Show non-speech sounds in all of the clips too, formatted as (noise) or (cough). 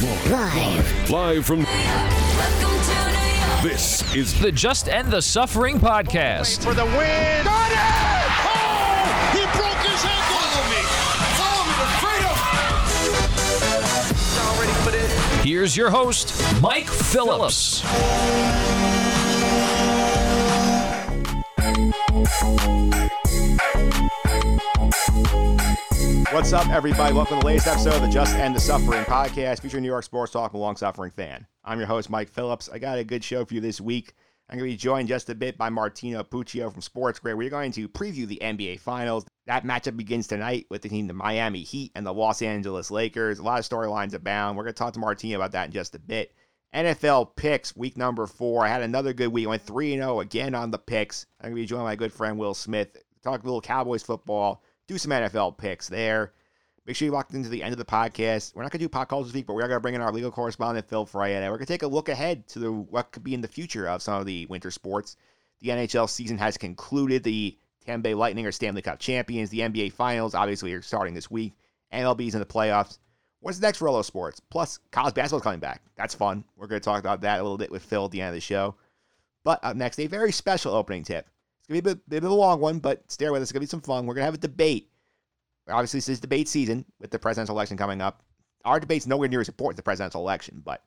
Live. Live from. This is the Just End the Suffering podcast. For the win. Got it! Oh! He broke his ankle. Follow me. Follow me to freedom. Y'all ready for this? Here's your host, Mike Phillips. What's up, everybody? Welcome to the latest episode of the Just End the Suffering podcast featuring New York sports talk and long suffering fan. I'm your host, Mike Phillips. I got a good show for you this week. I'm going to be joined just a bit by Martino Puccio from Sports Grid. We're going to preview the NBA Finals. That matchup begins tonight with the team, the Miami Heat and the Los Angeles Lakers. A lot of storylines abound. We're going to talk to Martino about that in just a bit. NFL picks, week number four. I had another good week. I went 3 0 again on the picks. I'm going to be joined by my good friend Will Smith. Talk a little Cowboys football do some NFL picks there. Make sure you locked into the end of the podcast. We're not going to do pop calls this week, but we are going to bring in our legal correspondent, Phil and we're going to take a look ahead to the, what could be in the future of some of the winter sports. The NHL season has concluded. The Tampa Bay Lightning are Stanley Cup champions. The NBA Finals, obviously, are starting this week. MLB's in the playoffs. What's next for those sports? Plus, college basketball's coming back. That's fun. We're going to talk about that a little bit with Phil at the end of the show. But up next, a very special opening tip. It's going to be a bit, bit of a long one, but stay with us. It's going to be some fun. We're going to have a debate. Obviously, this is debate season with the presidential election coming up. Our debate's nowhere near as important as the presidential election, but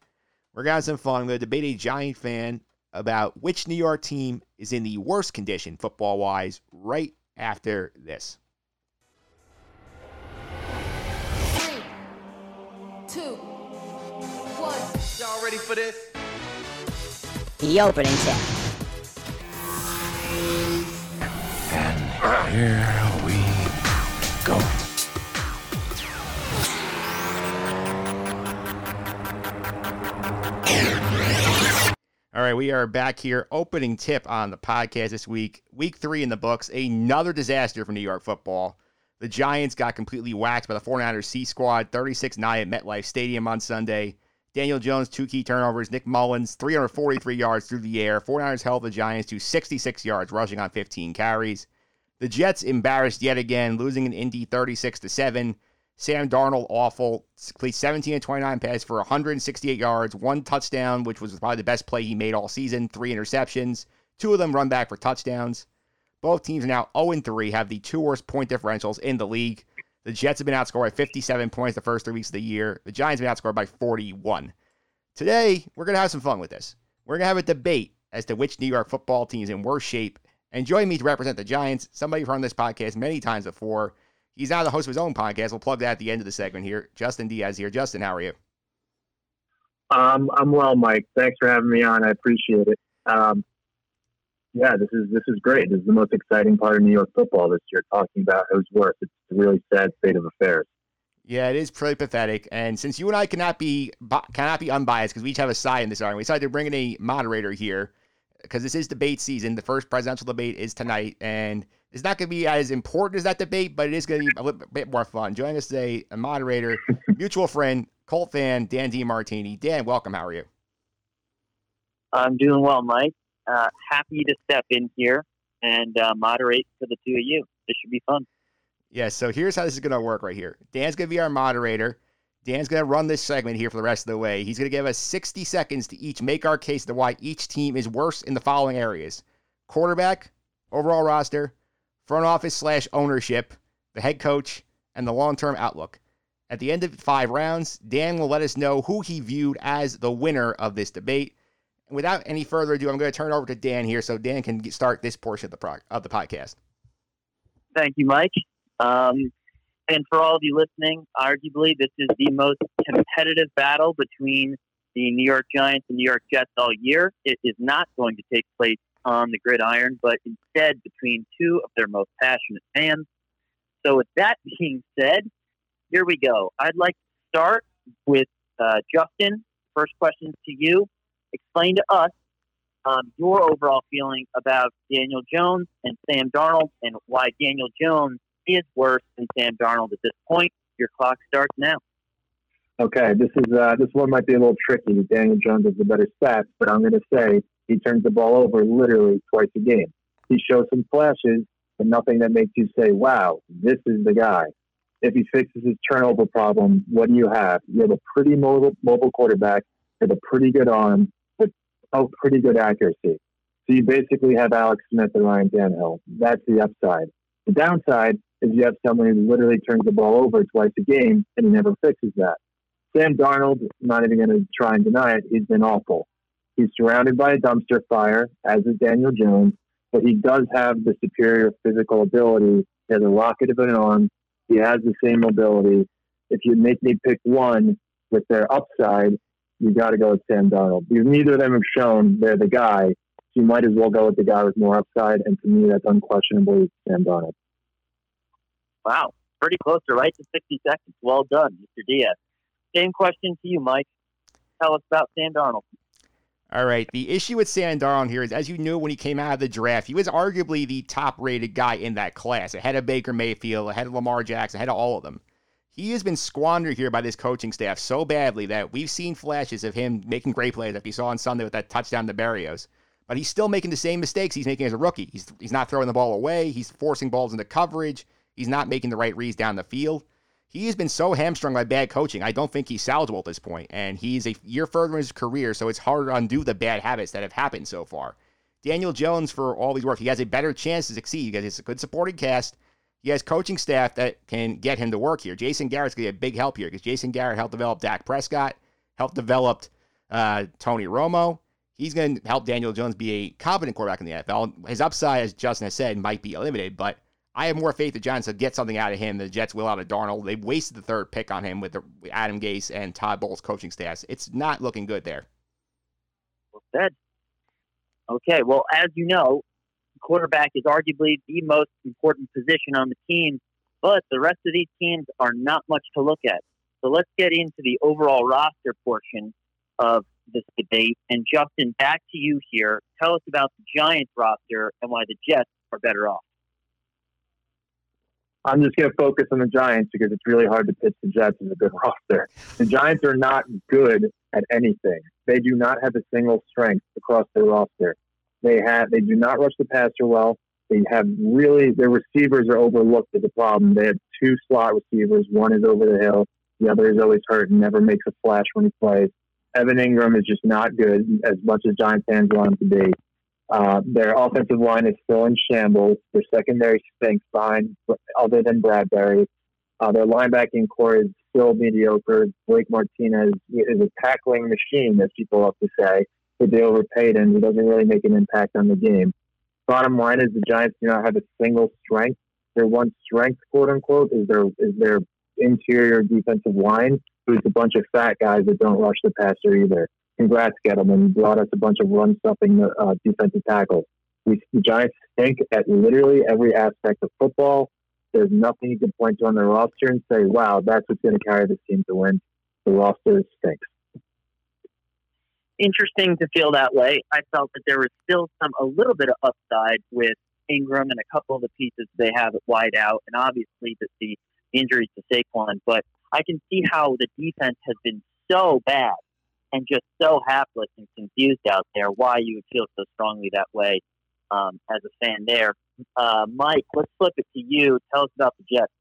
we're going to have some fun. I'm going to debate a Giant fan about which New York team is in the worst condition football wise right after this. Three, two, one. Y'all ready for this? The opening tip. Here we go. All right, we are back here. Opening tip on the podcast this week. Week three in the books. Another disaster for New York football. The Giants got completely waxed by the 49ers C squad, 36 9 at MetLife Stadium on Sunday. Daniel Jones, two key turnovers. Nick Mullens, 343 yards through the air. 49ers held the Giants to 66 yards, rushing on 15 carries. The Jets embarrassed yet again, losing in Indy 36 to 7. Sam Darnold awful. Played 17 and 29 pass for 168 yards, one touchdown, which was probably the best play he made all season, three interceptions, two of them run back for touchdowns. Both teams now 0 3, have the two worst point differentials in the league. The Jets have been outscored by 57 points the first three weeks of the year. The Giants have been outscored by 41. Today, we're going to have some fun with this. We're going to have a debate as to which New York football team is in worse shape. And joining me to represent the Giants, somebody who's on this podcast many times before, He's now the host of his own podcast. We'll plug that at the end of the segment here. Justin Diaz here. Justin, how are you? Um, I'm well, Mike. Thanks for having me on. I appreciate it. Um, yeah, this is this is great. This is the most exciting part of New York football this year. Talking about who's worse. It's a really sad state of affairs. Yeah, it is pretty pathetic. And since you and I cannot be cannot be unbiased because we each have a side in this argument, we decided to bring in a moderator here because this is debate season. The first presidential debate is tonight, and it's not going to be as important as that debate, but it is going to be a little bit more fun. Joining us today, a moderator, (laughs) mutual friend, Colt fan, Dan DiMartini. Dan, welcome. How are you? I'm doing well, Mike. Uh, happy to step in here and uh, moderate for the two of you. This should be fun. Yeah, so here's how this is going to work right here. Dan's going to be our moderator. Dan's going to run this segment here for the rest of the way. He's going to give us 60 seconds to each make our case to why each team is worse in the following areas quarterback, overall roster, front office slash ownership, the head coach, and the long term outlook. At the end of five rounds, Dan will let us know who he viewed as the winner of this debate. Without any further ado, I'm going to turn it over to Dan here so Dan can start this portion of the, pro- of the podcast. Thank you, Mike. Um, and for all of you listening, arguably this is the most competitive battle between the New York Giants and New York Jets all year. It is not going to take place on the gridiron, but instead between two of their most passionate fans. So, with that (laughs) being said, here we go. I'd like to start with uh, Justin. First question to you. Explain to us um, your overall feeling about Daniel Jones and Sam Darnold and why Daniel Jones is worse than Sam Darnold at this point. Your clock starts now. Okay, this is uh, this one might be a little tricky. Daniel Jones has the better stats, but I'm going to say he turns the ball over literally twice a game. He shows some flashes, but nothing that makes you say, "Wow, this is the guy." if he fixes his turnover problem, what do you have? You have a pretty mobile, mobile quarterback with a pretty good arm, with a pretty good accuracy. So you basically have Alex Smith and Ryan Tannehill. That's the upside. The downside is you have someone who literally turns the ball over twice a game and he never fixes that. Sam Darnold, not even going to try and deny it, he's been awful. He's surrounded by a dumpster fire, as is Daniel Jones, but he does have the superior physical ability. He has a rocket of an arm. He has the same mobility. If you make me pick one with their upside, you got to go with Sam Darnold because neither of them have shown they're the guy. So you might as well go with the guy with more upside. And to me, that's unquestionably Sam Darnold. Wow, pretty close to right to 60 seconds. Well done, Mr. Diaz. Same question to you, Mike. Tell us about Sam Darnold. All right. The issue with Sam Darnold here is, as you knew when he came out of the draft, he was arguably the top rated guy in that class, ahead of Baker Mayfield, ahead of Lamar Jackson, ahead of all of them. He has been squandered here by this coaching staff so badly that we've seen flashes of him making great plays, like we saw on Sunday with that touchdown to Berrios. But he's still making the same mistakes he's making as a rookie. He's, he's not throwing the ball away. He's forcing balls into coverage. He's not making the right reads down the field. He has been so hamstrung by bad coaching. I don't think he's salvageable at this point, and he's a year further in his career, so it's hard to undo the bad habits that have happened so far. Daniel Jones, for all his work, he has a better chance to succeed because he's a good supporting cast. He has coaching staff that can get him to work here. Jason Garrett's going to be a big help here because Jason Garrett helped develop Dak Prescott, helped develop uh, Tony Romo. He's going to help Daniel Jones be a competent quarterback in the NFL. His upside, as Justin has said, might be limited, but I have more faith that Giants will get something out of him than the Jets will out of Darnold. They've wasted the third pick on him with the, Adam Gase and Todd Bowles coaching staffs. It's not looking good there. Well said. Okay, well, as you know, quarterback is arguably the most important position on the team, but the rest of these teams are not much to look at. So let's get into the overall roster portion of this debate. And Justin, back to you here. Tell us about the Giants roster and why the Jets are better off. I'm just going to focus on the Giants because it's really hard to pitch the Jets as a good (laughs) roster. The Giants are not good at anything. They do not have a single strength across their roster. They have they do not rush the passer well. They have really their receivers are overlooked as a problem. They have two slot receivers. One is over the hill. The other is always hurt and never makes a flash when he plays. Evan Engram is just not good as much as Giants fans want him to be. Uh, their offensive line is still in shambles. Their secondary stinks behind, other than Bradberry. Uh, their linebacking core is still mediocre. Blake Martinez is a tackling machine, as people love to say, but they overpaid him. He doesn't really make an impact on the game. Bottom line is the Giants do not have a single strength. Their one strength, quote unquote, is their is their interior defensive line, who's a bunch of fat guys that don't rush the passer either congrats, Gettleman. You brought us a bunch of run stuffing uh, defensive tackles. We, the Giants stink at literally every aspect of football. There's nothing you can point to on their roster and say, wow, that's what's going to carry this team to win. The roster stinks. Interesting to feel that way. I felt that there was still some a little bit of upside with Engram and a couple of the pieces they have at wide out, and obviously the, the injuries to Saquon. But I can see how the defense has been so bad and just so hapless and confused out there why you would feel so strongly that way um, as a fan there. Uh, Mike, let's flip it to you. Tell us about the Jets.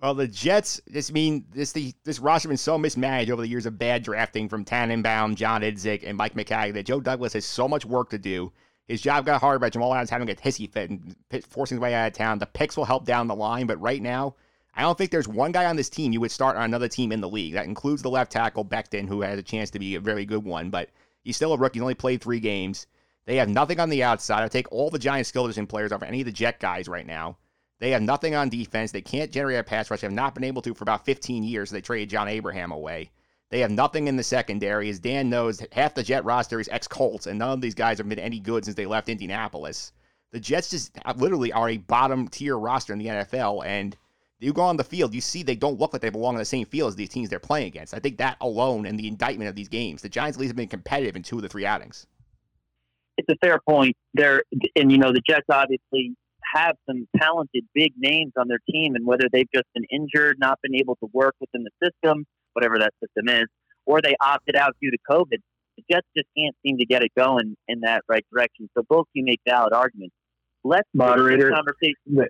Well, the Jets, this mean this the this roster has been so mismanaged over the years of bad drafting from Tannenbaum, John Idzik, and Mike Maccagnan that Joe Douglas has so much work to do. His job got harder by Jamal Adams having a hissy fit and forcing his way out of town. The picks will help down the line, but right now, I don't think there's one guy on this team you would start on another team in the league. That includes the left tackle Becton, who has a chance to be a very good one, but he's still a rookie. He's only played three games. They have nothing on the outside. I take all the Giant skill position players over any of the Jet guys right now. They have nothing on defense. They can't generate a pass rush. They have not been able to for about 15 years. They traded John Abraham away. They have nothing in the secondary. As Dan knows, half the Jet roster is ex Colts, and none of these guys have been any good since they left Indianapolis. The Jets just literally are a bottom tier roster in the NFL, and you go on the field, you see they don't look like they belong on the same field as these teams they're playing against. I think that alone and the indictment of these games, the Giants at least have been competitive in two of the three outings. It's a fair point there, and you know the Jets obviously have some talented big names on their team, and whether they've just been injured, not been able to work within the system, whatever that system is, or they opted out due to COVID, the Jets just can't seem to get it going in that right direction. So both you make valid arguments. Let's moderator conversation.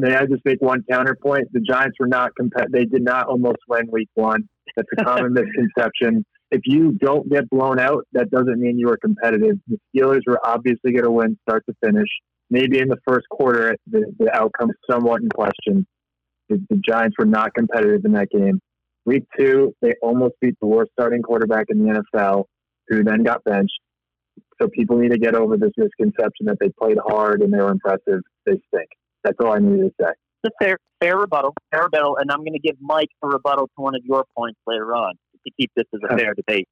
May I just make one counterpoint? The Giants were not compet. They did not almost win Week One. That's a common (laughs) misconception. If you don't get blown out, that doesn't mean you are competitive. The Steelers were obviously going to win, start to finish. Maybe in the first quarter, the, the outcome is somewhat in question. The, the Giants were not competitive in that game. Week two, they almost beat the worst starting quarterback in the NFL, who then got benched. So people need to get over this misconception that they played hard and they were impressive. They stink. That's all I needed to say. It's a fair, fair rebuttal, fair rebuttal, and I'm going to give Mike a rebuttal to one of your points later on to keep this as a fair debate.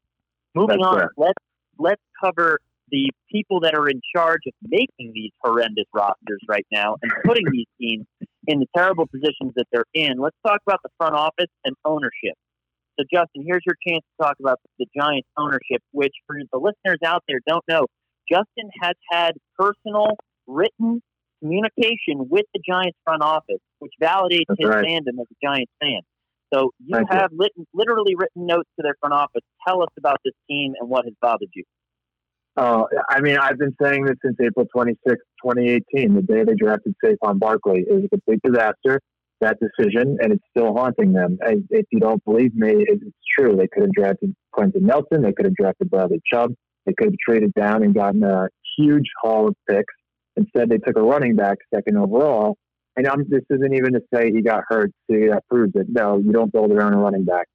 Moving That's on, fair. let's let's cover the people that are in charge of making these horrendous rosters right now and putting these teams in the terrible positions that they're in. Let's talk about the front office and ownership. So, Justin, here's your chance to talk about the Giants' ownership, which for the listeners out there don't know, Justin has had personal, written communication with the Giants front office, which validates That's his right. fandom as a Giants fan. So you Thank you. have lit- literally written notes to their front office. Tell us about this team and what has bothered you. Oh, I mean, I've been saying this since April 26, 2018, the day they drafted Saquon Barkley. It was a complete disaster, that decision, and it's still haunting them. And if you don't believe me, it's true. They could have drafted Quenton Nelson. They could have drafted Bradley Chubb. They could have traded down and gotten a huge haul of picks. Instead, they took a running back second overall. And I'm, this isn't even to say he got hurt. See, that proves it. No, you don't build around a running back.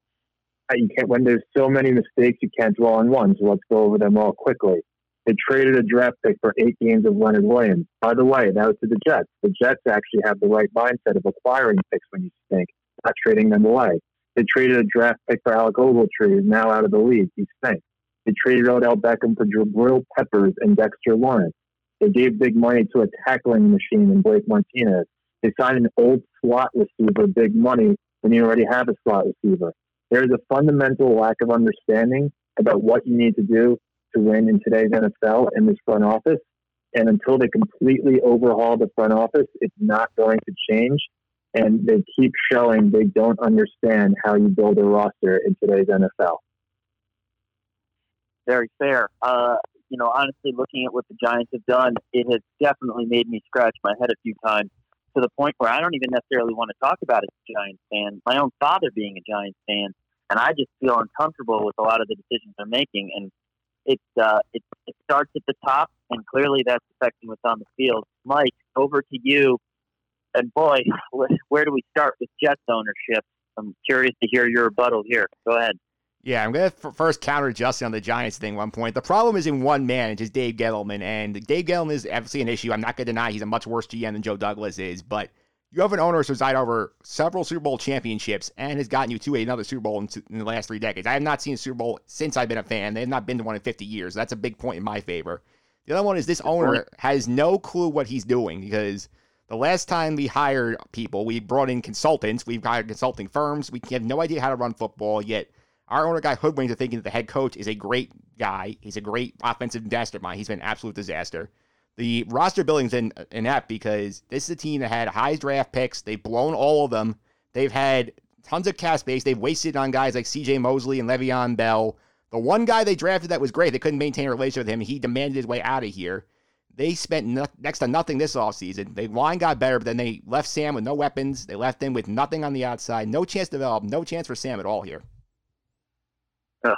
You can't, when there's so many mistakes, you can't dwell on one. So let's go over them all quickly. They traded a draft pick for eight games of Leonard Williams. By the way, that was to the Jets. The Jets actually have the right mindset of acquiring picks when you stink, not trading them away. They traded a draft pick for Alec Ogletree, who's now out of the league. He stinks. They traded Odell Beckham for Jabril Peppers and Dexter Lawrence. They gave big money to a tackling machine in Blake Martinez. They signed an old slot receiver big money when you already have a slot receiver. There's a fundamental lack of understanding about what you need to do to win in today's NFL in this front office. And until they completely overhaul the front office, it's not going to change. And they keep showing they don't understand how you build a roster in today's NFL. Very fair. Uh, you know, honestly, looking at what the Giants have done, it has definitely made me scratch my head a few times to the point where I don't even necessarily want to talk about it a Giants fan. My own father being a Giants fan, and I just feel uncomfortable with a lot of the decisions they're making. And it uh, it, it starts at the top, and clearly that's affecting what's on the field. Mike, over to you. And boy, (laughs) where do we start with Jets ownership? I'm curious to hear your rebuttal here. Go ahead. Yeah, I'm going to f- first counter Justin on the Giants thing one point. The problem is in one man, it's just Dave Gettleman. And Dave Gettleman is obviously an issue. I'm not going to deny he's a much worse GM than Joe Douglas is. But you have an owner who's presided over several Super Bowl championships and has gotten you to another Super Bowl in, t- in the last three decades. I have not seen a Super Bowl since I've been a fan. They have not been to one in 50 years. That's a big point in my favor. The other one is this owner has no clue what he's doing because the last time we hired people, we brought in consultants. We've hired consulting firms. We have no idea how to run football yet. Our owner got hoodwinked into thinking that the head coach is a great guy. He's a great offensive mastermind. He's been an absolute disaster. The roster building's in inept because this is a team that had high draft picks. They've blown all of them. They've had tons of cap space. They've wasted on guys like C.J. Mosley and Le'Veon Bell. The one guy they drafted that was great, they couldn't maintain a relationship with him. He demanded his way out of here. They spent no- next to nothing this offseason. The line got better, but then they left Sam with no weapons. They left him with nothing on the outside. No chance to develop. No chance for Sam at all here. Ugh,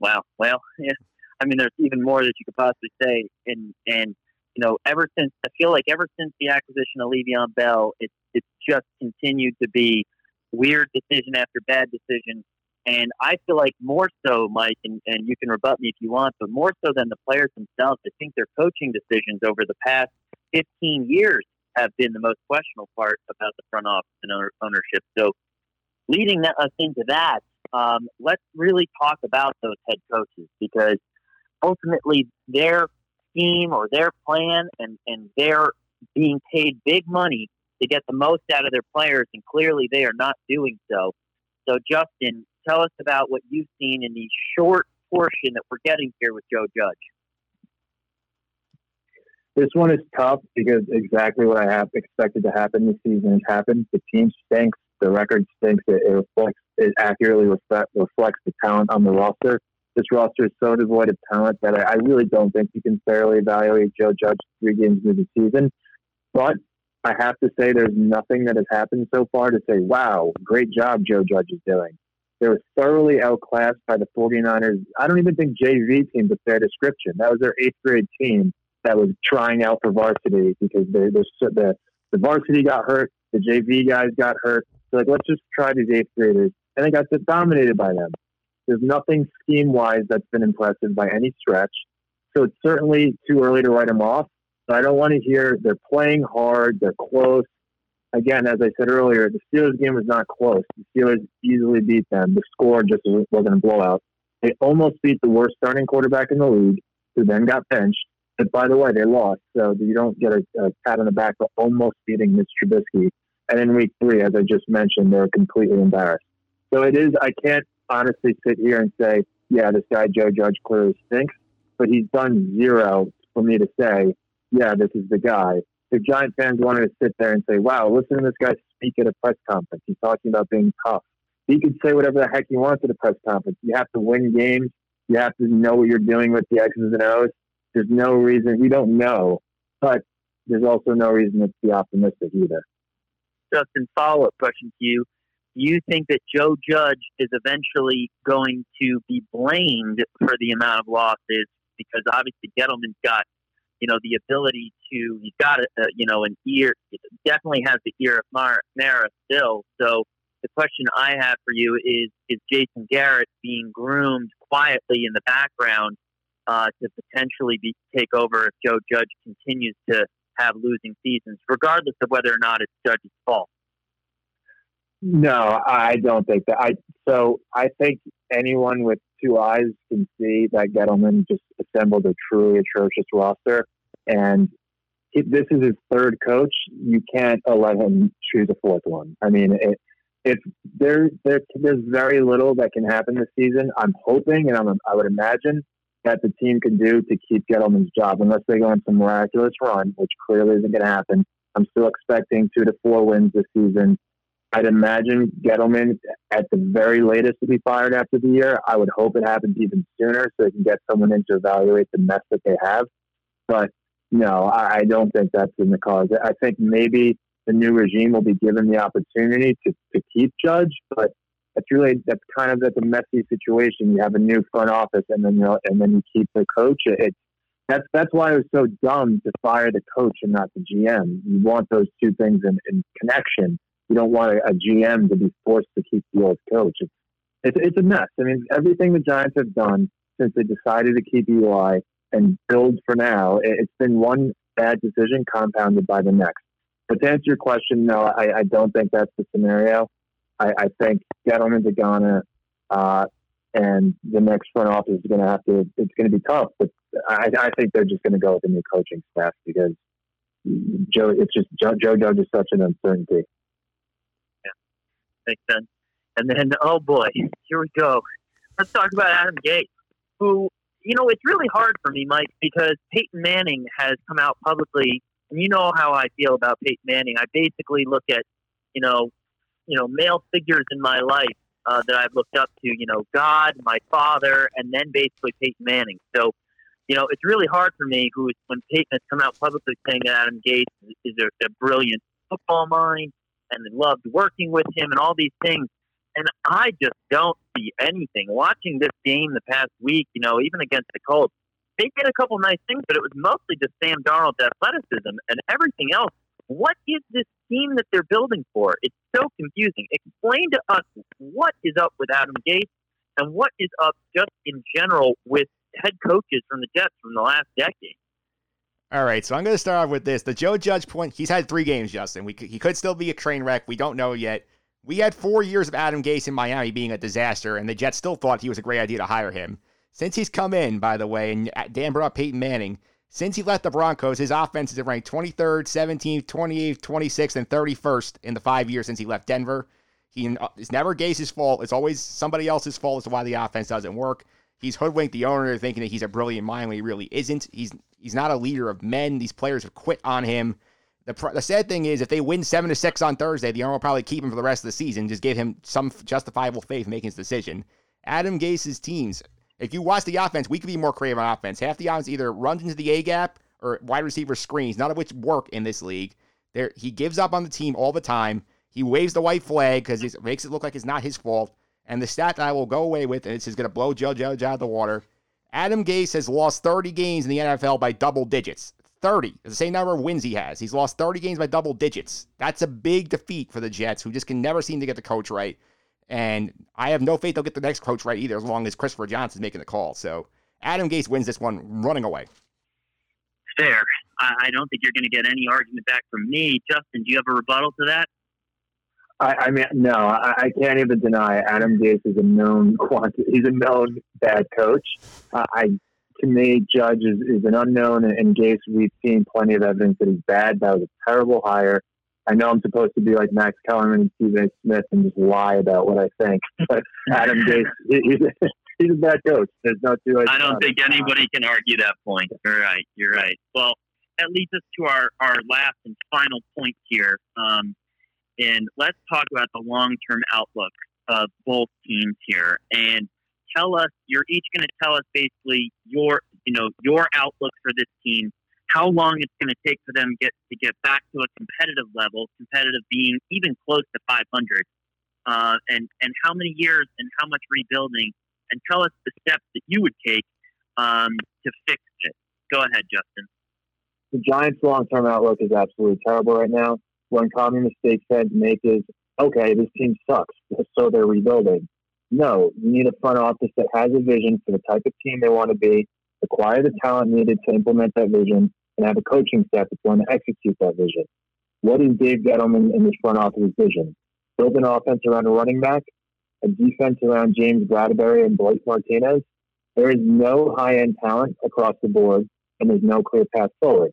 wow. Well, yeah. I mean, there's even more that you could possibly say, and and you know, ever since I feel like ever since the acquisition of Le'Veon Bell, it's it's just continued to be weird decision after bad decision, and I feel like more so, Mike, and, and you can rebut me if you want, but more so than the players themselves, I think their coaching decisions over the past 15 years have been the most questionable part about the front office and ownership. So, leading us into that, um, let's really talk about those head coaches because ultimately their scheme or their plan and, and they're being paid big money to get the most out of their players, and clearly they are not doing so. So, Justin, tell us about what you've seen in the short portion that we're getting here with Joe Judge. This one is tough because exactly what I have expected to happen this season has happened. The team stinks. The record stinks. It, it reflects. It accurately reflect, reflects the talent on the roster. This roster is so devoid of talent that I, I really don't think you can fairly evaluate Joe Judge three games into the season. But I have to say there's nothing that has happened so far to say, wow, great job Joe Judge is doing. They were thoroughly outclassed by the 49ers. I don't even think JV team's a fair description. That was their eighth grade team that was trying out for varsity because they, the, the, the varsity got hurt, the JV guys got hurt. So like, let's just try these eighth graders. And they got dominated by them. There's nothing scheme wise that's been impressive by any stretch. So it's certainly too early to write them off. But I don't want to hear they're playing hard, they're close. Again, as I said earlier, the Steelers game was not close. The Steelers easily beat them. The score just wasn't a blowout. They almost beat the worst starting quarterback in the league, who then got benched. But by the way, they lost, so you don't get a, a pat on the back for almost beating Mitch Trubisky. And in week three, as I just mentioned, they're completely embarrassed. So it is. I can't honestly sit here and say, yeah, this guy Joe Judge clearly stinks, but he's done zero for me to say, yeah, this is the guy. If Giant fans wanted to sit there and say, wow, listen to this guy speak at a press conference. He's talking about being tough. He could say whatever the heck he wants at a press conference. You have to win games. You have to know what you're doing with the X's and O's. There's no reason. We don't know, but there's also no reason to be optimistic either. Justin, follow up question to you. You think that Joe Judge is eventually going to be blamed for the amount of losses? Because obviously Gettleman's got, you know, the ability to, he's got, a, a you know, an ear, definitely has the ear of Mar- Mara still. So the question I have for you is, is Jason Garrett being groomed quietly in the background uh, to potentially be, take over if Joe Judge continues to have losing seasons, regardless of whether or not it's Judge's fault? No, I don't think that. I so I think anyone with two eyes can see that Gettleman just assembled a truly atrocious roster, and if this is his third coach. You can't let him choose a fourth one. I mean, it, if there, there there's very little that can happen this season. I'm hoping, and I'm, I would imagine that the team can do to keep Gettleman's job, unless they go on some miraculous run, which clearly isn't going to happen. I'm still expecting two to four wins this season. I'd imagine Gettleman at the very latest to be fired after the year. I would hope it happens even sooner so they can get someone in to evaluate the mess that they have. But no, I don't think that's in the cards. I think maybe the new regime will be given the opportunity to, to keep Judge, but that's really that's kind of that's a messy situation. You have a new front office, and then you and then you keep the coach. It, that's that's why it was so dumb to fire the coach and not the GM. You want those two things in, in connection. You don't want a, a, GM to be forced to keep the old coach. It's, it's it's a mess. I mean, everything the Giants have done since they decided to keep Eli and build for now, it, it's been one bad decision compounded by the next. But to answer your question, no, I, I don't think that's the scenario. I, I think Gettleman's a goner, uh, and the next front office is going to have to. It's going to be tough, but I, I think they're just going to go with the new coaching staff because Joe. It's just Joe, Joe Judge is such an uncertainty. Sense. And then, oh boy, here we go. Let's talk about Adam Gase, who you know it's really hard for me, Mike, because Peyton Manning has come out publicly, and you know how I feel about Peyton Manning. I basically look at you know you know male figures in my life uh, that I've looked up to. You know, God, my father, and then basically Peyton Manning. So, you know, it's really hard for me. Who when Peyton has come out publicly saying that Adam Gase is a, a brilliant football mind and loved working with him and all these things. And I just don't see anything. Watching this game the past week, you know, even against the Colts, they did a couple nice things, but it was mostly just Sam Darnold's athleticism and everything else what is this team that they're building for? It's so confusing. Explain to us what is up with Adam Gase and what is up just in general with head coaches from the Jets from the last decade. All right, so I'm going to start off with this. The Joe Judge point, he's had three games, Justin. We, he could still be a train wreck. We don't know yet. We had four years of Adam Gase in Miami being a disaster, and the Jets still thought he was a great idea to hire him. Since he's come in, by the way, and uh, Dan brought up Peyton Manning, since he left the Broncos, his offense is ranked 23rd, 17th, 28th, 26th, and 31st in the five years since he left Denver. He uh, it's never Gase's fault. It's always somebody else's fault as to why the offense doesn't work. He's hoodwinked the owner thinking that he's a brilliant mind when he really isn't. He's he's not a leader of men. These players have quit on him. The, the sad thing is, if they win seven to six on Thursday, the owner will probably keep him for the rest of the season. Just give him some justifiable faith making his decision. Adam Gase's teams if you watch the offense, we could be more creative on offense. Half the offense either runs into the A gap or wide receiver screens, none of which work in this league. There, he gives up on the team all the time. He waves the white flag because it makes it look like it's not his fault. And the stat that I will go away with, and just going to blow Joe Judge out of the water. Adam Gase has lost 30 games in the NFL by double digits. 30. The same number of wins he has. He's lost 30 games by double digits. That's a big defeat for the Jets, who just can never seem to get the coach right. And I have no faith they'll get the next coach right either, as long as Christopher Johnson's making the call. So Adam Gase wins this one running away. Fair. I don't think you're going to get any argument back from me. Justin, do you have a rebuttal to that? I, I mean, no, I, I can't even deny Adam Gase is a known quantity. He's a known bad coach. Uh, I to me, Judge is, is an unknown, and, and Gase, we've seen plenty of evidence that he's bad. That was a terrible hire. I know I'm supposed to be like Max Kellerman and Stephen A. Smith and just lie about what I think, (laughs) but Adam Gase, he, he's, (laughs) he's a bad coach. There's no two. I don't think it. anybody can argue that point. You're right. You're right. Well, that leads us to our, our last and final point here. Um, and let's talk about the long term outlook of both teams here. And tell us, you're each going to tell us basically your, you know, your outlook for this team, how long it's going to take for them get to get back to a competitive level, competitive being even close to 500, uh, and and how many years and how much rebuilding, and tell us the steps that you would take um, to fix it. Go ahead, Justin. the Giants' long-term outlook is absolutely terrible right now. One common mistake fans make is, okay, this team sucks, (laughs) so they're rebuilding. No, you need a front office that has a vision for the type of team they want to be, acquire the talent needed to implement that vision, and have a coaching staff that's going to execute that vision. What is Dave Gettleman in this front office's vision? Build an offense around a running back, a defense around James Bradberry and Blake Martinez. There is no high-end talent across the board, and there's no clear path forward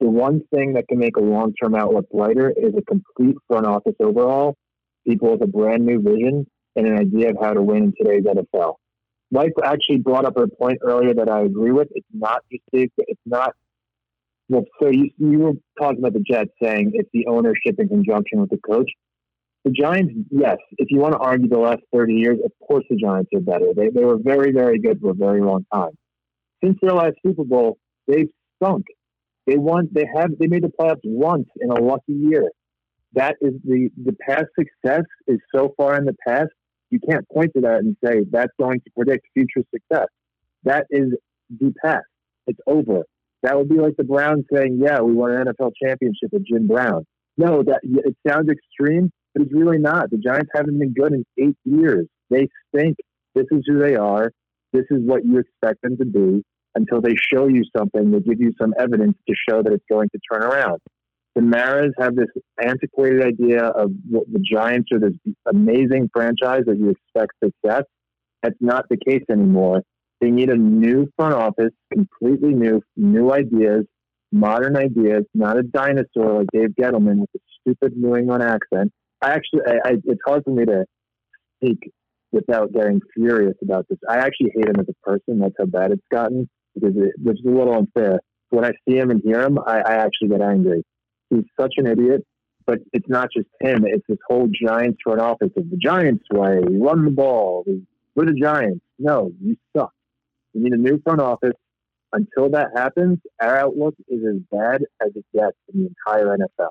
the one thing that can make a long term outlook brighter is a complete front office overhaul, people with a brand new vision and an idea of how to win in today's NFL. Mike actually brought up a point earlier that I agree with. It's not just it's not. Well, so you, you were talking about the Jets saying it's the ownership in conjunction with the coach. The Giants, yes, if you want to argue the last 30 years, of course the Giants are better. They, they were very, very good for a very long time. Since their last Super Bowl, they've sunk. They won. They have. They made the playoffs once in a lucky year. That is the the past success is so far in the past. You can't point to that and say that's going to predict future success. That is the past. It's over. That would be like the Browns saying, "Yeah, we won an NFL championship with Jim Brown." No, that it sounds extreme, but it's really not. The Giants haven't been good in eight years. They stink. This is who they are. This is what you expect them to be until they show you something, they give you some evidence to show that it's going to turn around. The Maras have this antiquated idea of the Giants are this amazing franchise that you expect success. That's not the case anymore. They need a new front office, completely new, new ideas, modern ideas, not a dinosaur like Dave Gettleman with a stupid New England accent. I actually, I, I, it's hard for me to speak without getting furious about this. I actually hate him as a person. That's how bad it's gotten because it, which is a little unfair. When I see him and hear him, I, I actually get angry. He's such an idiot. But it's not just him; it's this whole Giants front office of the Giants way. We run the ball. We, we're the Giants. No, you suck. We need a new front office. Until that happens, our outlook is as bad as it gets in the entire NFL.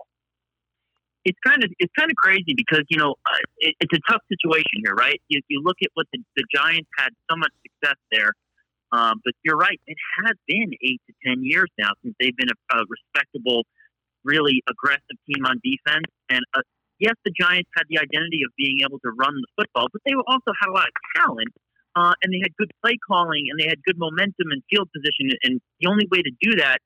It's kind of it's kind of crazy because you know uh, it, it's a tough situation here, right? You, you look at what the, the Giants had so much success there, um, but you're right; it has been eight to ten years now since they've been a, a respectable, really aggressive team on defense. And uh, yes, the Giants had the identity of being able to run the football, but they also had a lot of talent, uh, and they had good play calling, and they had good momentum and field position. And the only way to do that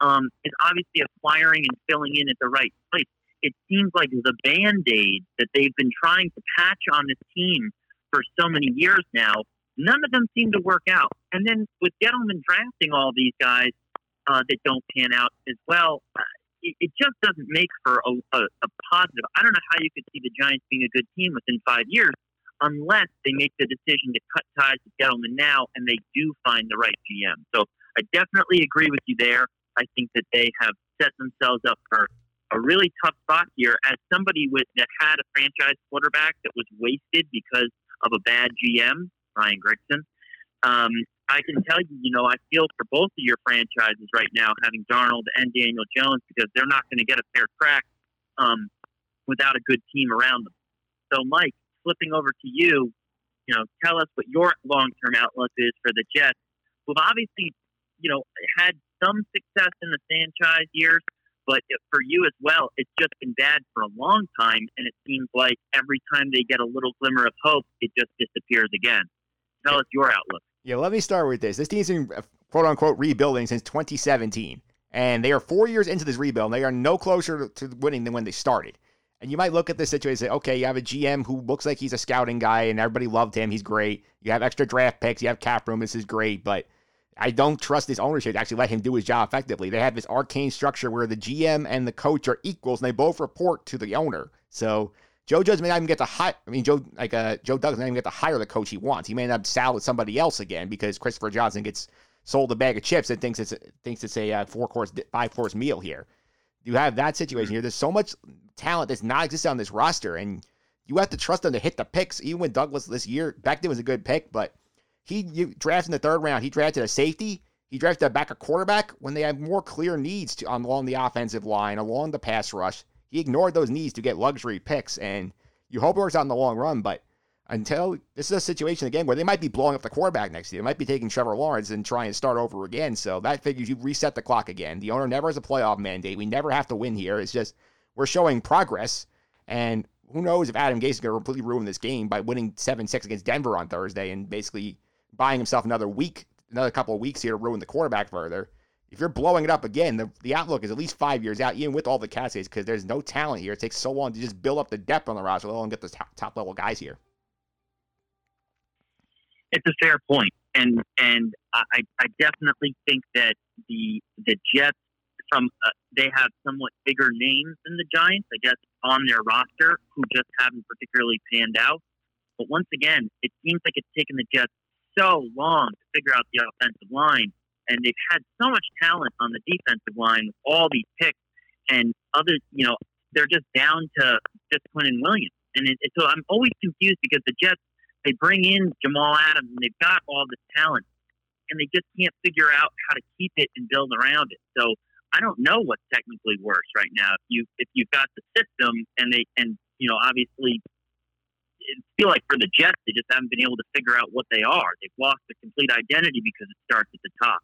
um, is obviously acquiring and filling in at the right place. It seems like the band aid that they've been trying to patch on this team for so many years now None of them seem to work out. And then with Gettleman drafting all these guys uh, that don't pan out as well, uh, it, it just doesn't make for a, a, a positive. I don't know how you could see the Giants being a good team within five years unless they make the decision to cut ties with Gettleman now and they do find the right GM. So I definitely agree with you there. I think that they have set themselves up for a really tough spot here as somebody with that had a franchise quarterback that was wasted because of a bad GM. Ryan Grigson. Um, I can tell you, you know, I feel for both of your franchises right now, having Darnold and Daniel Jones, because they're not going to get a fair crack um, without a good team around them. So, Mike, flipping over to you, you know, tell us what your long-term outlook is for the Jets, who've obviously, you know, had some success in the franchise years, but for you as well, it's just been bad for a long time, and it seems like every time they get a little glimmer of hope, it just disappears again. Tell us your outlook. Yeah, let me start with this. This team's been uh, quote unquote rebuilding since 2017, and they are four years into this rebuild. And they are no closer to winning than when they started. And you might look at this situation and say, okay, you have a GM who looks like he's a scouting guy, and everybody loved him. He's great. You have extra draft picks. You have cap room. This is great, but I don't trust this ownership to actually let him do his job effectively. They have this arcane structure where the GM and the coach are equals, and they both report to the owner. So Joe Judge may not even get to hire. I mean, Joe like uh, Joe Douglas may not even get to hire the coach he wants. He may end up saddled with somebody else again because Christopher Johnson gets sold a bag of chips and thinks it's thinks it's a uh, four course five course meal here. You have that situation here. There's so much talent that's not existing on this roster, and you have to trust them to hit the picks. Even when Douglas this year back then was a good pick, but he you drafted in the third round. He drafted a safety. He drafted a back a quarterback when they had more clear needs to, along the offensive line, along the pass rush. He ignored those needs to get luxury picks, and you hope it works out in the long run. But until this is a situation again where they might be blowing up the quarterback next year, they might be taking Trevor Lawrence and trying to start over again. So that figures you reset the clock again. The owner never has a playoff mandate. We never have to win here. It's just we're showing progress, and who knows if Adam Gase is going to completely ruin this game by winning seven six against Denver on Thursday and basically buying himself another week, another couple of weeks here to ruin the quarterback further. If you're blowing it up again, the, the outlook is at least five years out, even with all the cascades, because there's no talent here. It takes so long to just build up the depth on the roster, let alone get the top, top level guys here. It's a fair point, and and I, I definitely think that the the Jets from uh, they have somewhat bigger names than the Giants, I guess, on their roster who just haven't particularly panned out. But once again, it seems like it's taken the Jets so long to figure out the offensive line, and they've had so much talent on the defensive line with all these picks and other, you know, they're just down to just Quinnen Williams. And it, it, so I'm always confused because the Jets, they bring in Jamal Adams and they've got all this talent, and they just can't figure out how to keep it and build around it. So I don't know what's technically worse right now. If you if you've got the system and they and you know obviously it feel like for the Jets, they just haven't been able to figure out what they are. They've lost the complete identity because it starts at the top.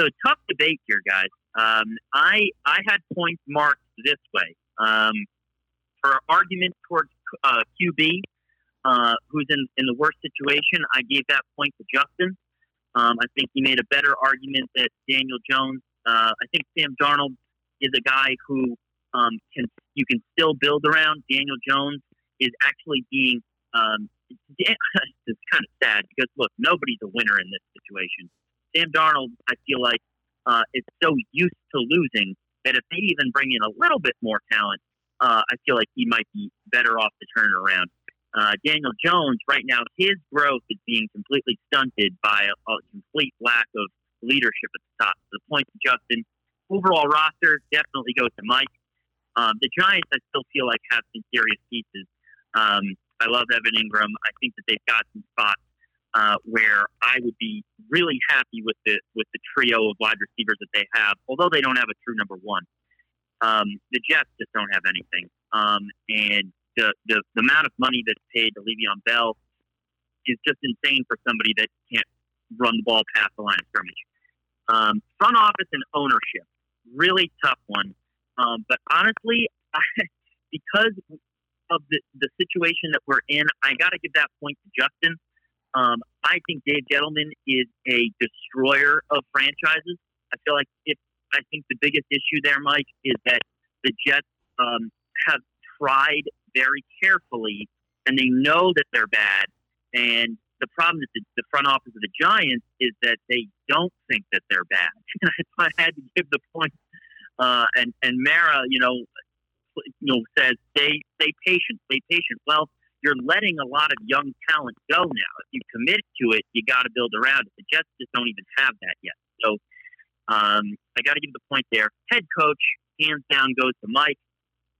So tough debate here, guys. Um, I I had points marked this way um, for argument towards uh, QB, uh, who's in in the worst situation. I gave that point to Justin. Um, I think he made a better argument that Daniel Jones. Uh, I think Sam Darnold is a guy who um, can you can still build around. Daniel Jones is actually being um, (laughs) it's kind of sad because look, nobody's a winner in this situation. Sam Darnold, I feel like, uh, is so used to losing that if they even bring in a little bit more talent, uh, I feel like he might be better off to turn around. Uh, Daniel Jones, right now, his growth is being completely stunted by a, a complete lack of leadership at the top. The point to Justin, overall roster definitely goes to Mike. Um, the Giants, I still feel like have some serious pieces. Um, I love Evan Engram. I think that they've got some spots uh, where I would be really happy with the with the trio of wide receivers that they have. Although they don't have a true number one, um, the Jets just don't have anything. Um, and the, the the amount of money that's paid to Le'Veon Bell is just insane for somebody that can't run the ball past the line of scrimmage. Um, front office and ownership, really tough one. Um, but honestly, (laughs) because of the, the situation that we're in, I got to give that point to Justin. Um, I think Dave Gettleman is a destroyer of franchises. I feel like if I think the biggest issue there, Mike, is that the Jets um, have tried very carefully, and they know that they're bad. And the problem is the, the front office of the Giants is that they don't think that they're bad. (laughs) I had to give the point. Uh, and and Mara, you know, you know, says stay stay patient, stay patient. Well, you're letting a lot of young talent go now. If you commit to it, you got to build around it. The Jets just don't even have that yet. So um, I got to give the point there. Head coach, hands down, goes to Mike.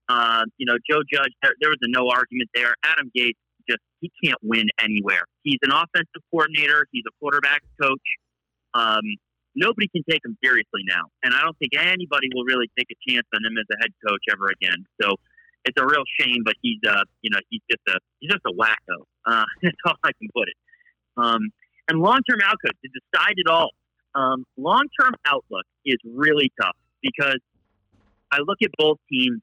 Uh, you know, Joe Judge, there, there was a no argument there. Adam Gase, just he can't win anywhere. He's an offensive coordinator. He's a quarterback coach. Um, nobody can take him seriously now, and I don't think anybody will really take a chance on him as a head coach ever again. So it's a real shame, but he's uh, you know, he's just a he's just a wacko. Uh, (laughs) that's all I can put it. Um, and long term outlook to decide it all. Um, long term outlook is really tough because I look at both teams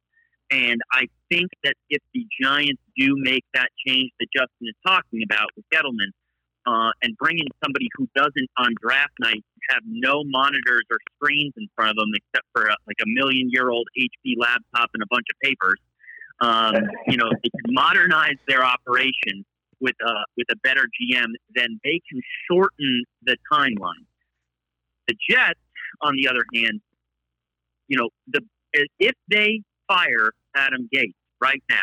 and I think that if the Giants do make that change that Justin is talking about with Gettleman, uh, and bring in somebody who doesn't on draft night have no monitors or screens in front of them except for a, like a million year old HP laptop and a bunch of papers. Um, you know, if they can modernize their operation with a with a better GM, then they can shorten the timeline. The Jets, on the other hand, you know, the if they fire Adam Gase right now,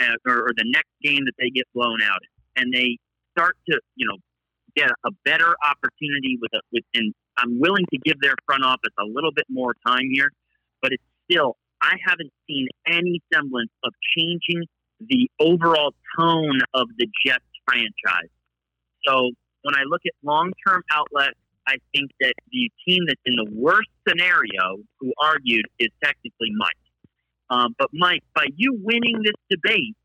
uh, or, or the next game that they get blown out in, and they start to, you know, get a better opportunity with a, with, and I'm willing to give their front office a little bit more time here, but it's still, I haven't seen any semblance of changing the overall tone of the Jets franchise. So when I look at long term outlet, I think that the team that's in the worst scenario, who argued, is technically Mike. Um, but Mike, by you winning this debate,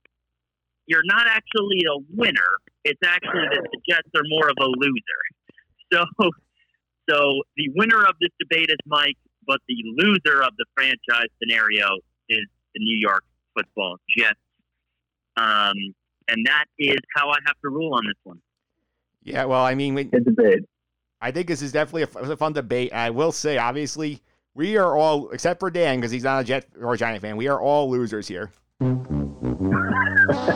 you're not actually a winner. It's actually that the Jets are more of a loser. (laughs) So, so the winner of this debate is Mike, but the loser of the franchise scenario is the New York Football Jets. Um, and that is how I have to rule on this one. Yeah, well, I mean, we, Good debate. I think this is definitely a, a fun debate. I will say, obviously, we are all, except for Dan, because he's not a Jet or a Giant fan, we are all losers here. (laughs)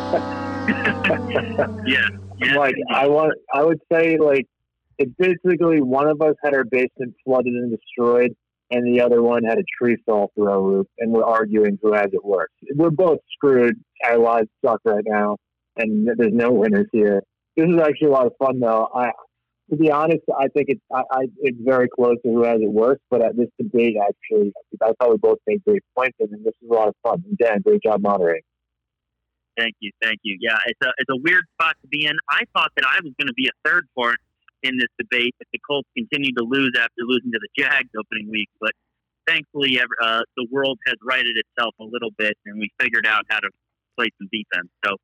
Yeah. yeah. like I want, I would say like it's basically one of us had our basement flooded and destroyed, and the other one had a tree fall through our roof, and we're arguing who has it worse. We're both screwed. Our lives suck right now, and there's no winners here. This is actually a lot of fun, though. I, to be honest, I think it's I, I, it's very close to who has it worse. But at this debate, actually, I thought we both made great points, and this is a lot of fun. And Dan, great job moderating. Thank you, thank you. Yeah, it's a it's a weird spot to be in. I thought that I was going to be a third part in this debate if the Colts continued to lose after losing to the Jags opening week, but thankfully, uh, the world has righted itself a little bit, and we figured out how to play some defense. So,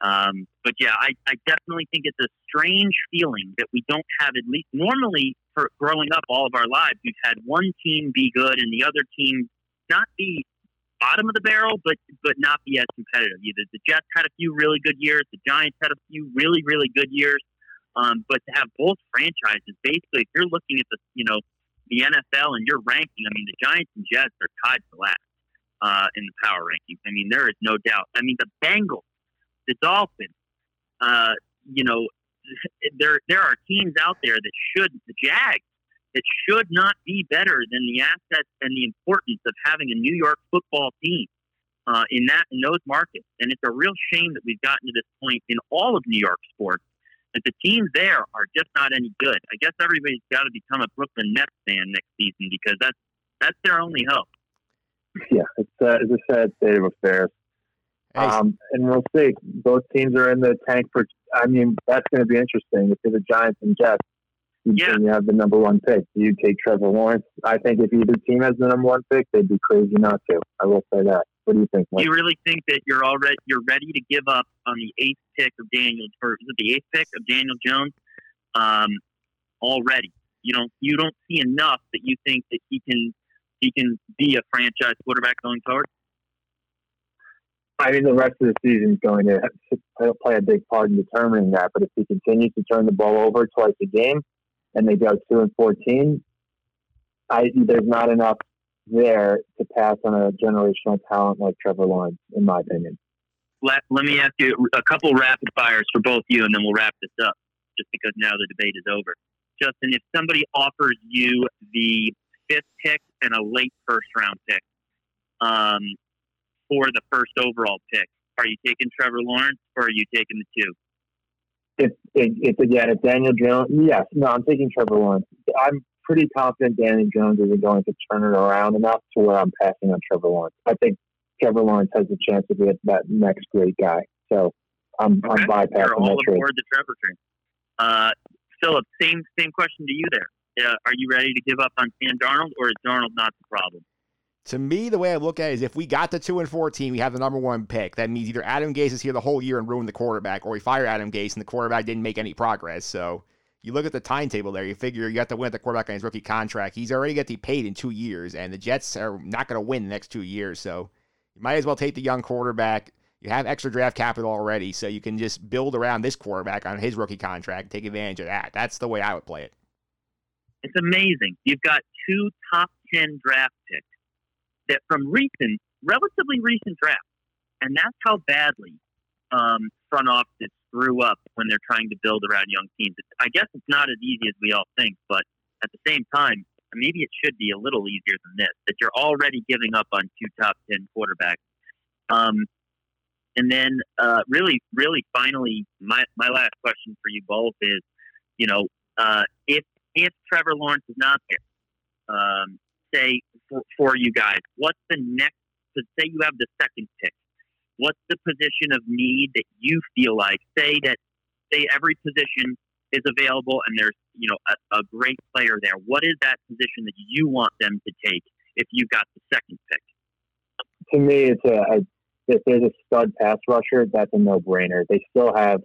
um, but yeah, I, I definitely think it's a strange feeling that we don't have at least normally for growing up all of our lives, we've had one team be good and the other team not be bottom of the barrel, but but not be as competitive either. The Jets had a few really good years. The Giants had a few really really good years. Um, but to have both franchises, basically, if you're looking at the you know the NFL and you're ranking, I mean, the Giants and Jets are tied for last uh, in the power rankings. I mean, there is no doubt. I mean, the Bengals, the Dolphins, uh, you know, (laughs) there there are teams out there that should the Jags that should not be better than the assets and the importance of having a New York football team uh, in that in those markets. And it's a real shame that we've gotten to this point in all of New York sports that the teams there are just not any good. I guess everybody's got to become a Brooklyn Nets fan next season because that's that's their only hope. Yeah, it's, uh, it's a sad state of affairs. Hey, Um, and we'll see. Both teams are in the tank for. I mean, that's going to be interesting. If you're the Giants and Jets, you, Yeah. and you have the number one pick. Do you take Trevor Lawrence? I think if either team has the number one pick, they'd be crazy not to. I will say that. What do you think, Do you really think that you're already you're ready to give up on the eighth pick of Daniel or is it the eighth pick of Daniel Jones? Um, already, you don't you don't see enough that you think that he can he can be a franchise quarterback going forward. I mean, the rest of the season is going to play a big part in determining that. But if he continues to turn the ball over twice a game, and they go two and fourteen, I there's not enough there to pass on a generational talent like Trevor Lawrence, in my opinion. Let, let me ask you a couple rapid fires for both you, and then we'll wrap this up. Just because now the debate is over. Justin, if somebody offers you the fifth pick and a late first round pick um, for the first overall pick, are you taking Trevor Lawrence or are you taking the two? If, if, if again, if Daniel Jones, yes, no, I'm taking Trevor Lawrence. I'm pretty confident Danny Jones isn't going to turn it around enough to where I'm passing on Trevor Lawrence. I think Trevor Lawrence has a chance to be that next great guy. So I'm, Okay. I'm bypassing You're all that trade. aboard the Trevor train. Uh, Philip, same same question to you there. Uh, are you ready to give up on Sam Darnold, or is Darnold not the problem? To me, the way I look at it is if we got the two and four team, we have the number one pick. That means either Adam Gase is here the whole year and ruin the quarterback, or we fire Adam Gase and the quarterback didn't make any progress. So you look at the timetable there, you figure you have to win at the quarterback on his rookie contract. He's already getting paid in two years, and the Jets are not going to win the next two years. So you might as well take the young quarterback. You have extra draft capital already, so you can just build around this quarterback on his rookie contract, take advantage of that. That's the way I would play it. It's amazing. You've got two top ten draft picks that from recent, relatively recent drafts, and that's how badly um, front offices screw up when they're trying to build around young teams. I guess it's not as easy as we all think, but at the same time, maybe it should be a little easier than this. That you're already giving up on two top ten quarterbacks. Um, and then, uh, really, really, finally, my my last question for you both is, you know, uh, if if Trevor Lawrence is not there, um, say for, for you guys, what's the next? Say you have the second pick. What's the position of need that you feel like? Say that say every position is available and there's you know a, a great player there. What is that position that you want them to take if you got the second pick? to me, it's a, a if there's a stud pass rusher, that's a no brainer. They still have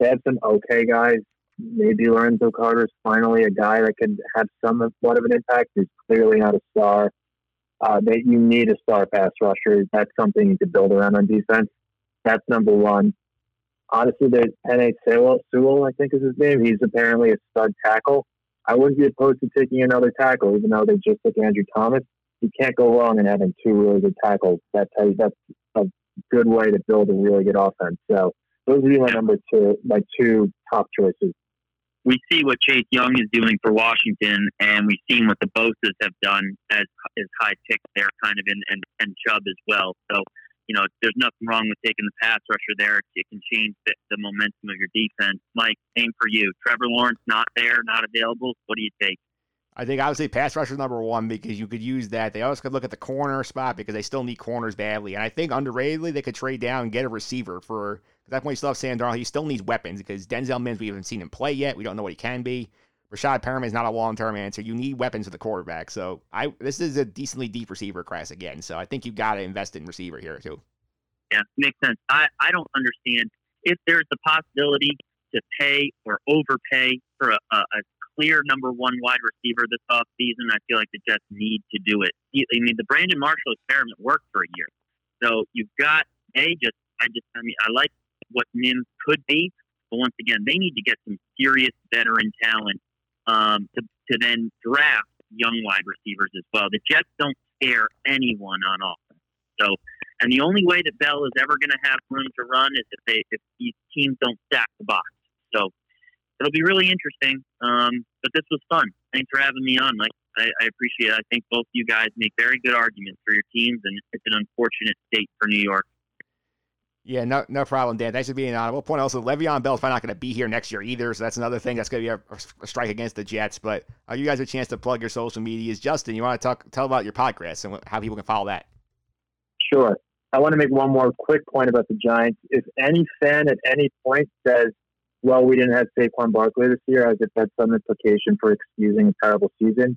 they have some okay guys. Maybe Lorenzo Carter's finally a guy that could have somewhat of an impact. He's clearly not a star. Uh, that you need a star pass rusher. That's something you could build around on defense. That's number one. Honestly, there's Penei Sewell, Sewell, I think is his name. He's apparently a stud tackle. I wouldn't be opposed to taking another tackle, even though they just took Andrew Thomas. You can't go wrong in having two really good tackles. That's how you, that's a good way to build a really good offense. So those would be my number two, my two top choices. We see what Chase Young is doing for Washington, and we've seen what the Bosa's have done as as high picks there, kind of, in, and and Chubb as well. So, you know, there's nothing wrong with taking the pass rusher there. It can change the, the momentum of your defense. Mike, same for you. Trevor Lawrence not there, not available. What do you take? I think obviously pass rusher number one because you could use that. They also could look at the corner spot because they still need corners badly. And I think underratedly they could trade down and get a receiver for at that point you still have Darnold. He still needs weapons because Denzel Mims we haven't seen him play yet. We don't know what he can be. Breshad Perriman is not a long term answer. You need weapons for the quarterback. So I this is a decently deep receiver class again. So I think you've got to invest in receiver here too. Yeah, makes sense. I, I don't understand if there's the possibility to pay or overpay for a, a, a clear number one wide receiver this offseason. I feel like the Jets need to do it. I mean, the Brandon Marshall experiment worked for a year. So you've got a just I just I mean I like what Mims could be, but once again they need to get some serious veteran talent um, to to then draft young wide receivers as well. The Jets don't scare anyone on offense. So and the only way that Bell is ever going to have room to run is if they if these teams don't stack the box. So it'll be really interesting. Um, but this was fun. Thanks for having me on, Mike. I, I appreciate it. I think both of you guys make very good arguments for your teams, and it's an unfortunate state for New York. Yeah, no, no problem, Dan. Thanks for being on. We'll point also Le'Veon Bell's probably not going to be here next year either, so that's another thing that's going to be a, a strike against the Jets. But uh, you guys have a chance to plug your social medias. Justin, you want to talk tell about your podcast and how people can follow that? Sure. I want to make one more quick point about the Giants. If any fan at any point says, well, we didn't have Saquon Barkley this year, as if that's some implication for excusing a terrible season,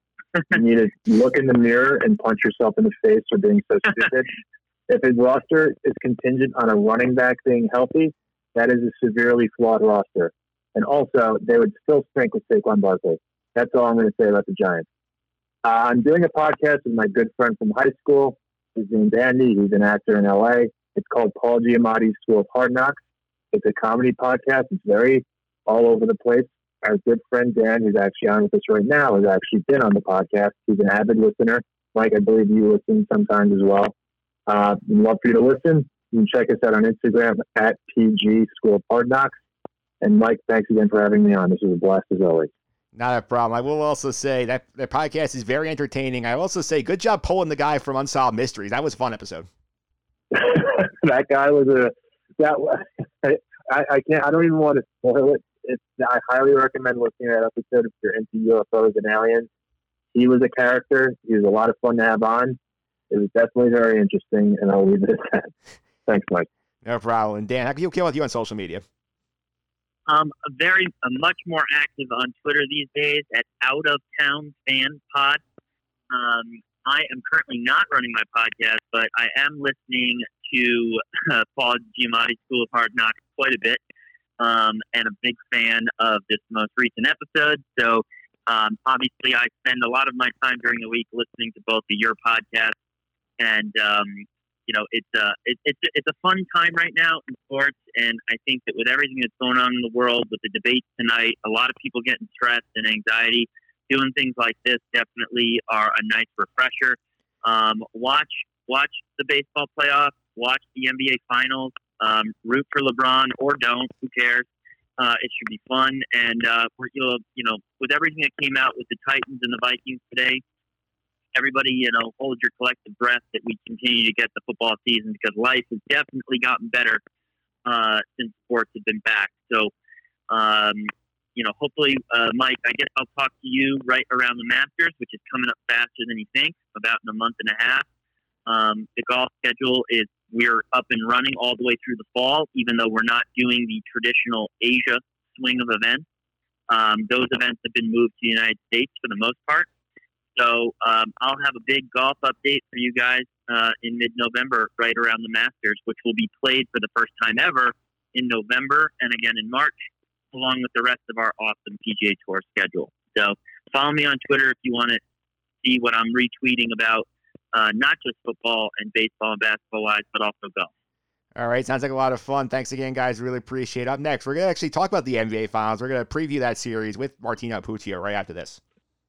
you need to look in the mirror and punch yourself in the face for being so stupid. If his roster is contingent on a running back being healthy, that is a severely flawed roster. And also, they would still stink with Saquon Barkley. That's all I'm going to say about the Giants. Uh, I'm doing a podcast with my good friend from high school. His name's Andy. He's an actor in LA. It's called Paul Giamatti's School of Hard Knocks. It's a comedy podcast. It's very all over the place. Our good friend Dan, who's actually on with us right now, has actually been on the podcast. He's an avid listener. Mike, I believe you listen sometimes as well. Uh, we'd love for you to listen. You can check us out on Instagram at PG School of Hard Knocks. And Mike, thanks again for having me on. This was a blast as always. Not a problem. I will also say that the podcast is very entertaining. I also say good job pulling the guy from Unsolved Mysteries. That was a fun episode. (laughs) that guy was a that (laughs) I, I can't I don't even want to spoil it. It's, I highly recommend listening to that episode if you're into UFOs and aliens. He was a character. He was a lot of fun to have on. It was definitely very interesting, and I'll leave it at that. Thanks, Mike. No problem. And Dan, how can you kill with you on social media? Um, very uh, much more active on Twitter these days at Out of Town Fan Pod. Um, I am currently not running my podcast, but I am listening to uh, Paul Giamatti's School of Hard Knocks quite a bit, um, and a big fan of this most recent episode. So, um, obviously, I spend a lot of my time during the week listening to both of your podcasts, and um, you know, it's a it, it's it's a fun time right now in sports, and I think that with everything that's going on in the world, with the debates tonight, a lot of people getting stressed and anxiety doing things like this definitely are a nice refresher. Um, watch watch the baseball playoffs, watch the NBA finals, um, root for LeBron or don't, who cares? Uh, it should be fun, and uh, you'll you know with everything that came out with the Titans and the Vikings today, everybody you know hold your collective breath that we continue to get the football season because life has definitely gotten better uh, since sports have been back. So um, you know, hopefully, uh, Mike, I guess I'll talk to you right around the Masters, which is coming up faster than you think, about in a month and a half. Um, the golf schedule is we're up and running all the way through the fall, even though we're not doing the traditional Asia swing of events. Um, those events have been moved to the United States for the most part. So um, I'll have a big golf update for you guys uh, in mid-November, right around the Masters, which will be played for the first time ever in November and again in March along with the rest of our awesome PGA Tour schedule. So follow me on Twitter if you want to see what I'm retweeting about, uh, not just football and baseball and basketball wise, but also golf. All right, sounds like a lot of fun. Thanks again, guys. Really appreciate it. Up next, we're going to actually talk about the NBA Finals. We're going to preview that series with Martino Puccio right after this.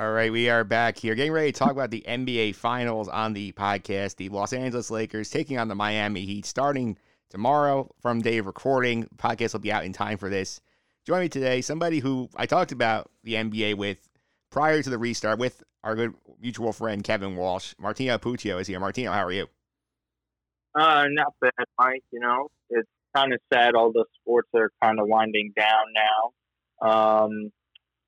All right, we are back here, getting ready to talk about the NBA Finals on the podcast. The Los Angeles Lakers taking on the Miami Heat starting tomorrow from day of recording. Podcast will be out in time for this. Join me today, somebody who I talked about the NBA with prior to the restart with our good mutual friend Kevin Walsh. Martino Puccio is here. Martino, how are you? Uh, not bad, Mike. You know, it's kind of sad all the sports are kind of winding down now. Um,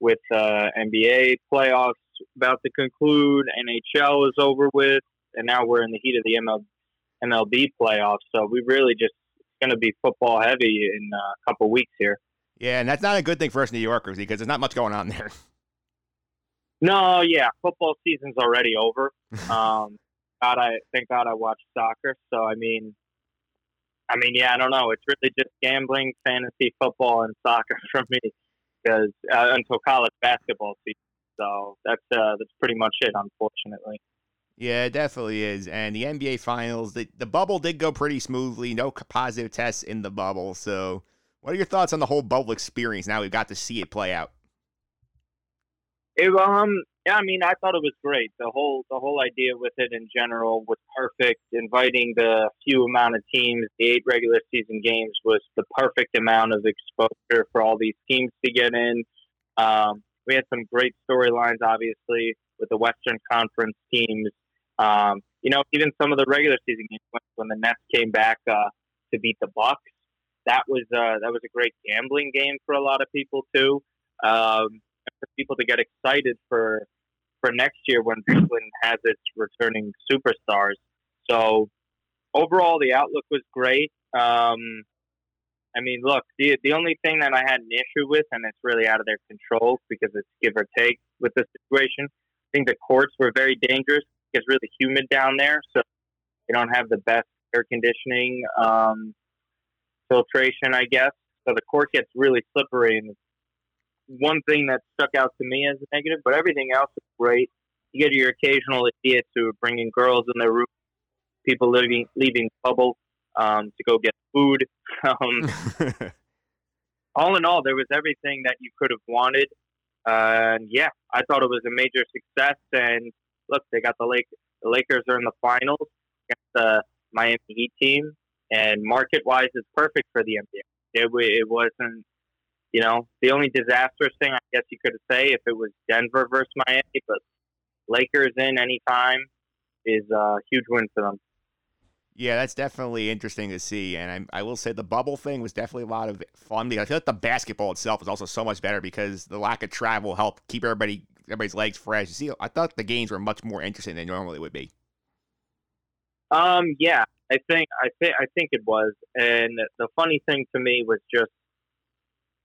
with uh, NBA playoffs about to conclude, NHL is over with, and now we're in the heat of the ML, MLB playoffs. So we really just going to be football heavy in uh, a couple weeks here. Yeah, and that's not a good thing for us New Yorkers because there's not much going on there. (laughs) No, yeah, football season's already over. (laughs) Um, God, I thank God I watch soccer. So I mean, I mean, yeah, I don't know. It's really just gambling, fantasy football, and soccer (laughs) for me because uh, until college basketball season. So that's uh, that's pretty much it, unfortunately. Yeah, it definitely is. And the NBA Finals, the, the bubble did go pretty smoothly. No positive tests in the bubble. So, what are your thoughts on the whole bubble experience? Now we've got to see it play out. It, um, yeah, I mean, I thought it was great. The whole the whole idea with it in general was perfect. Inviting the few amount of teams, the eight regular season games, was the perfect amount of exposure for all these teams to get in. Um, we had some great storylines, obviously, with the Western Conference teams. Um, you know, even some of the regular season games when the Nets came back uh, to beat the Bucks, that was uh, that was a great gambling game for a lot of people too. Um, for people to get excited for for next year when Brooklyn has its returning superstars. So overall, the outlook was great. Um, I mean, look, the the only thing that I had an issue with, and it's really out of their control because it's give or take with the situation. I think the courts were very dangerous. It's really humid down there, so they don't have the best air conditioning um, filtration, I guess. So the court gets really slippery, and one thing that stuck out to me as a negative, but everything else is great. You get your occasional idiots who are bringing girls in their room, people leaving leaving bubble um, to go get food. (laughs) Um, (laughs) all in all, there was everything that you could have wanted. Uh, and yeah, I thought it was a major success. And look, they got the Lake. The Lakers are in the finals. against the Miami Heat team, and market wise, it's perfect for the NBA. It, it wasn't, you know, the only disastrous thing I guess you could say if it was Denver versus Miami, but Lakers in anytime is a huge win for them. Yeah, that's definitely interesting to see, and I, I will say the bubble thing was definitely a lot of fun. I feel like the basketball itself was also so much better because the lack of travel helped keep everybody everybody's legs fresh. You see, I thought the games were much more interesting than normally would be. Um, yeah, I think I think I think it was, and the funny thing to me was just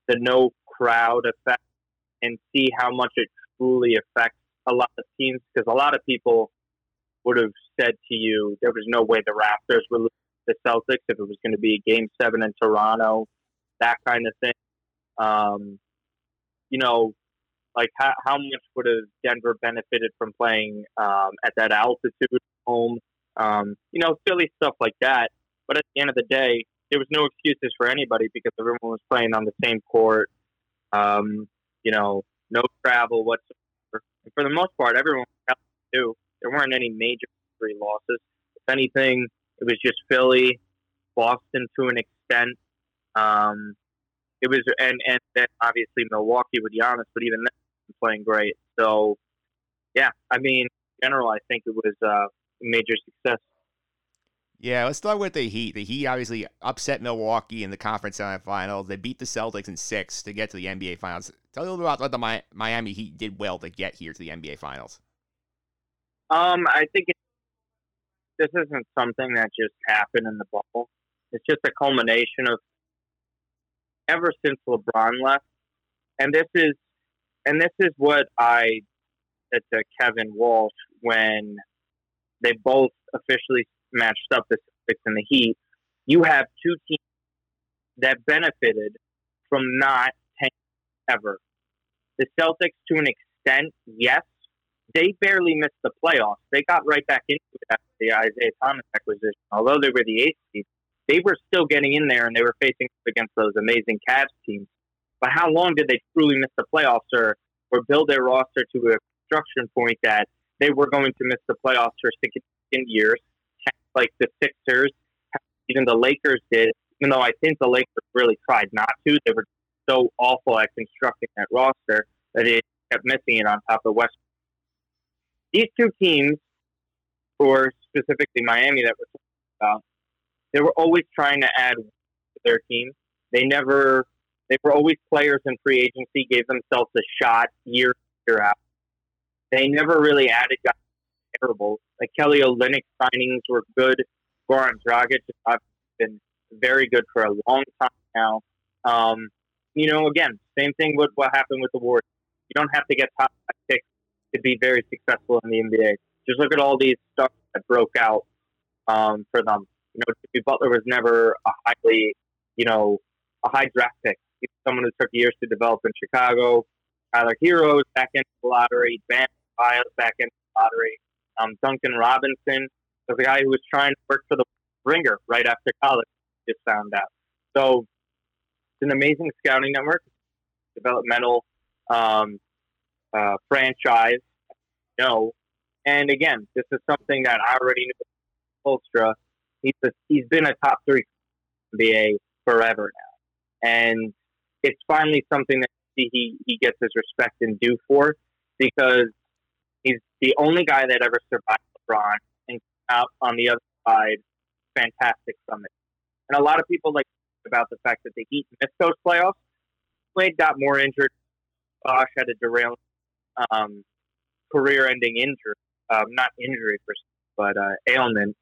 the no crowd effect, and see how much it truly affects a lot of teams because a lot of people would have said to you there was no way the Raptors would lose the Celtics if it was going to be a Game Seven in Toronto, that kind of thing. Um, you know, like how, how much would have Denver benefited from playing um, at that altitude home? Um, you know, silly stuff like that. But at the end of the day, there was no excuses for anybody because everyone was playing on the same court. Um, you know, no travel whatsoever. And for the most part, everyone was too. There weren't any major injury losses. If anything, it was just Philly, Boston to an extent. Um, it was, and and then obviously Milwaukee with Giannis, but even then playing great. So, yeah, I mean, in general, I think it was uh, a major success. Yeah, let's start with the Heat. The Heat obviously upset Milwaukee in the conference semifinals. They beat the Celtics in six to get to the NBA Finals. Tell me a little bit about what the Miami Heat did well to get here to the NBA Finals. Um, I think it, this isn't something that just happened in the bubble. It's just a culmination of ever since LeBron left, and this is and this is what I said to Kevin Walsh when they both officially matched up the Celtics and the Heat. You have two teams that benefited from not ever. The Celtics, to an extent, yes, they barely missed the playoffs. They got right back into it after the Isaiah Thomas acquisition. Although they were the eighth seed, they were still getting in there and they were facing against those amazing Cavs teams. But how long did they truly miss the playoffs or, or build their roster to a construction point that they were going to miss the playoffs for significant years, like the Sixers, even the Lakers did, even though I think the Lakers really tried not to. They were so awful at constructing that roster that it kept missing it on top of West these two teams, or specifically Miami that we're talking about, they were always trying to add to their team. They never, they were always players in free agency, gave themselves a shot year year out. They never really added guys terrible. Like Kelly Olynyk signings were good. Goran Dragic has been very good for a long time now. Um, you know, again, same thing with what happened with the Warriors. You don't have to get top picks to be very successful in the NBA. Just look at all these stuff that broke out um, for them. You know, Jimmy Butler was never a highly, you know, a high draft pick. He's someone who took years to develop in Chicago. Tyler Herro's back into the lottery. Bam Biles back into the lottery. Um, Duncan Robinson was a guy who was trying to work for the Ringer right after college. Just found out. So it's an amazing scouting network, developmental um, uh, franchise. No, and again, this is something that I already knew. Spoelstra, he's a, he's been a top three NBA forever now, and it's finally something that he he gets his respect and due for because he's the only guy that ever survived LeBron and out on the other side, fantastic from. And a lot of people like about the fact that the Heat missed those playoffs. Wade got more injured. Bosh had a derailment um, career-ending injury, um, not injury, per but uh, ailment.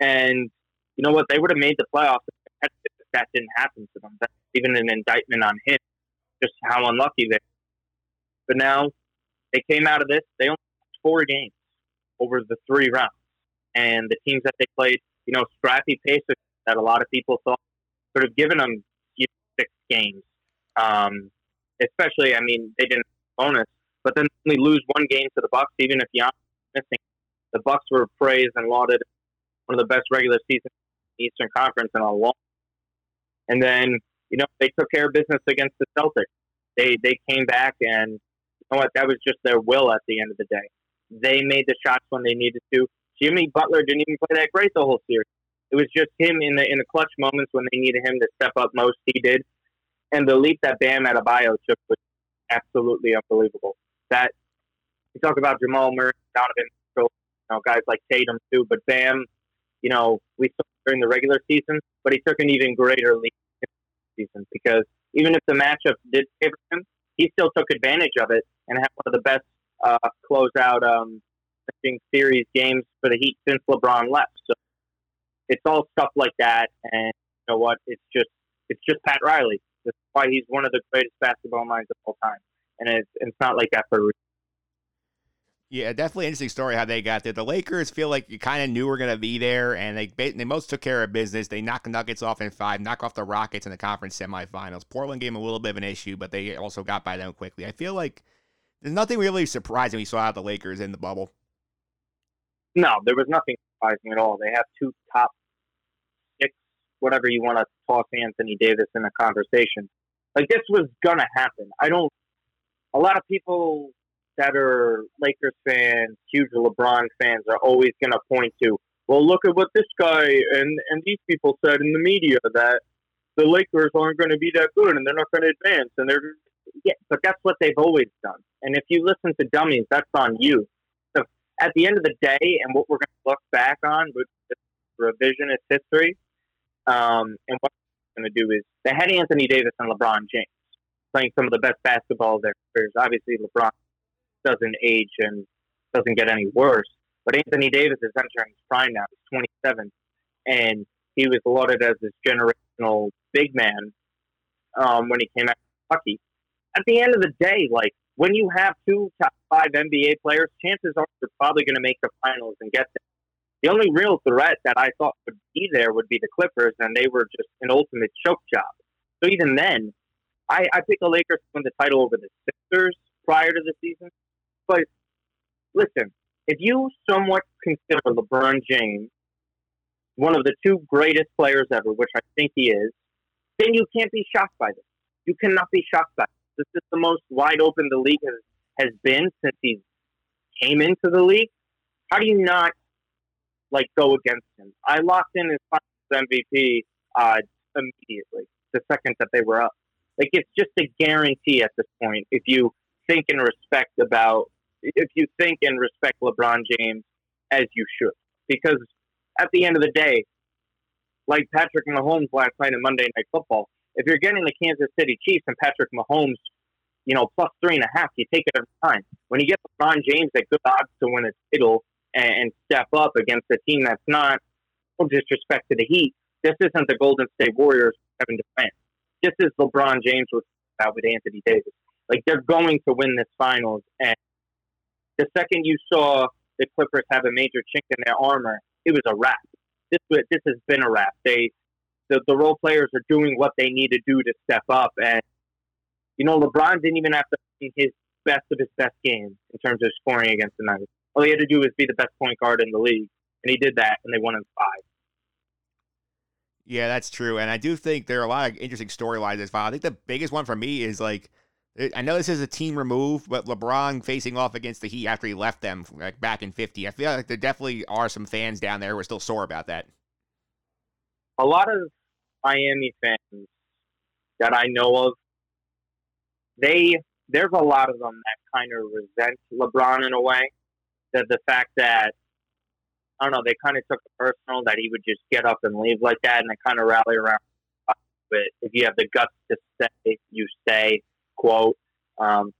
And you know what? They would have made the playoffs if that didn't happen to them. That's even an indictment on him, just how unlucky they. Were. But now they came out of this. They only four games over the three rounds, and the teams that they played, you know, scrappy Pacers that a lot of people thought could have given them you know, six games. Um, especially, I mean, they didn't bonus, but then only lose one game to the Bucks, even if Giannis missing. The Bucks were praised and lauded one of the best regular the Eastern Conference in a long. And then you know they took care of business against the Celtics. They they came back and you know what that was just their will at the end of the day. They made the shots when they needed to. Jimmy Butler didn't even play that great the whole series. It was just him in the in the clutch moments when they needed him to step up most. He did, and the leap that Bam Adebayo took was absolutely unbelievable. That you talk about Jamal Murray, Donovan, you know, guys like Tatum too, but Bam, you know, we saw during the regular season, but he took an even greater leap in the season because even if the matchup did favor him, he still took advantage of it and had one of the best uh, close out um, series games for the Heat since LeBron left. So it's all stuff like that, and you know what? It's just it's just Pat Riley. That's why he's one of the greatest basketball minds of all time, and it's it's not like that for. Yeah, definitely interesting story how they got there. The Lakers feel like you kind of knew we're going to be there, and they they most took care of business. They knocked the Nuggets off in five, knock off the Rockets in the conference semifinals. Portland gave them a little bit of an issue, but they also got by them quickly. I feel like there's nothing really surprising we saw out the Lakers in the bubble. No, there was nothing surprising at all. They have two top six, whatever you want to toss Anthony Davis in a conversation. Like this was gonna happen. I don't. A lot of people that are Lakers fans, huge LeBron fans, are always gonna point to. Well, look at what this guy and and these people said in the media that the Lakers aren't going to be that good and they're not going to advance and they're yeah, but that's what they've always done. And if you listen to dummies, that's on you So at the end of the day, and what we're going to look back on with revisionist history, um, and what we're going to do is they had Anthony Davis and LeBron James playing some of the best basketball of their careers. Obviously, LeBron doesn't age and doesn't get any worse, but Anthony Davis is entering his prime now. He's 27, and he was lauded as this generational big man um, when he came out of Kentucky. At the end of the day, like when you have two top five NBA players, chances are they're probably going to make the finals and get there. The only real threat that I thought would be there would be the Clippers, and they were just an ultimate choke job. So even then, I, I picked the Lakers to win the title over the Sixers prior to the season. But listen, if you somewhat consider LeBron James one of the two greatest players ever, which I think he is, then you can't be shocked by this. You cannot be shocked by this is the most wide open the league has, has been since he came into the league. How do you not like go against him? I locked in his MVP uh, immediately the second that they were up. Like it's just a guarantee at this point. If you think and respect about, if you think and respect LeBron James as you should, because at the end of the day, like Patrick Mahomes last night in Monday Night Football, if you're getting the Kansas City Chiefs and Patrick Mahomes, you know, plus three and a half, you take it every time. When you get LeBron James at good odds to win a title and, and step up against a team that's not, no disrespect to the Heat, this isn't the Golden State Warriors having defense. This is LeBron James with, uh, with Anthony Davis. Like they're going to win this finals, and the second you saw the Clippers have a major chink in their armor, it was a wrap. This this has been a wrap. They the, the role players are doing what they need to do to step up. And, you know, LeBron didn't even have to be his best of his best game in terms of scoring against the Nuggets. All he had to do was be the best point guard in the league. And he did that, and they won in five. Yeah, that's true. And I do think there are a lot of interesting storylines this file. I think the biggest one for me is like, I know this is a team remove, but LeBron facing off against the Heat after he left them like back in 50. I feel like there definitely are some fans down there who are still sore about that a lot of Miami fans that I know of, they there's a lot of them that kind of resent LeBron in a way. That the fact that I don't know, they kind of took it personal that he would just get up and leave like that, and they kind of rally around. But if you have the guts to stay, you stay. Quote, um,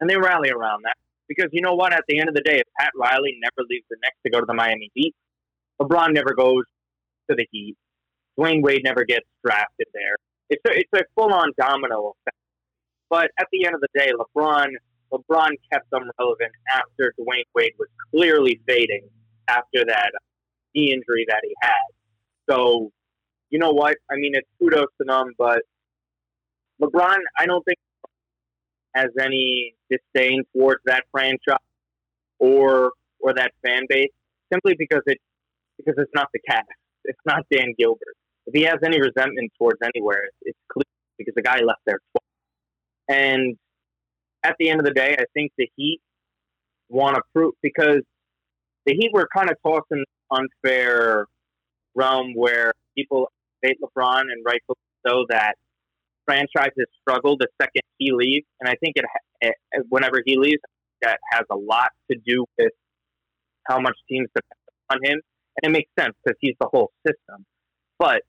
and they rally around that because you know what? At the end of the day, if Pat Riley never leaves the Knicks to go to the Miami Heat, LeBron never goes to the Heat. Dwyane Wade never gets drafted there. It's a, it's a full on domino effect. But at the end of the day, LeBron LeBron kept them relevant after Dwyane Wade was clearly fading after that uh, knee injury that he had. So, you know what? I mean, it's kudos to them, but LeBron, I don't think has any disdain towards that franchise or or that fan base simply because it because it's not the Cavs. It's not Dan Gilbert if he has any resentment towards anywhere, it's clear because the guy left there twice. And at the end of the day, I think the Heat want to prove because the Heat were kind of tossed in unfair realm where people hate LeBron and rightfully so that franchises struggle the second he leaves, and I think it, it whenever he leaves, that has a lot to do with how much teams depend on him, and it makes sense because he's the whole system. But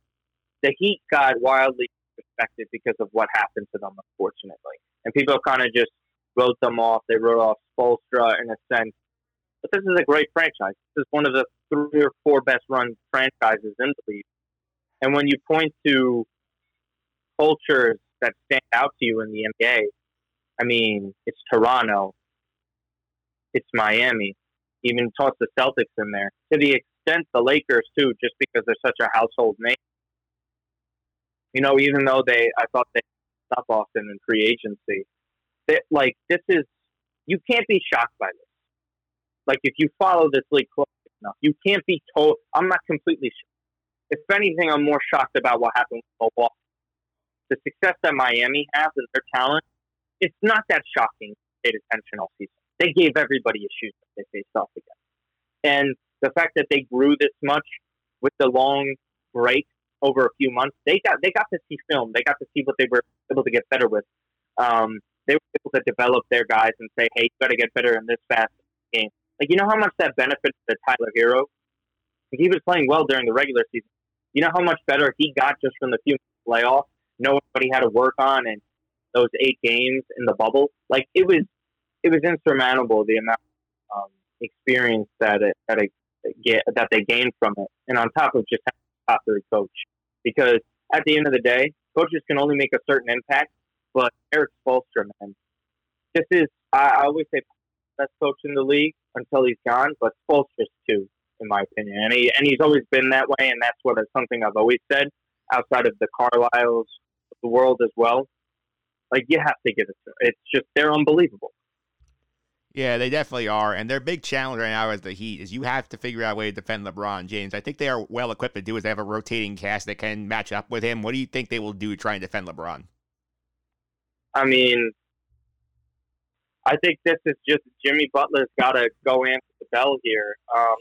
the Heat got wildly affected because of what happened to them, unfortunately, and people kind of just wrote them off. They wrote off Spoelstra in a sense. But this is a great franchise. This is one of the three or four best run franchises in the league. And when you point to cultures that stand out to you in the NBA, I mean, it's Toronto, it's Miami, even toss the Celtics in there. To the extent the Lakers too, just because they're such a household name. You know, even though they, I thought they stopped often in free agency. They, like this is, you can't be shocked by this. Like if you follow this league close enough, you can't be told. I'm not completely shocked. If anything, I'm more shocked about what happened with Milwaukee. The success that Miami has and their talent, it's not that shocking. Paid attention all season. They gave everybody issues that they faced off against. And the fact that they grew this much with the long break over a few months, they got they got to see film. They got to see what they were able to get better with. Um, they were able to develop their guys and say, "Hey, you got to get better in this fast game." Like you know how much that benefits the Tyler Herro. He was playing well during the regular season. You know how much better he got just from the few playoffs, knowing what he had to work on and those eight games in the bubble. Like it was, it was insurmountable the amount of um, experience that it, that it get that they gained from it, and on top of just top three coach. Because at the end of the day, coaches can only make a certain impact. But Erik Spoelstra, man, this is I, always say best coach in the league until he's gone, but Spoelstra's too, in my opinion, and he and he's always been that way, and that's what something I've always said outside of the Carlisles of the world as well. Like you have to give it to. Them. It's just they're unbelievable. Yeah, they definitely are. And their big challenge right now as the Heat is you have to figure out a way to defend LeBron James. I think they are well equipped to do it. They have a rotating cast that can match up with him. What do you think they will do to try and defend LeBron? I mean, I think this is just Jimmy Butler's got to go answer the bell here. Um,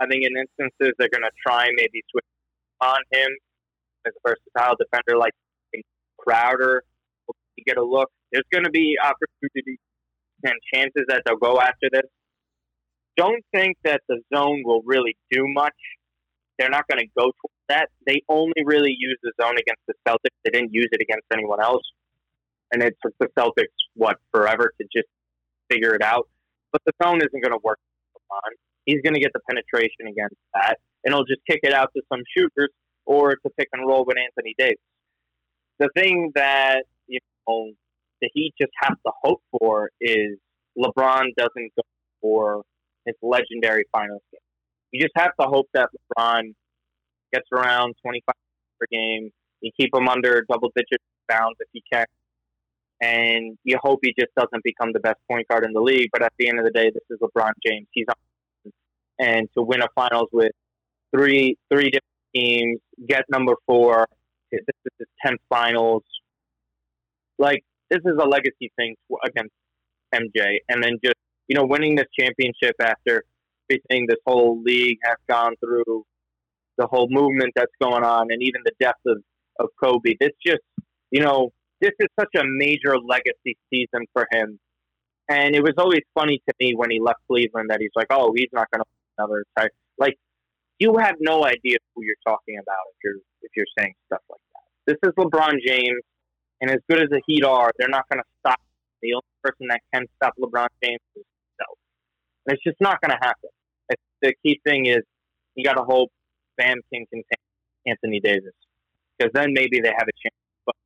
I think in instances they're going to try maybe switch on him as a versatile defender like Crowder to get a look. There's going to be opportunities and chances that they'll go after this. Don't think that the zone will really do much. They're not going to go towards that. They only really use the zone against the Celtics. They didn't use it against anyone else. And it took the Celtics, what, forever to just figure it out. But the zone isn't going to work on. He's going to get the penetration against that. And he'll just kick it out to some shooters or to pick and roll with Anthony Davis. The thing that, you know, the Heat just have to hope for is LeBron doesn't go for his legendary finals game. You just have to hope that LeBron gets around 25 per game. You keep him under double digit bounds if you can. And you hope he just doesn't become the best point guard in the league. But at the end of the day, this is LeBron James. He's on. And to win a finals with three three different teams, get number four, this is his 10th finals. Like, this is a legacy thing against MJ. And then just, you know, winning this championship after everything this whole league has gone through, the whole movement that's going on, and even the death of, of Kobe. This just, you know, this is such a major legacy season for him. And it was always funny to me when he left Cleveland that he's like, oh, he's not going to another type. Like, you have no idea who you're talking about if you're if you're saying stuff like that. This is LeBron James, and as good as the Heat are, they're not going to stop. The only person that can stop LeBron James is himself, and it's just not going to happen. It's, the key thing is you got to hope Bam can contain Anthony Davis, because then maybe they have a chance. But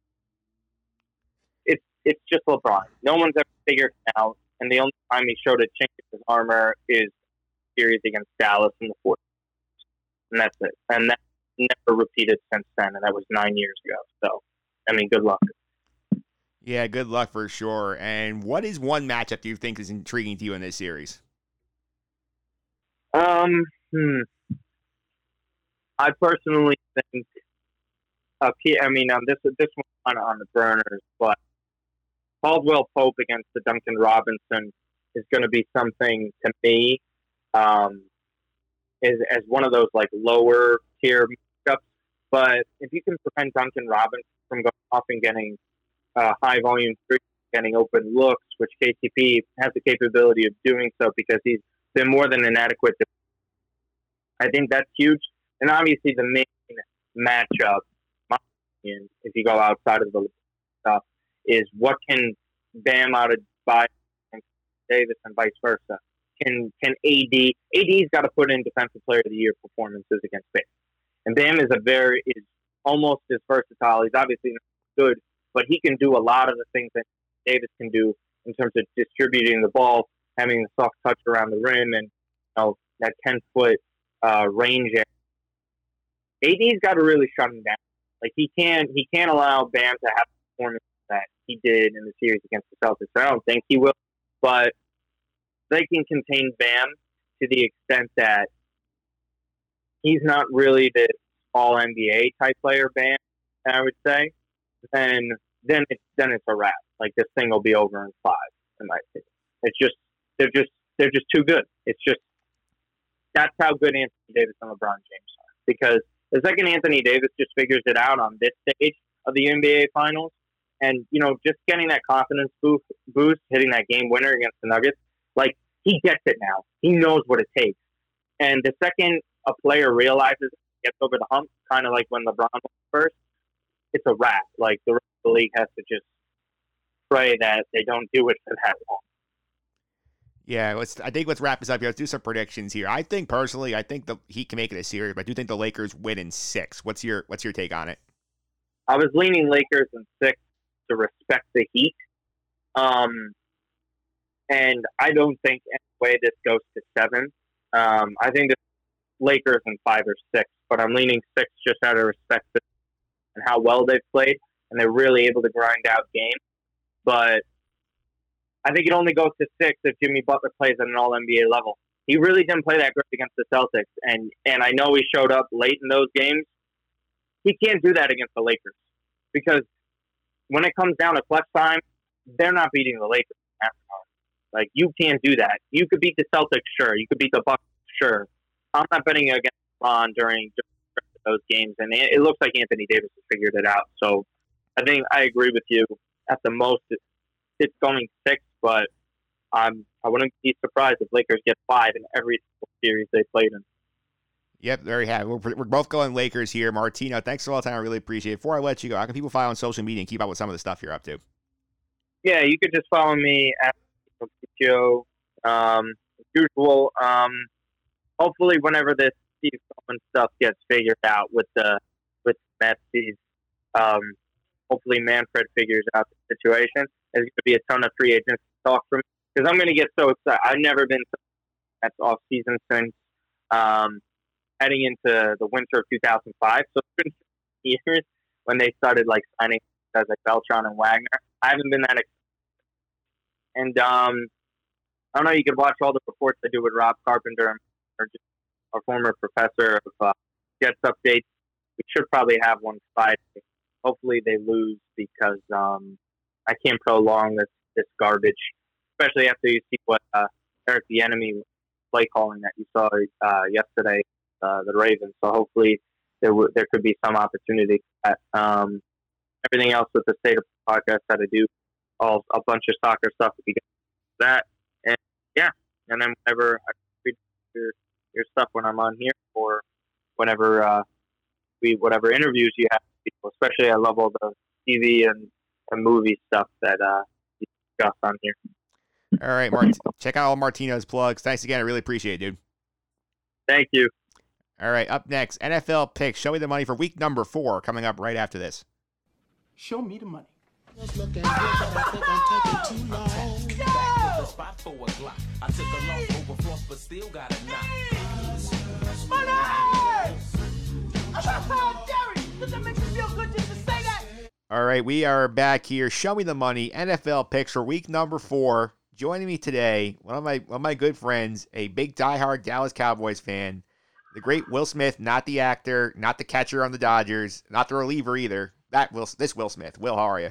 it's it's just LeBron. No one's ever figured it out, and the only time he showed a chink in his armor is series against Dallas in the fourth and that's it. And that never repeated since then, and that was nine years ago. So, I mean, good luck. Yeah, good luck for sure. And what is one matchup do you think is intriguing to you in this series? Um, hmm. I personally think, uh, I mean, um, this this one on the burners, but Caldwell Pope against the Duncan Robinson is going to be something to me. Um, as, as one of those like lower tier matchups. But if you can prevent Duncan Robinson from going off and getting uh, high volume threes, getting open looks, which KCP has the capability of doing so because he's been more than inadequate. I think that's huge. And obviously, the main matchup, my opinion, if you go outside of the stuff, is what can Bam out of by Davis and vice versa. Can can AD AD's got to put in Defensive Player of the Year performances against Bam, and Bam is a very is almost as versatile. He's obviously good, but he can do a lot of the things that Davis can do in terms of distributing the ball, having the soft touch around the rim, and you know that ten foot uh, range. AD's got to really shut him down. Like he can't he can't allow Bam to have the performance that he did in the series against the Celtics. I don't think he will, but they can contain Bam to the extent that he's not really the all NBA type player, Bam. I would say, then then it's then it's a wrap. Like this thing will be over in five, in my opinion. It's just they're just they're just too good. It's just that's how good Anthony Davis and LeBron James are. Because the second Anthony Davis just figures it out on this stage of the NBA Finals, and you know just getting that confidence boost, boost, hitting that game winner against the Nuggets, like he gets it now. He knows what it takes. And the second a player realizes gets over the hump, kind of like when LeBron was first, it's a wrap. Like the rest of the league has to just pray that they don't do it for that long. Yeah, let's. I think let's wrap this up here. Let's do some predictions here. I think personally, I think the Heat can make it a series, but I do think the Lakers win in six. What's your What's your take on it? I was leaning Lakers in six to respect the Heat, um, and I don't think anyway this goes to seven. Um, I think the Lakers in five or six, but I'm leaning six just out of respect to and how well they've played, and they're really able to grind out games. But I think it only goes to six if Jimmy Butler plays at an All NBA level. He really didn't play that great against the Celtics, and and I know he showed up late in those games. He can't do that against the Lakers because when it comes down to clutch time, they're not beating the Lakers. Like you can't do that. You could beat the Celtics, sure. You could beat the Bucks, sure. I'm not betting against LeBron during, during those games, and it, looks like Anthony Davis has figured it out. So I think I agree with you. At the most, it's, going six, but I'm I wouldn't be surprised if Lakers get five in every series they played in. Yep, very happy. We're, we're both going Lakers here. Martino, thanks for all the time. I really appreciate it. Before I let you go, how can people follow on social media and keep up with some of the stuff you're up to? Yeah, you could just follow me at Joe. Um, usual. Um, hopefully, whenever this Cohen stuff gets figured out with the with Mets, um, hopefully Manfred figures out the situation. There's going to be a ton of free agents to talk from because I'm going to get so excited. I've never been that's off season since um, heading into the winter of 2005. So it's been (laughs) years when they started like signing guys like Beltran and Wagner. I haven't been that excited. And um, I don't know. You can watch all the reports I do with Rob Carpenter, or just former professor of uh, Jets updates. We should probably have one Friday. Hopefully they lose because um, I can't prolong this this garbage, especially after you see what uh, Eric Bieniemy play calling that you saw uh, yesterday, uh, the Ravens. So hopefully there w- there could be some opportunity. At, um, everything else with the state of podcast that I do, all a bunch of soccer stuff. If you that, and yeah, and then whenever I read your, your stuff when I'm on here, or whenever uh, we whatever interviews you have, people, especially I love all the TV and, and movie stuff that uh, you discuss on here. All right, Mart- check out all Martino's plugs. Thanks again. I really appreciate it, dude. Thank you. All right, up next, NFL picks. Show me the money for week number four coming up right after this. Show me the money. All right, we are back here. Show me the money. NFL picks for week number four. Joining me today, one of my one of my good friends, a big diehard Dallas Cowboys fan, the great Will Smith, not the actor, not the catcher on the Dodgers, not the reliever either. That Will, this Will Smith. Will, how are you?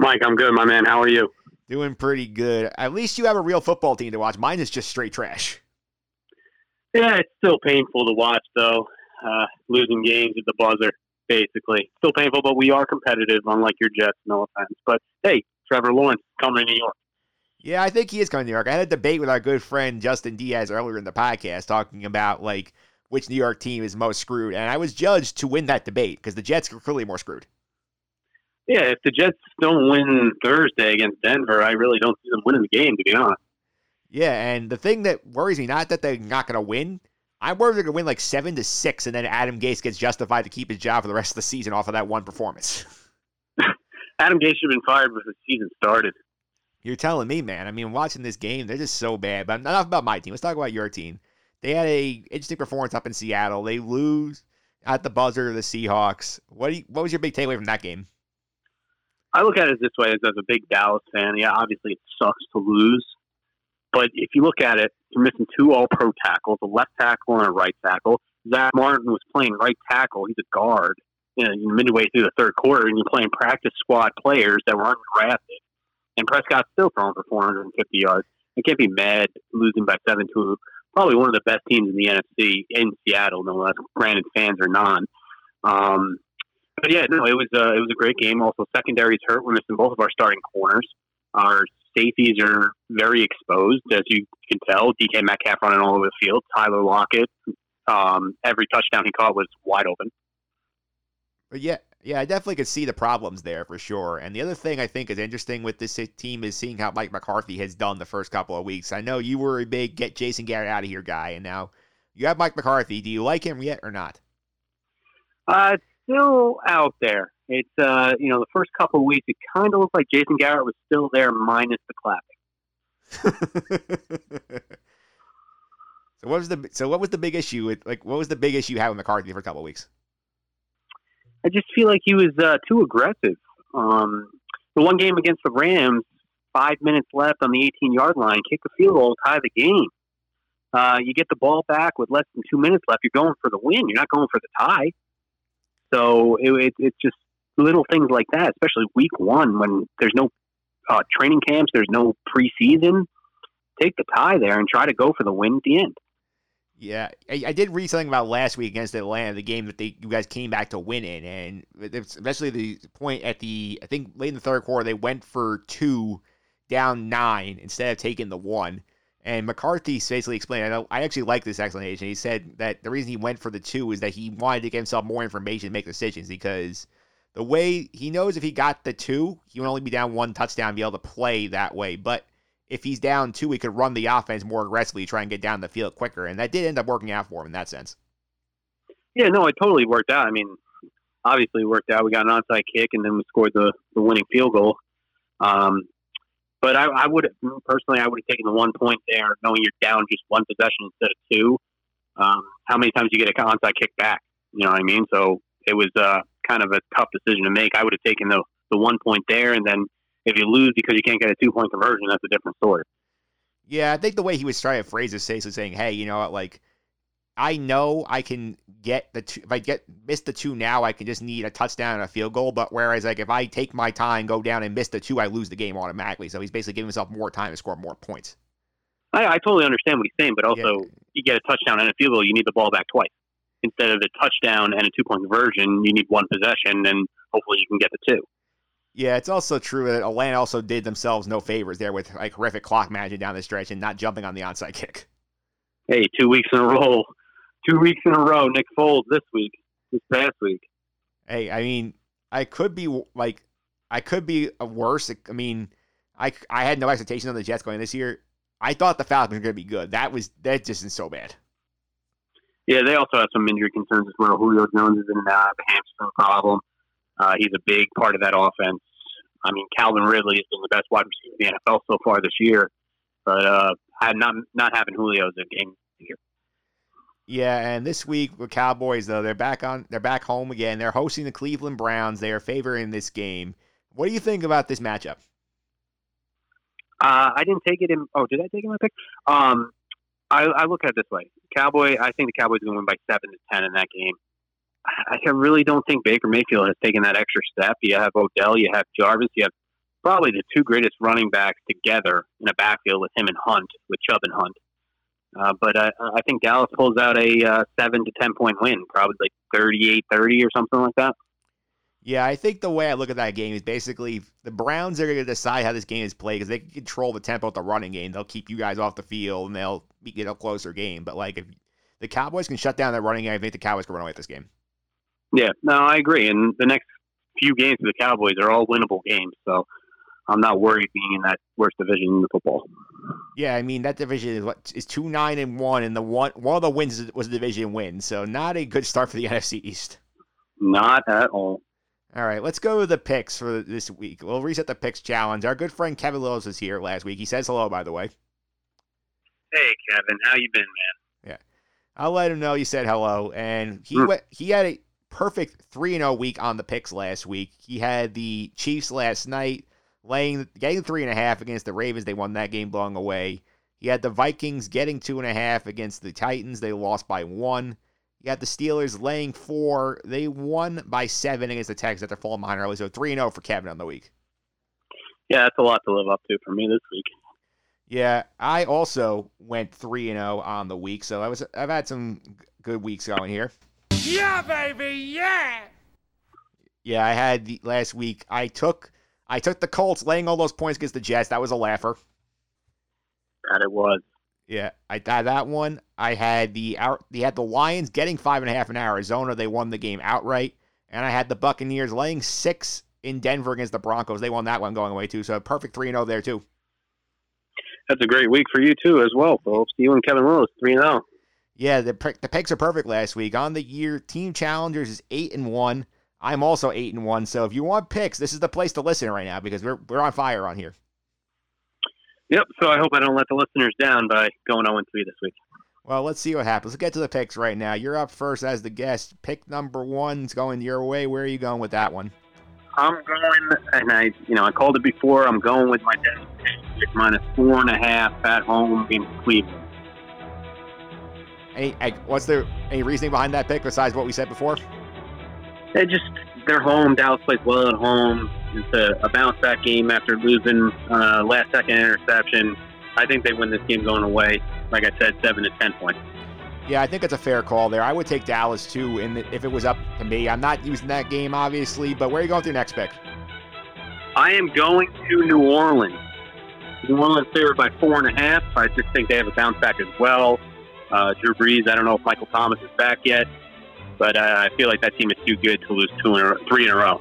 Mike, I'm good, my man. How are you? Doing pretty good. At least you have a real football team to watch. Mine is just straight trash. Yeah, it's still painful to watch though. Uh, losing games at the buzzer, basically, still painful. But we are competitive, unlike your Jets. No offense, but hey, Trevor Lawrence coming to New York. Yeah, I think he is coming to New York. I had a debate with our good friend Justin Diaz earlier in the podcast talking about like which New York team is most screwed, and I was judged to win that debate because the Jets are clearly more screwed. Yeah, if the Jets don't win Thursday against Denver, I really don't see them winning the game. To be honest. Yeah, and the thing that worries me not that they're not going to win. I'm worried they're going to win like seven to six, and then Adam Gase gets justified to keep his job for the rest of the season off of that one performance. (laughs) Adam Gase should have been fired before the season started. You're telling me, man. I mean, watching this game, they're just so bad. But enough about my team. Let's talk about your team. They had a interesting performance up in Seattle. They lose at the buzzer to the Seahawks. What do you, what was your big takeaway from that game? I look at it this way as, as a big Dallas fan. Yeah, obviously it sucks to lose, but if you look at it, you're missing two All Pro tackles, a left tackle and a right tackle. Zack Martin was playing right tackle. He's a guard. You know, midway through the third quarter, and you're playing practice squad players that were undrafted. And Prescott's still throwing for 450 yards. I can't be mad losing by seven to probably one of the best teams in the NFC in Seattle, no less. Granted, fans are non. Um, but yeah, no, it was uh, it was a great game. Also, secondary's hurt. We're missing both of our starting corners. Our safeties are very exposed, as you can tell. DK Metcalf running all over the field. Tyler Lockett, um, every touchdown he caught was wide open. But yeah, yeah, I definitely could see the problems there for sure. And the other thing I think is interesting with this team is seeing how Mike McCarthy has done the first couple of weeks. I know you were a big get Jason Garrett out of here guy, and now you have Mike McCarthy. Do you like him yet or not? Uh, still out there. It's uh, you know, the first couple of weeks, it kind of looked like Jason Garrett was still there, minus the clapping. (laughs) so what was the so what was the big issue with like what was the big issue you had with McCarthy for a couple of weeks? I just feel like he was uh, too aggressive. Um, the one game against the Rams, five minutes left on the 18 yard line, kick a field goal, tie the game. Uh, you get the ball back with less than two minutes left. You're going for the win. You're not going for the tie. So it, it, it's just little things like that, especially week one when there's no uh, training camps, there's no preseason. Take the tie there and try to go for the win at the end. Yeah, I, I, did read something about last week against Atlanta, the game that they you guys came back to win in, and especially the point at the I think late in the third quarter they went for two, down nine instead of taking the one. And McCarthy basically explained. I I actually like this explanation. He said that the reason he went for the two is that he wanted to give himself more information to make decisions because the way he knows if he got the two, he would only be down one touchdown, and be able to play that way. But if he's down two, he could run the offense more aggressively, try and get down the field quicker, and that did end up working out for him in that sense. Yeah, no, it totally worked out. I mean, obviously worked out. We got an onside kick, and then we scored the, the winning field goal. Um, but I, I would personally, I would have taken the one point there, knowing you're down just one possession instead of two. Um, how many times you get a onside kick back? You know what I mean? So it was uh, kind of a tough decision to make. I would have taken the the one point there, and then if you lose because you can't get a two point conversion, that's a different story. Yeah, I think the way he was trying to phrase it, basically saying, "Hey, you know, like I know I can get the two, if I get miss the two now, I can just need a touchdown and a field goal. But whereas like if I take my time, go down and miss the two, I lose the game automatically. So he's basically giving himself more time to score more points. I, I totally understand what he's saying, but also yeah. you get a touchdown and a field goal, you need the ball back twice instead of a touchdown and a two point conversion. You need one possession, and hopefully you can get the two. Yeah, it's also true that Atlanta also did themselves no favors there with like horrific clock management down the stretch and not jumping on the onside kick. Hey, two weeks in a row, two weeks in a row. Nick Foles this week, this past week. Hey, I mean, I could be like, I could be worse. I mean, I I had no expectations on the Jets going this year. I thought the Falcons were going to be good. That was that just is so bad. Yeah, they also have some injury concerns as well. Julio Jones is in and out, hamstring problem. Uh, he's a big part of that offense. I mean, Calvin Ridley has been the best wide receiver in the NFL so far this year, but uh, not not having Julio is a game. Yeah, and this week with Cowboys though, they're back on they're back home again. They're hosting the Cleveland Browns. They are favoring this game. What do you think about this matchup? Uh, I didn't take it in. Oh, did I take in my pick? Um, I, I look at it this way: Cowboy. I think the Cowboys are going to win by seven to ten in that game. I really don't think Baker Mayfield has taken that extra step. You have Odell, you have Jarvis, you have probably the two greatest running backs together in a backfield with him and Hunt, with Chubb and Hunt. Uh, but I, I think Dallas pulls out a uh, seven to ten point win, probably like 38-30 or something like that. Yeah, I think the way I look at that game is basically the Browns are going to decide how this game is played because they can control the tempo of the running game. They'll keep you guys off the field and they'll get a closer game. But like if the Cowboys can shut down that running game, I think the Cowboys can run away with this game. Yeah, no, I agree. And the next few games for the Cowboys are all winnable games, so I'm not worried being in that worst division in the football. Yeah, I mean that division is what is two nine and one, and the one one of the wins was a division win, so not a good start for the (laughs) NFC East. Not at all. All right, let's go to the picks for this week. We'll reset the picks challenge. Our good friend Kevin Lewis was here last week. He says hello, by the way. Hey, Kevin, how you been, man? Yeah, I'll let him know you said hello. And he Mm. went. He had a perfect three and zero week on the picks last week. He had the Chiefs last night, laying getting three and a half against the Ravens. They won that game blowing away. You had the Vikings getting two and a half against the Titans. They lost by one. You got the Steelers laying four. They won by seven against the Texans after falling behind early. So three and zero for Kevin on the week. Yeah, that's a lot to live up to for me this week. Yeah, I also went three and zero on the week. So I was I've had some good weeks going here. Yeah, baby, yeah. Yeah, I had the last week. I took I took the Colts laying all those points against the Jets. That was a laugher. That it was. Yeah, I had that one. I had the out. They had the Lions getting five and a half in Arizona. They won the game outright, and I had the Buccaneers laying six in Denver against the Broncos. They won that one going away too. So perfect three and zero there too. That's a great week for you too, as well, folks. You and Kevin Willis, three and oh. zero. Yeah, the the picks are perfect last week. On the year, Team Challengers is eight and one. I'm also eight and one. So if you want picks, this is the place to listen right now because we're we're on fire on here. Yep. So I hope I don't let the listeners down by going zero and three this week. Well, let's see what happens. Let's get to the picks right now. You're up first as the guest. Pick number one's going your way. Where are you going with that one? I'm going, and I, you know, I called it before. I'm going with my Patriots minus four and a half at home against Cleveland. Any, what's the any reasoning behind that pick besides what we said before? They just they're home. Dallas plays well at home. It's a, a bounce back game after losing uh, last second interception. I think they win this game going away. Like I said, seven to ten points. Yeah, I think it's a fair call there. I would take Dallas too, and if it was up to me, I'm not using that game obviously. But where are you going with your next pick? I am going to New Orleans. New Orleans favored by four and a half. I just think they have a bounce back as well. Uh, Drew Brees. I don't know if Michael Thomas is back yet, but uh, I feel like that team is too good to lose two in a, three in a row.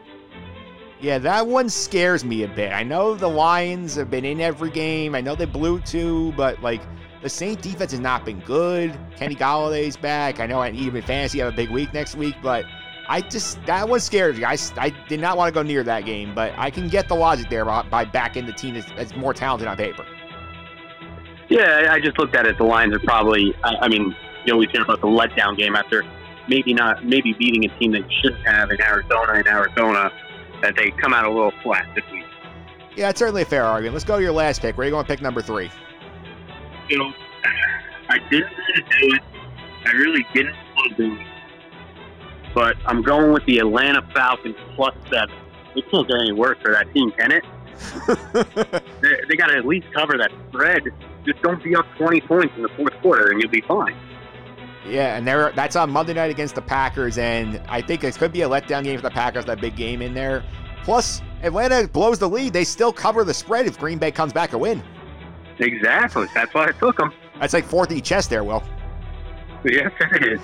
Yeah, that one scares me a bit. I know the Lions have been in every game. I know they blew two, but like the Saint defense has not been good. Kenny Golladay's back. I know I need even in fantasy have a big week next week, but I just that one scares me. I, I did not want to go near that game, but I can get the logic there by, by backing the team that's, that's more talented on paper. Yeah, I- I just looked at it. The Lions are probably. I, I mean, you always hear about the letdown game after maybe not, maybe beating a team that you shouldn't have in Arizona. In Arizona, that they come out a little flat this week. Yeah, it's certainly a fair argument. Let's go to your last pick. Where are you going to pick number three? You know, I didn't want to do it. I really didn't want to do it. But I'm going with the Atlanta Falcons plus seven. It can't get any worse for that team, can it? (laughs) they they got to at least cover that spread. Just don't be up 20 points in the fourth quarter, and you'll be fine. Yeah, and they're, that's on Monday night against the Packers, and I think this could be a letdown game for the Packers. That big game in there. Plus, Atlanta blows the lead. They still cover the spread if Green Bay comes back a win. Exactly. That's why I took them. That's like fourth each chest there, Will. (laughs) Yes, it is.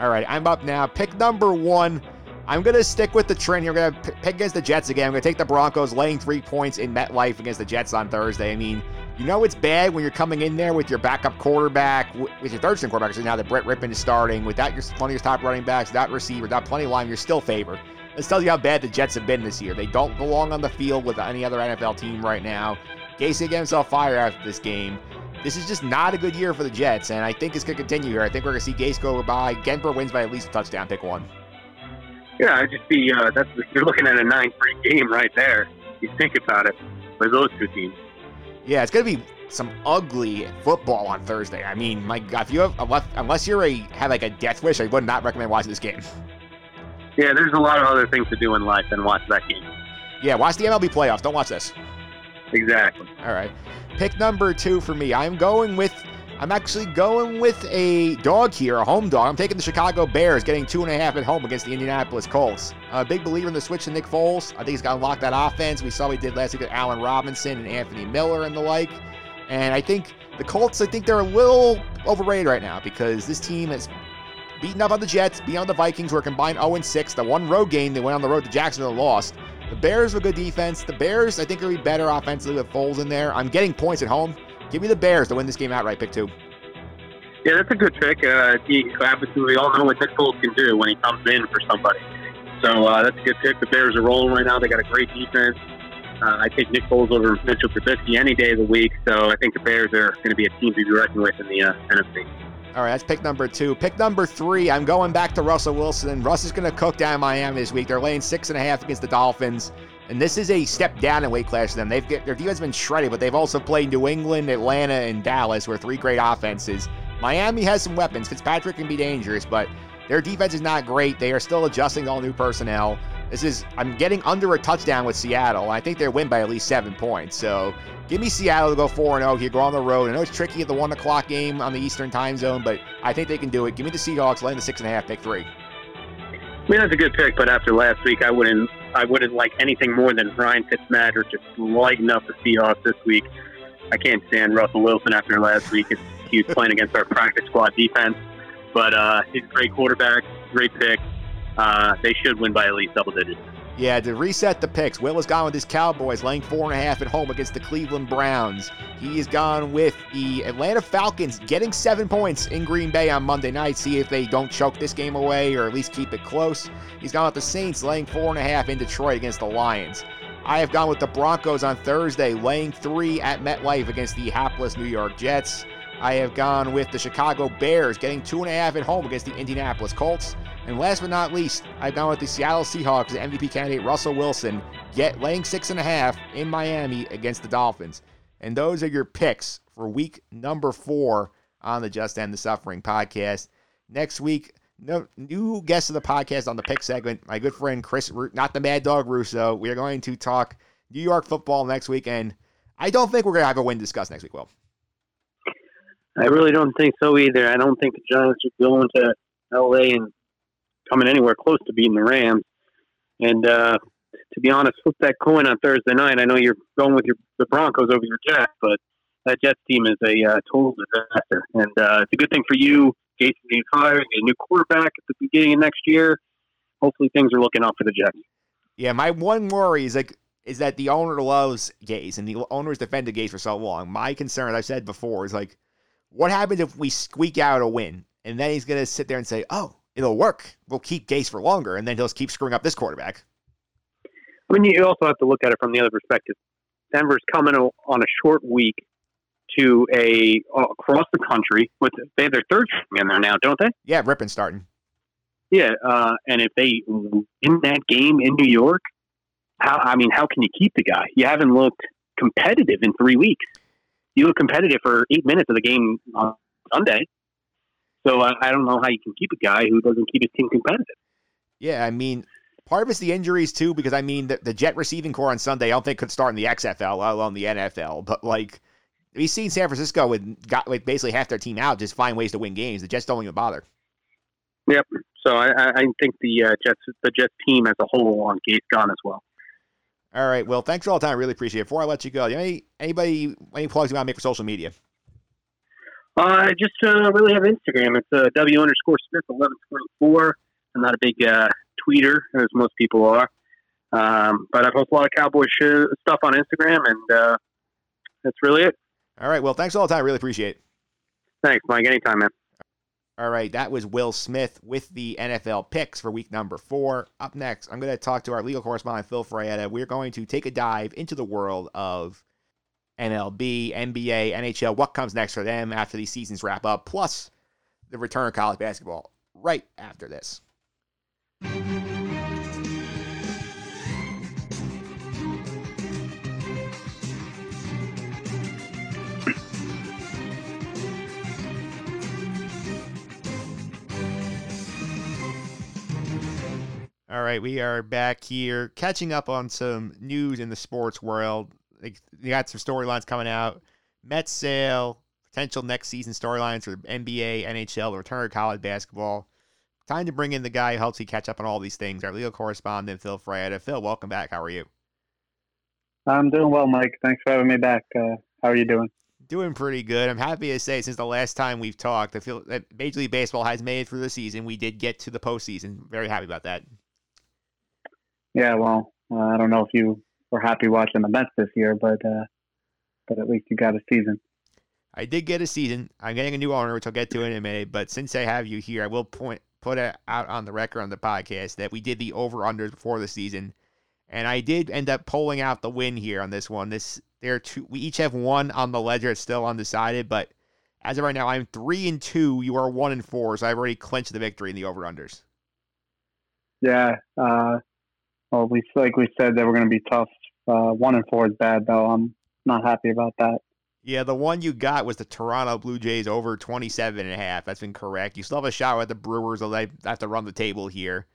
All right, I'm up now. Pick number one. I'm going to stick with the trend. I'm going to pick against the Jets again. I'm going to take the Broncos laying three points in MetLife against the Jets on Thursday. I mean, you know it's bad when you're coming in there with your backup quarterback, with your third string quarterback, so now that Brett Rypien is starting, without your one of your top running backs, without receiver, without plenty of line, you're still favored. This tells you how bad the Jets have been this year. They don't belong on the field with any other NFL team right now. Gase get himself fired after this game. This is just not a good year for the Jets, and I think it's going to continue here. I think we're going to see Gase go by. Denver wins by at least a touchdown. Pick one. Yeah, I just see uh, that's you're looking at a nine-three game right there. You think about it for those two teams. Yeah, it's going to be some ugly football on Thursday. I mean, my God, if you have unless, unless you're a have like a death wish, I would not recommend watching this game. Yeah, there's a lot of other things to do in life than watch that game. Yeah, watch the MLB playoffs. Don't watch this. Exactly. All right. Pick number two for me. I'm going with I'm actually going with a dog here, a home dog. I'm taking the Chicago Bears, getting two and a half at home against the Indianapolis Colts. A big believer in the switch to Nick Foles. I think he's got to unlock that offense. We saw what he did last week with Allen Robinson and Anthony Miller and the like. And I think the Colts, I think they're a little overrated right now because this team has beaten up on the Jets, beaten on the Vikings, who are combined 0 6. The one road game, they went on the road to Jacksonville and lost. The Bears are good defense. The Bears, I think, are be better offensively with Foles in there. I'm getting points at home. Give me the Bears to win this game outright. Pick two. Yeah, that's a good pick. Uh, he, obviously, we all know what Nick Foles can do when he comes in for somebody. So uh, that's a good pick. The Bears are rolling right now. They got a great defense. Uh, I take Nick Foles over Mitchell Trubisky any day of the week. So I think the Bears are going to be a team to be reckoned with in the uh, NFC. All right, that's pick number two. Pick number three, I'm going back to Russell Wilson. Russ is going to cook down Miami this week. They're laying six and a half against the Dolphins. And this is a step down in weight class for them. They've get, their defense has been shredded, but they've also played New England, Atlanta, and Dallas, where three great offenses. Miami has some weapons. Fitzpatrick can be dangerous, but their defense is not great. They are still adjusting all new personnel. This is I'm getting under a touchdown with Seattle. I think they win by at least seven points. So give me Seattle to go four and zero here. Go on the road. I know it's tricky at the one o'clock game on the Eastern Time Zone, but I think they can do it. Give me the Seahawks, laying the six and a half, pick three. I mean, that's a good pick, but after last week, I wouldn't. I wouldn't like anything more than Ryan Fitzmagic just lighting up the Seahawks this week. I can't stand Russell Wilson after last week. He was playing against our practice squad defense, but uh, he's a great quarterback, great pick. Uh, they should win by at least double digits. Yeah, to reset the picks, Will has gone with his Cowboys, laying four and a half at home against the Cleveland Browns. He has gone with the Atlanta Falcons, getting seven points in Green Bay on Monday night. See if they don't choke this game away or at least keep it close. He's gone with the Saints, laying four and a half in Detroit against the Lions. I have gone with the Broncos on Thursday, laying three at MetLife against the hapless New York Jets. I have gone with the Chicago Bears, getting two and a half at home against the Indianapolis Colts. And last but not least, I've gone with the Seattle Seahawks, MVP candidate Russell Wilson, get laying six and a half in Miami against the Dolphins. And those are your picks for week number four on the Just End the Suffering podcast. Next week, no new guest of the podcast on the pick segment, my good friend Chris, not the Mad Dog Russo. We are going to talk New York football next week, and I don't think we're going to have a win discussed next week, Will. I really don't think so either. I don't think the Giants are going to L.A. and coming anywhere close to beating the Rams. And uh, to be honest, flip that coin on Thursday night. I know you're going with your the Broncos over your Jets, but that Jets team is a uh, total disaster. And uh, it's a good thing for you, Jason being fired, a new quarterback at the beginning of next year. Hopefully, things are looking up for the Jets. Yeah, my one worry is like is that the owner loves Gase and the owner's defended Gase for so long. My concern, I've said before, is like, what happens if we squeak out a win and then he's gonna sit there and say, "Oh, it'll work. We'll keep Gase for longer, and then he'll keep screwing up this quarterback." I mean, you also have to look at it from the other perspective. Denver's coming on a short week to a uh, across the country with they have their third string in there now, don't they? Yeah, Rypien starting. Yeah, uh, and if they in that game in New York, how I mean, how can you keep the guy? You haven't looked competitive in three weeks. You look competitive for eight minutes of the game on Sunday. So uh, I don't know how you can keep a guy who doesn't keep his team competitive. Yeah, I mean, part of it's the injuries too, because I mean, the, the Jet receiving corps on Sunday, I don't think could start in the XFL, let alone the NFL. But like, we've seen San Francisco with got like basically half their team out, just find ways to win games. The Jets don't even bother. Yep. So I, I think the uh, Jets, the Jets team as a whole on Gase gone as well. All right. Well, thanks for all the time. I Really appreciate it. Before I let you go, any anybody any plugs you want to make for social media? Uh, I just uh, really have Instagram. It's uh, W underscore Smith eleven twenty four. I'm not a big uh, tweeter as most people are, um, but I post a lot of cowboy sh- stuff on Instagram, and uh, that's really it. All right. Well, thanks for all the time. I Really appreciate it. Thanks, Mike. Anytime, man. All right, that was Will Smith with the NFL picks for week number four. Up next, I'm going to talk to our legal correspondent, Phil Frietta. We're going to take a dive into the world of MLB, NBA, NHL, what comes next for them after these seasons wrap up, plus the return of college basketball right after this. All right, we are back here catching up on some news in the sports world. Like, you got some storylines coming out. Mets sale, potential next season storylines for NBA, NHL, the return of college basketball. Time to bring in the guy who helps you catch up on all these things. Our legal correspondent, Phil Frietta. Phil, welcome back. How are you? I'm doing well, Mike. Thanks for having me back. Uh, how are you doing? Doing pretty good. I'm happy to say since the last time we've talked, I feel that Major League Baseball has made it through the season. We did get to the postseason. Very happy about that. Yeah, well, uh, I don't know if you were happy watching the Mets this year, but uh, but at least you got a season. I did get a season. I'm getting a new owner, which I'll get to in a minute. But since I have you here, I will point put it out on the record on the podcast that we did the over unders before the season, and I did end up pulling out the win here on this one. This there are two. We each have one on the ledger. It's still undecided, but as of right now, I'm three and two. You are one and four, so I've already clinched the victory in the over unders. Yeah. Uh, well, we like we said they were going to be tough. Uh, one and four is bad, though. I'm not happy about that. Yeah, the one you got was the Toronto Blue Jays over 27 and a half. That's been correct. You still have a shot at the Brewers, they have to run the table here.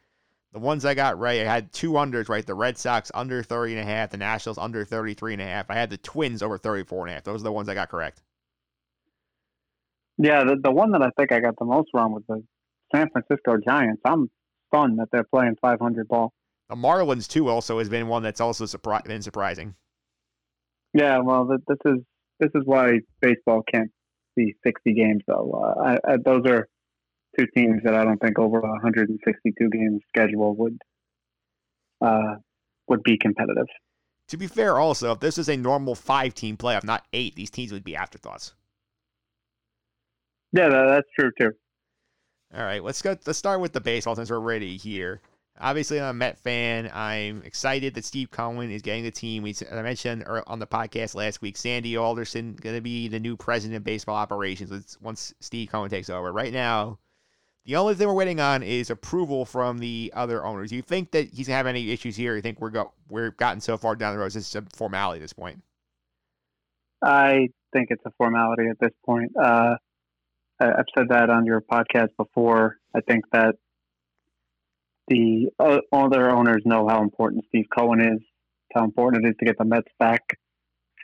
The ones I got right, I had two unders right. The Red Sox under 30 and a half, the Nationals under 33 and a half. I had the Twins over 34 and a half. Those are the ones I got correct. Yeah, the, the one that I think I got the most wrong was the San Francisco Giants. I'm stunned that they're playing 500 ball. The Marlins, too, also has been one that's also surpri- been surprising. Yeah, well, this is this is why baseball can't be 60 games, though. Uh, I, I, those are two teams that I don't think over a 162 game schedule would uh, would be competitive. To be fair, also, if this is a normal five team playoff, not eight, these teams would be afterthoughts. Yeah, that, that's true too. All right, let's go. Let's start with the baseball since we're ready here. Obviously, I'm a Met fan. I'm excited that Steve Cohen is getting the team. We, as I mentioned on the podcast last week, Sandy Alderson going to be the new president of baseball operations once Steve Cohen takes over. Right now, the only thing we're waiting on is approval from the other owners. You think that he's gonna have any issues here? You think we're go we're gotten so far down the road? It's a formality at this point. I think it's a formality at this point. Uh, I've said that on your podcast before. I think that the uh, other owners know how important Steve Cohen is, how important it is to get the Mets back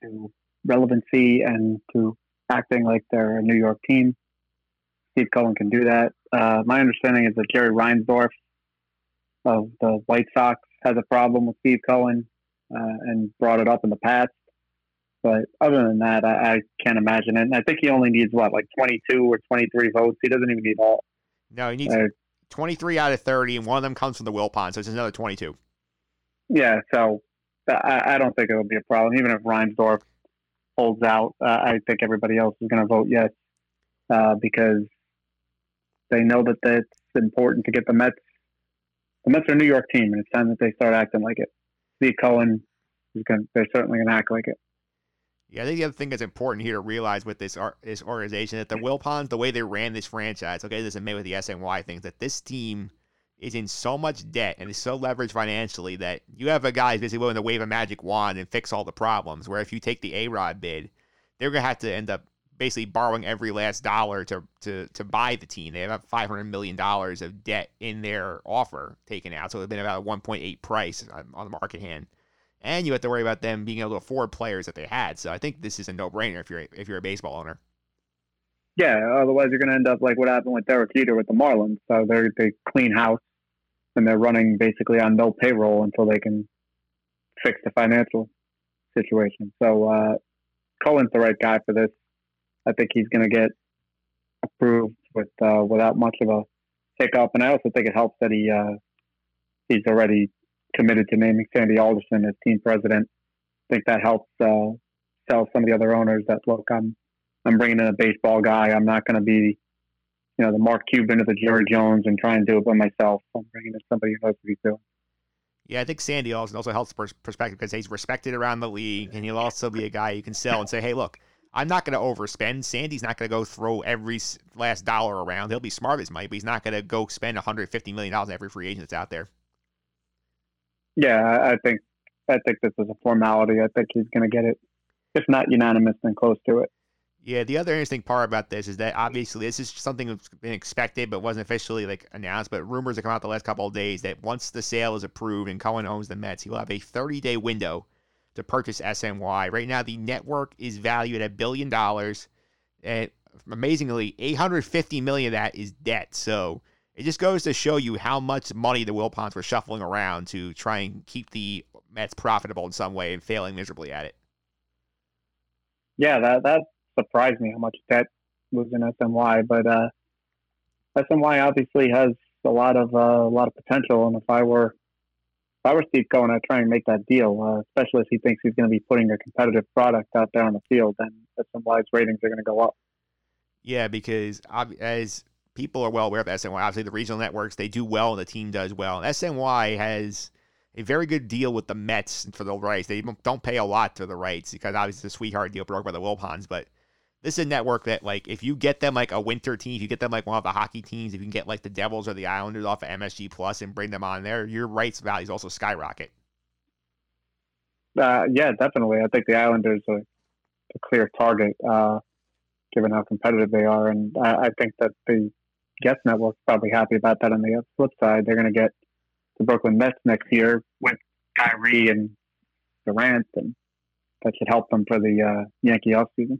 to relevancy and to acting like they're a New York team. Steve Cohen can do that. Uh, my understanding is that Jerry Reinsdorf of the White Sox has a problem with Steve Cohen uh, and brought it up in the past. But other than that, I, I can't imagine it. And I think he only needs what, like 22 or 23 votes. He doesn't even need all. No, he needs uh, 23 out of 30, and one of them comes from the Wilpon, so it's another 22. Yeah, so I, I don't think it'll be a problem. Even if Reinsdorf holds out, uh, I think everybody else is going to vote yes uh, because they know that it's important to get the Mets. The Mets are a New York team, and it's time that they start acting like it. Steve Cohen is going. They're certainly going to act like it. Yeah, I think the other thing that's important here to realize with this this organization that the Wilpons, the way they ran this franchise, okay, this is made with the SNY things, that this team is in so much debt and is so leveraged financially that you have a guy who's basically willing to wave a magic wand and fix all the problems. Where if you take the A Rod bid, they're gonna have to end up basically borrowing every last dollar to to to buy the team. They have about five hundred million dollars of debt in their offer taken out, so it's been about a one point eight price on the market hand and you have to worry about them being able to afford players that they had. So I think this is a no-brainer if you're if you're a baseball owner. Yeah, otherwise you're going to end up like what happened with Derek Jeter with the Marlins. So they they clean house and they're running basically on no payroll until they can fix the financial situation. So uh, Cohen's the right guy for this. I think he's going to get approved with uh, without much of a hiccup, and I also think it helps that he uh, he's already committed to naming Sandy Alderson as team president. I think that helps uh, sell some of the other owners that look, I'm I'm bringing in a baseball guy. I'm not going to be, you know, the Mark Cuban or the Jerry Jones and try and do it by myself. I'm bringing in somebody who knows what he's doing. Yeah, I think Sandy Alderson also helps perspective because he's respected around the league, and he'll also be a guy you can sell and say, "Hey, look, I'm not going to overspend. Sandy's not going to go throw every last dollar around. He'll be smart as might, but he's not going to go spend 150 million dollars every free agent that's out there." Yeah, I think I think this is a formality. I think he's going to get it, if not unanimous, then close to it. Yeah, the other interesting part about this is that obviously this is something that's been expected but wasn't officially like announced. But rumors have come out the last couple of days that once the sale is approved and Cohen owns the Mets, he will have a 30-day window to purchase SNY. Right now, the network is valued at a billion dollars. and amazingly, 850 million of that is debt. So it just goes to show you how much money the Wilpons were shuffling around to try and keep the Mets profitable in some way and failing miserably at it. Yeah, that that surprised me how much debt was in SNY, but uh, SNY obviously has a lot of uh, a lot of potential, and if I were if I were Steve Cohen, I'd try and make that deal, uh, especially if he thinks he's going to be putting a competitive product out there on the field, then SNY's ratings are going to go up. Yeah, because as people are well aware of SNY, obviously the regional networks they do well and the team does well. SNY has a very good deal with the Mets for the rights. They don't pay a lot to the rights because obviously the sweetheart deal broke by the Wilpons, but this is a network that like if you get them like a winter team, if you get them like one of the hockey teams, if you can get like the Devils or the Islanders off of MSG Plus and bring them on there, your rights values also skyrocket. Uh, yeah, definitely. I think the Islanders are a clear target, uh, given how competitive they are, and I, I think that the YES Network's probably happy about that. On the flip side, they're going to get the Brooklyn Nets next year with Kyrie and Durant, and that should help them for the uh, Yankee offseason.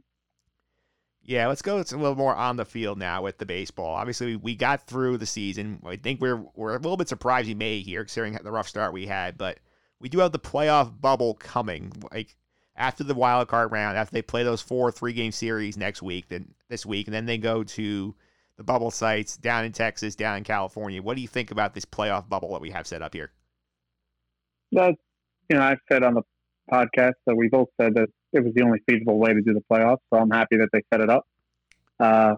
Yeah, let's go. It's a little more on the field now with the baseball. Obviously, we got through the season. I think we're we're a little bit surprised we made here, considering the rough start we had. But we do have the playoff bubble coming. Like after the wild card round, after they play those four three game series next week, then this week, and then they go to the bubble sites down in Texas, down in California. What do you think about this playoff bubble that we have set up here? That you know, I've said on the podcast that we both said that it was the only feasible way to do the playoffs. So I'm happy that they set it up. Uh,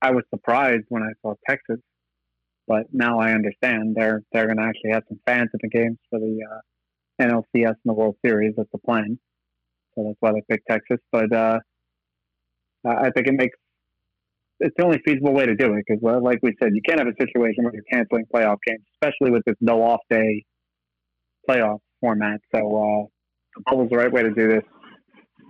I was surprised when I saw Texas, but now I understand they're they're going to actually have some fans at the games for the uh, NLCS and the World Series. That's the plan. So that's why they picked Texas. But uh, I think it makes it's the only feasible way to do it because, like we said, you can't have a situation where you're canceling playoff games, especially with this no off day playoff format. So uh, the bubble's the right way to do this.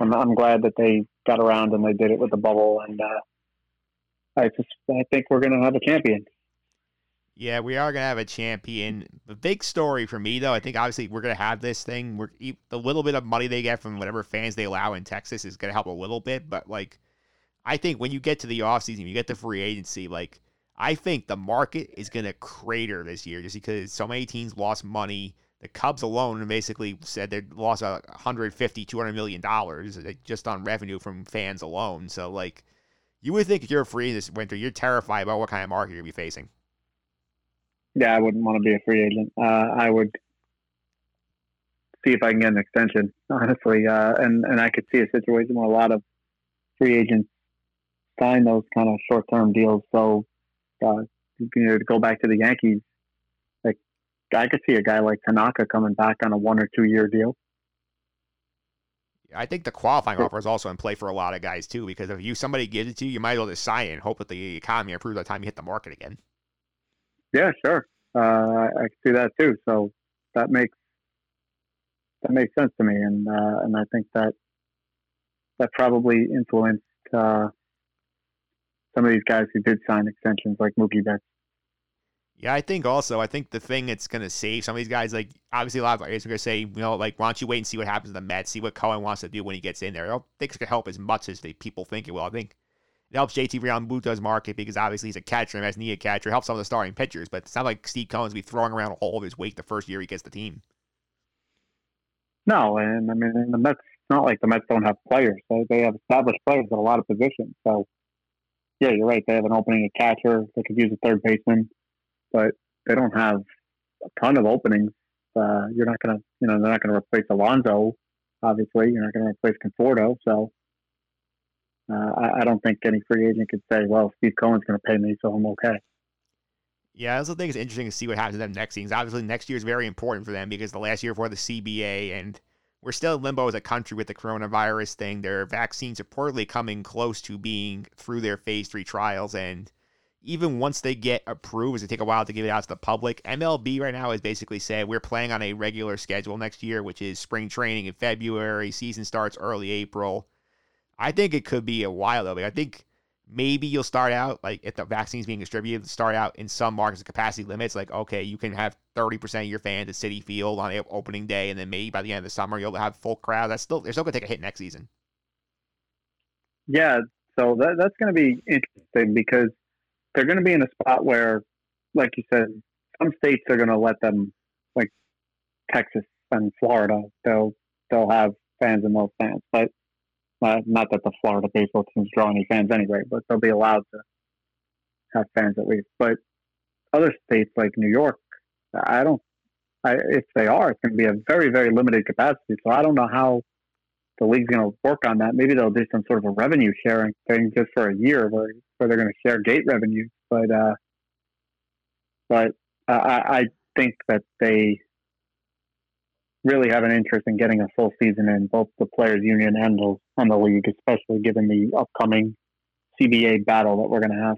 I'm, I'm glad that they got around and they did it with the bubble, and uh, I just I think we're going to have a champion. Yeah, we are going to have a champion. The big story for me, though, I think obviously we're going to have this thing. We're the little bit of money they get from whatever fans they allow in Texas is going to help a little bit, but like I think when you get to the offseason, you get to free agency, like I think the market is going to crater this year just because so many teams lost money. The Cubs alone basically said they lost a 150, 200 million dollars uh, just on revenue from fans alone. So like, you would think if you're free this winter, you're terrified about what kind of market you're be facing. Yeah, I wouldn't want to be a free agent. Uh, I would see if I can get an extension, honestly. Uh, and and I could see a situation where a lot of free agents sign those kind of short term deals. So, uh, you know, to go back to the Yankees, like I could see a guy like Tanaka coming back on a one or two year deal. I think the qualifying offer is also in play for a lot of guys too, because if you somebody gives it to you, you might as well just sign it and hope that the economy improves by the time you hit the market again. Yeah, sure. Uh, I, see that too. So that makes that makes sense to me, and uh, and I think that that probably influenced uh, some of these guys who did sign extensions, like Mookie Betts. Yeah, I think also, I think the thing that's going to save some of these guys, like obviously a lot of guys are going to say, you know, like, why don't you wait and see what happens to the Mets, see what Cohen wants to do when he gets in there. I don't think it's going to help as much as the people think it will. I think it helps JT Realmuto's market because obviously he's a catcher and has need a catcher. It helps some of the starting pitchers, but it's not like Steve Cohen's be throwing around all of his weight the first year he gets the team. No, and I mean, the Mets, it's not like the Mets don't have players. They, they have established players at a lot of positions. So yeah, you're right. They have an opening at catcher. They could use a third baseman, but they don't have a ton of openings. Uh, you're not to, you know, they're not to replace Alonso. Obviously, you're not to replace Conforto. So uh, I, I, don't think any free agent could say, "Well, Steve Cohen's to pay me, so I'm okay." Yeah, I also think it's interesting to see what happens to them next season. Obviously, next year is very important for them because the last year for the CBA and we're still in limbo as a country with the coronavirus thing. Their vaccines are reportedly coming close to being through their phase three trials. And even once they get approved, it take a while to give it out to the public. MLB right now has basically said we're playing on a regular schedule next year, which is spring training in February. Season starts early April. I think it could be a while though. I think maybe you'll start out like if the vaccine's being distributed, start out in some markets capacity limits. Like okay, you can have thirty percent of your fans at Citi Field on opening day, and then maybe by the end of the summer you'll have full crowd. That's still they're still gonna take a hit next season. Yeah, so that that's going to be interesting because they're going to be in a spot where, like you said, some states are going to let them, like Texas and Florida, they'll they'll have fans in those fans, but uh, not that the Florida baseball teams draw any fans anyway, but they'll be allowed to have fans at least. But other states like New York, I don't. I, if they are, it's going to be a very, very limited capacity. So I don't know how the league's going to work on that. Maybe they'll do some sort of a revenue sharing thing just for a year, where where they're going to share gate revenue. But uh, but uh, I, I think that they really have an interest in getting a full season in both the players' union and the and the league, especially given the upcoming CBA battle that we're going to have.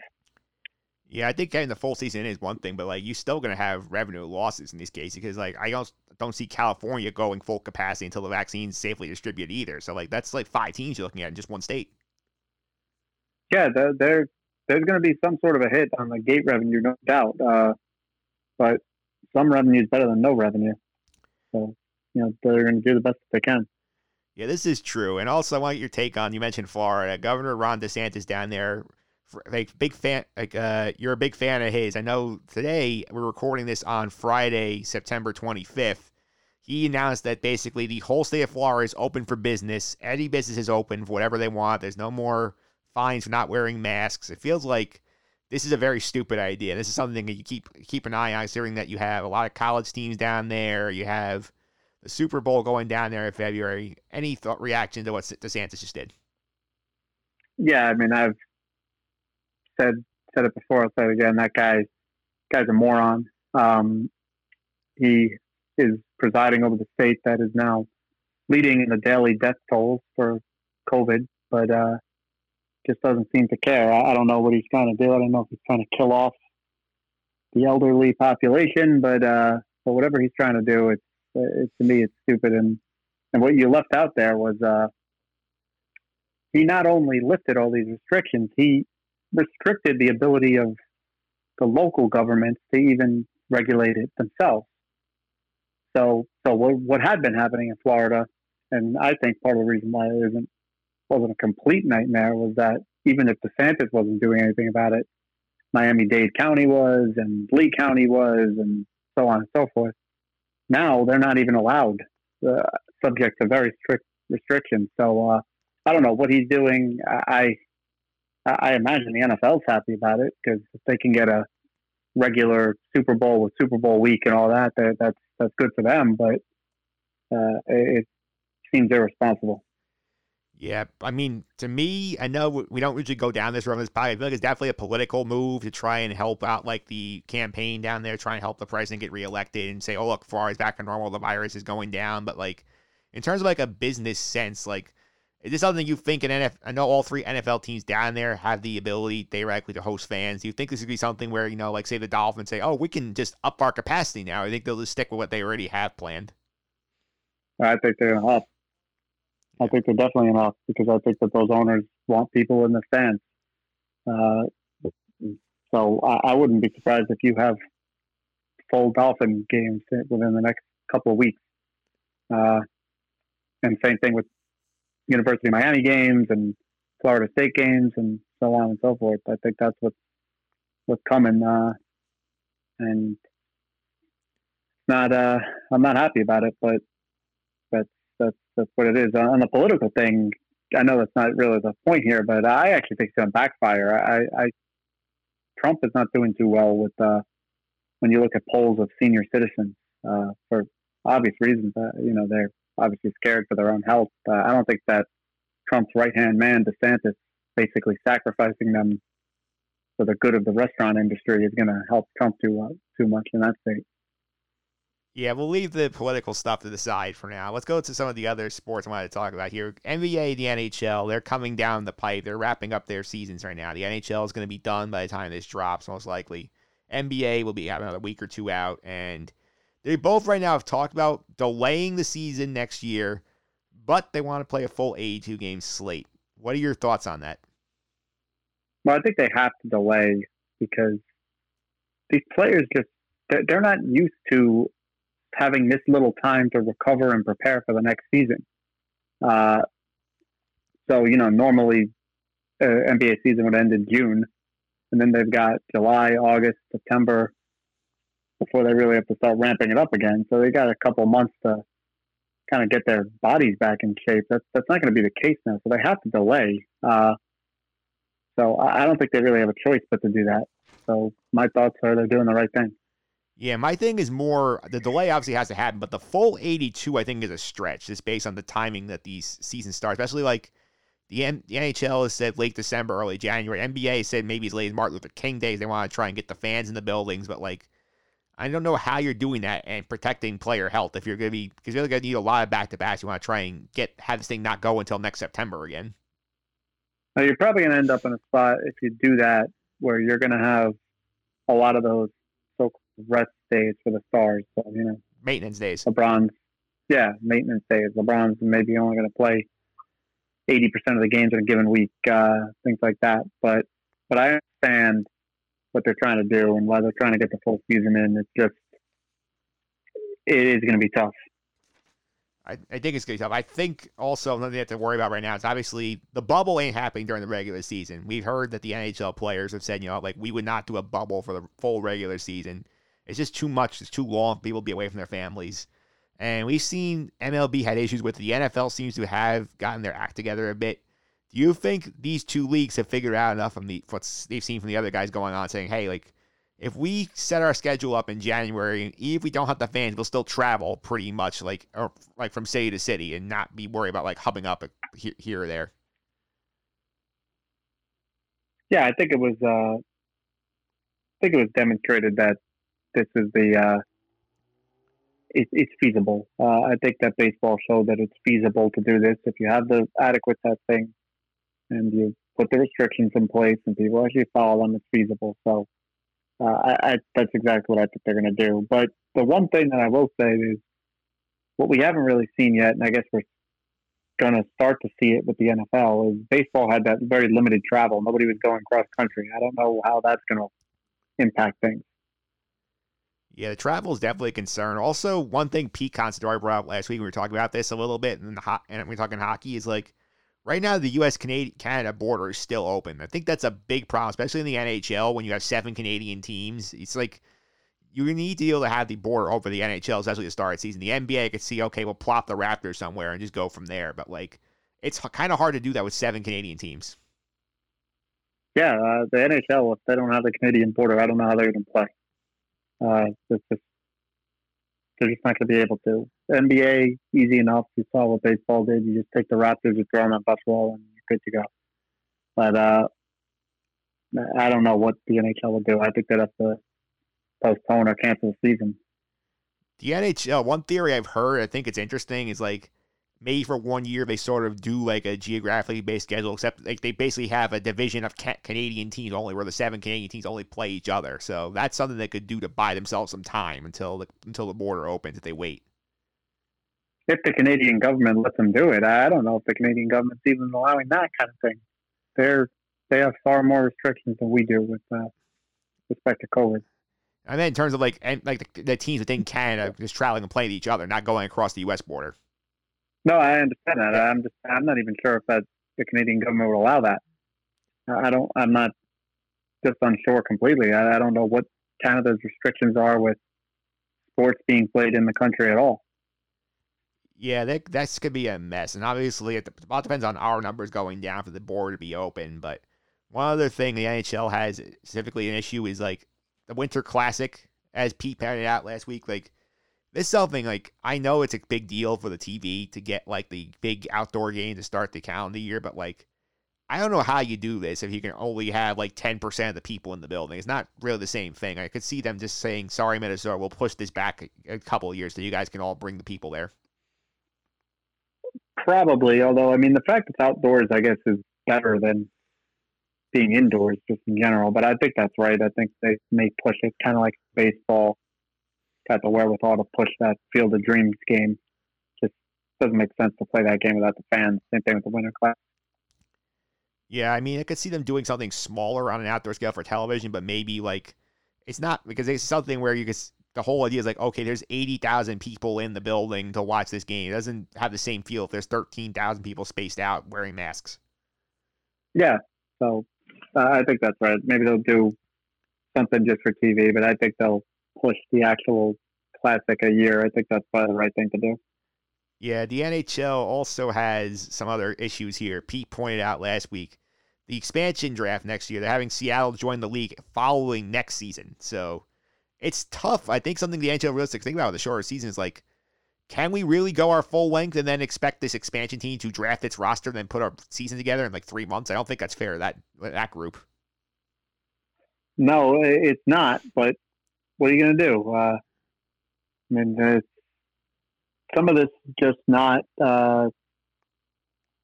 Yeah, I think getting the full season is one thing, but like you're still gonna have revenue losses in this case because like I don't don't see California going full capacity until the vaccine's safely distributed either. So like that's like five teams you're looking at in just one state. Yeah, there, there there's going to be some sort of a hit on the gate revenue, no doubt. Uh, but some revenue is better than no revenue. So you know they're going to do the best that they can. Yeah, this is true. And also, I want your take on you mentioned Florida. Governor Ron DeSantis down there like big fan like uh you're a big fan of his. I know today we're recording this on Friday, September 25th. He announced that basically the whole state of Florida is open for business. Any business is open for whatever they want. There's no more fines for not wearing masks. It feels like this is a very stupid idea. This is something that you keep keep an eye on, considering that you have a lot of college teams down there. You have the Super Bowl going down there in February. Any thought reaction to what DeSantis just did? Yeah, I mean, I've said said it before. I'll say it again. That guy, guy's a moron. Um, he is presiding over the state that is now leading in the daily death tolls for COVID, but uh, just doesn't seem to care. I, I don't know what he's trying to do. I don't know if he's trying to kill off the elderly population, but uh, but whatever he's trying to do, it's it, to me it's stupid. And and what you left out there was uh, he not only lifted all these restrictions, he restricted the ability of the local governments to even regulate it themselves. So, so what, what had been happening in Florida, and I think part of the reason why it isn't wasn't a complete nightmare was that even if DeSantis wasn't doing anything about it, Miami Dade County was, and Lee County was, and so on and so forth. Now they're not even allowed, uh, subject to very strict restrictions. So uh, I don't know what he's doing. I I imagine the NFL's happy about it because if they can get a regular Super Bowl with Super Bowl week and all that, that that's that's good for them. But uh, it seems irresponsible. Yeah, I mean, to me, I know we don't usually go down this road. This I feel like it's definitely a political move to try and help out, like the campaign down there, try and help the president get reelected and say, "Oh, look, Florida's back to normal. The virus is going down." But like, in terms of like a business sense, like is this something you think an NFL? I know all three NFL teams down there have the ability theoretically to host fans. Do you think this would be something where you know, like say the Dolphins say, "Oh, we can just up our capacity now"? I think they'll just stick with what they already have planned. I think they're gonna up. I think they're definitely gonna because I think that those owners want people in the stands. Uh, so I, I wouldn't be surprised if you have full Dolphin games within the next couple of weeks. Uh, and same thing with University of Miami games and Florida State games and so on and so forth. I think that's what's what's coming, uh, and not uh, I'm not happy about it, but that's that's what it is. On the political thing, I know that's not really the point here, but I actually think it's going to backfire. I, I Trump is not doing too well with uh, when you look at polls of senior citizens uh, for obvious reasons. Uh, you know, they're obviously scared for their own health. Uh, I don't think that Trump's right hand man, DeSantis, basically sacrificing them for the good of the restaurant industry is going to help Trump too uh, too much in that state. Yeah, we'll leave the political stuff to the side for now. Let's go to some of the other sports I wanted to talk about here. NBA, the NHL, they're coming down the pipe. They're wrapping up their seasons right now. The NHL is going to be done by the time this drops, most likely. NBA will be having another week or two out, and they both right now have talked about delaying the season next year, but they want to play a full 82 game slate. What are your thoughts on that? Well, I think they have to delay because these players just they're not used to having this little time to recover and prepare for the next season. Uh, so you know, normally uh, NBA season would end in June, and then they've got July, August, September before they really have to start ramping it up again. So they got a couple months to kind of get their bodies back in shape. That's that's not going to be the case now. So they have to delay. Uh, so I I don't think they really have a choice but to do that. So my thoughts are they're doing the right thing. Yeah, my thing is more the delay obviously has to happen, but the full 82 I think is a stretch just based on the timing that these seasons start, especially like the, N- the NHL has said late December, early January. NBA said maybe as late as Martin Luther King days. They want to try and get the fans in the buildings, but like I don't know how you're doing that and protecting player health if you're going to be because you're going to need a lot of back to backs. You want to try and get have this thing not go until next September again. Now you're probably going to end up in a spot if you do that where you're going to have a lot of those rest days for the stars. So you know, Maintenance days. LeBron's, yeah, maintenance days. LeBron's maybe only going to play eighty percent of the games in a given week, uh, things like that. But but I understand what they're trying to do and why they're trying to get the full season in. It's just it is going to be tough. I, I think it's going to be tough. I think also nothing you have to worry about right now is obviously the bubble ain't happening during the regular season. We've heard that the NHL players have said, you know, like we would not do a bubble for the full regular season. It's just too much. It's too long. People be away from their families. And we've seen MLB had issues with it. the NFL seems to have gotten their act together a bit. Do you think these two leagues have figured out enough from the what they've seen from the other guys going on, saying, "Hey, like if we set our schedule up in January, if we don't have the fans, we'll still travel pretty much like or like from city to city and not be worried about like hubbing up here, here or there." Yeah, I think it was. Uh, I think it was demonstrated that this is the. Uh, it, it's feasible. Uh, I think that baseball showed that it's feasible to do this if you have the adequate testing, and you put the restrictions in place, and people actually follow them. It's feasible. So, uh, I, I, that's exactly what I think they're going to do. But the one thing that I will say is, what we haven't really seen yet, and I guess we're going to start to see it with the NFL, is baseball had that very limited travel. Nobody was going cross country. I don't know how that's going to impact things. Yeah, the travel is definitely a concern. Also, one thing Pete Considori brought up last week, we were talking about this a little bit, and, ho- and we're talking hockey, is like right now the U.S. Canada border is still open. I think that's a big problem, especially in the NHL when you have seven Canadian teams. It's like you need to be able to have the border over the NHL, especially to start the season. The NBA could see, okay, we'll plop the Raptors somewhere and just go from there. But like, it's kind of hard to do that with seven Canadian teams. Yeah, uh, the NHL, if they don't have the Canadian border, I don't know how they're going to play. Uh, just, they're just not going to be able to. NBA, easy enough. You saw what baseball did. You just take the Raptors, you throw them at Buffalo, and you're good to go. But uh, I don't know what the NHL will do. I think they'd have to postpone or cancel the season. The NHL, one theory I've heard, I think it's interesting, is like maybe for one year they sort of do like a geographically based schedule, except like they basically have a division of ca- Canadian teams only, where the seven Canadian teams only play each other. So that's something they could do to buy themselves some time until the until the border opens if they wait. If the Canadian government lets them do it, I don't know if the Canadian government's even allowing that kind of thing. They're they have far more restrictions than we do with uh, respect to COVID. And then in terms of like and like the, the teams within Canada just traveling and playing each other, not going across the U.S. border. No, I understand that. I'm just I'm not even sure if that the Canadian government would allow that. I don't. I'm not just unsure completely. I, I don't know what Canada's restrictions are with sports being played in the country at all. Yeah, that that's gonna be a mess, and obviously it all depends on our numbers going down for the border to be open. But one other thing the NHL has specifically an issue is like the Winter Classic, as Pete pointed out last week. Like this is something like I know it's a big deal for the TV to get like the big outdoor game to start the calendar year, but like I don't know how you do this if you can only have like ten percent of the people in the building. It's not really the same thing. I could see them just saying, "Sorry, Minnesota, we'll push this back a, a couple of years so you guys can all bring the people there." Probably, although I mean the fact it's outdoors, I guess, is better than being indoors just in general. But I think that's right. I think they may push it kind of like baseball. Got the wherewithal to push that Field of Dreams game. Just doesn't make sense to play that game without the fans. Same thing with the Winter Classic. Yeah, I mean, I could see them doing something smaller on an outdoor scale for television, but maybe like it's not because it's something where you could. The whole idea is like, okay, there's eighty thousand people in the building to watch this game. It doesn't have the same feel if there's thirteen thousand people spaced out wearing masks. Yeah, So uh, I think that's right. Maybe they'll do something just for TV, but I think they'll push the actual classic a year. I think that's probably the right thing to do. Yeah, the NHL also has some other issues here. Pete pointed out last week the expansion draft next year. They're having Seattle join the league following next season. So it's tough. I think something the NHL realistic think about with the shorter season is like, can we really go our full length and then expect this expansion team to draft its roster and then put our season together in like three months? I don't think that's fair. That that group. No, it's not. But what are you going to do? Uh, I mean, some of this just not. Uh,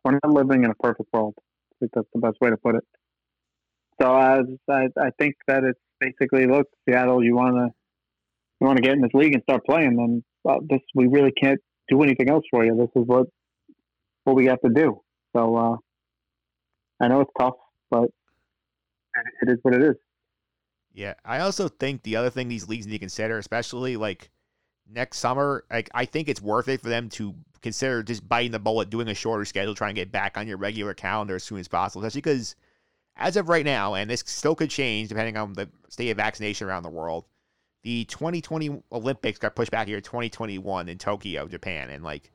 we're not living in a perfect world. I think that's the best way to put it. So I, I, I think that it's basically, look, Seattle, you want to you want to get in this league and start playing, then well, this we really can't do anything else for you. This is what what we have to do. So uh, I know it's tough, but it is what it is. Yeah, I also think the other thing these leagues need to consider, especially like next summer, like I think it's worth it for them to consider just biting the bullet, doing a shorter schedule, trying to get back on your regular calendar as soon as possible. Especially because as of right now, and this still could change depending on the state of vaccination around the world, the 2020 Olympics got pushed back here to 2021 in Tokyo, Japan, and like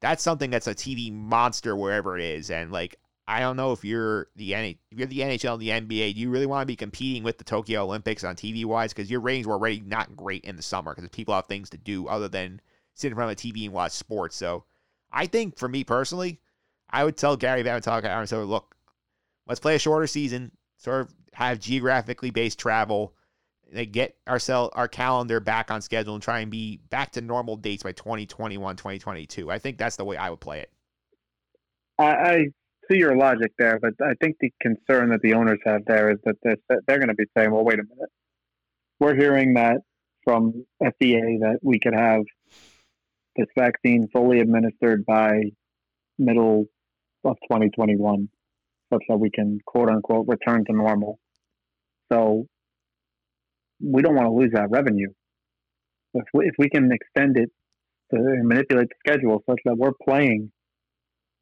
that's something that's a TV monster wherever it is, and like I don't know if you're the if you're the NHL and the NBA, do you really want to be competing with the Tokyo Olympics on TV wise? Because your ratings were already not great in the summer because people have things to do other than sit in front of a TV and watch sports. So I think for me personally, I would tell Gary Bettman, so look, let's play a shorter season, sort of have geographically based travel, they get ourselves our calendar back on schedule and try and be back to normal dates by 2021, 2022. I think that's the way I would play it. I, I see your logic there, but I think the concern that the owners have there is that they're, they're going to be saying, well, wait a minute. We're hearing that from FDA that we could have this vaccine fully administered by middle of 2021, such that we can quote unquote return to normal. So we don't want to lose that revenue. If we, if we can extend it to manipulate the schedule such that we're playing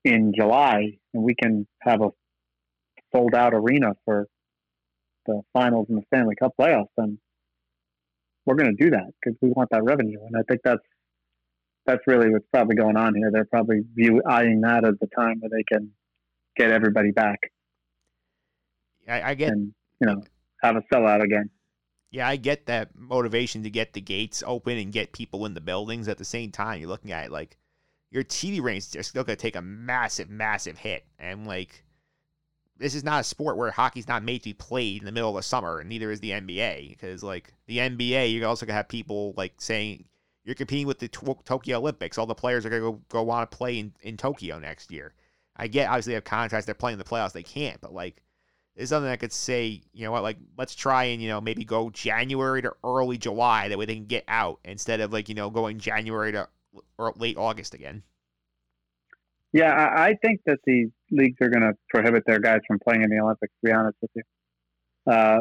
in July and we can have a sold out arena for the finals and the Stanley Cup playoffs, then we're going to do that because we want that revenue. And I think that's that's really what's probably going on here. They're probably view eyeing that as the time where they can get everybody back. I, I get, and, you know, have a sellout again. Yeah, I get that motivation to get the gates open and get people in the buildings. At the same time, you're looking at it like your TV ratings are still going to take a massive, massive hit. And like, this is not a sport where hockey's not made to be played in the middle of the summer, and neither is the NBA. Because like the NBA, you're also gonna have people like saying you're competing with the Tokyo Olympics. All the players are gonna go, go want to play in, in Tokyo next year. I get obviously they have contracts. They're playing the playoffs. They can't, but like is something I could say, you know what, like let's try and you know maybe go January to early July that way they can get out instead of like you know going January to or late August again. Yeah, I think that the leagues are going to prohibit their guys from playing in the Olympics. To be honest with you, uh,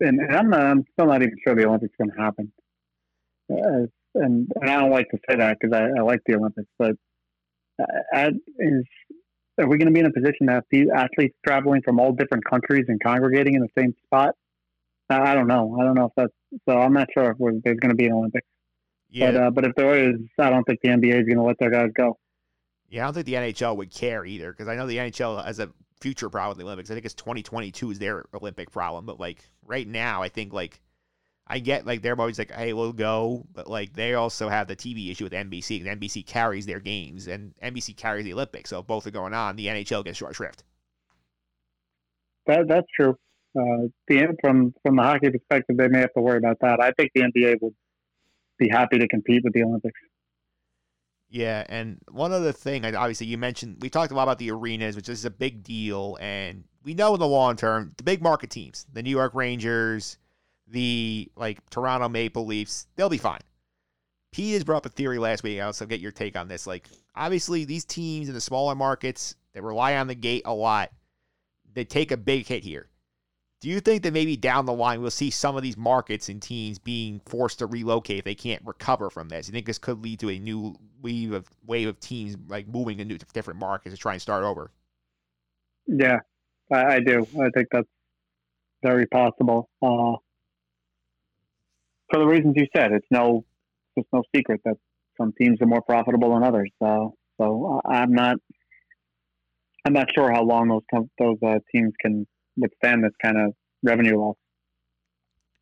and, and, I'm not, I'm still not even sure the Olympics going to happen. Uh, and, and I don't like to say that because I, I, like the Olympics, but uh, is are we going to be in a position to have athletes traveling from all different countries and congregating in the same spot? I don't know. I don't know if that's so. I'm not sure if there's going to be an Olympics. Yeah. But, uh, but if there is, I don't think the NBA is going to let their guys go. Yeah, I don't think the NHL would care either because I know the NHL has a future problem with the Olympics. I think it's 2022 is their Olympic problem, but like right now, I think like I get like they're always like, hey, we'll go, but like they also have the TV issue with NBC. And NBC carries their games, and NBC carries the Olympics. So if both are going on, the NHL gets short shrift. That that's true. Uh, the from from the hockey perspective, they may have to worry about that. I think the NBA would be happy to compete with the Olympics. Yeah, and one other thing, obviously, you mentioned we talked a lot about the arenas, which is a big deal, and we know in the long term, the big market teams, the New York Rangers, the like Toronto Maple Leafs, they'll be fine. Pete has brought up a theory last week. I also get your take on this. Like, obviously, these teams in the smaller markets that rely on the gate a lot, they take a big hit here. Do you think that maybe down the line we'll see some of these markets and teams being forced to relocate if they can't recover from this? You think this could lead to a new wave of wave of teams like moving into different markets to try and start over? Yeah, I, I do. I think that's very possible. Uh, for the reasons you said, it's no, it's no secret that some teams are more profitable than others. So, so I'm not, I'm not sure how long those those uh, teams can withstand this kind of revenue loss.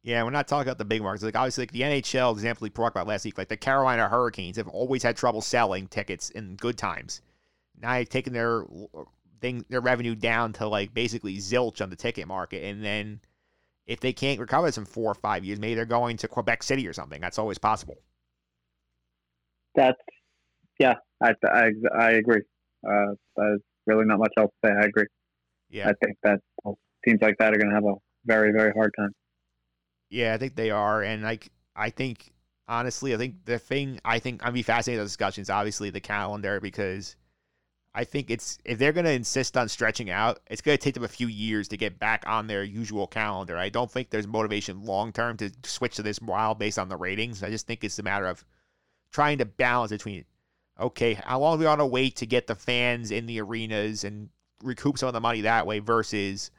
Yeah, we're not talking about the big markets. Like obviously, like the NHL example we talked about last week, like the Carolina Hurricanes have always had trouble selling tickets in good times. Now they've taken their thing, their revenue down to like basically zilch on the ticket market, and then if they can't recover this in four or five years, maybe they're going to Quebec City or something. That's always possible. That's yeah, I I, I agree. Uh, there's really not much else to say. I agree. Yeah, I think that teams like that are going to have a very very hard time. Yeah, I think they are, and like I think honestly, I think the thing I think I'd be fascinated with discussions, obviously the calendar, because I think it's if they're going to insist on stretching out, it's going to take them a few years to get back on their usual calendar. I don't think there's motivation long term to switch to this while based on the ratings. I just think it's a matter of trying to balance between okay, how long do we want to wait to get the fans in the arenas and recoup some of the money that way versus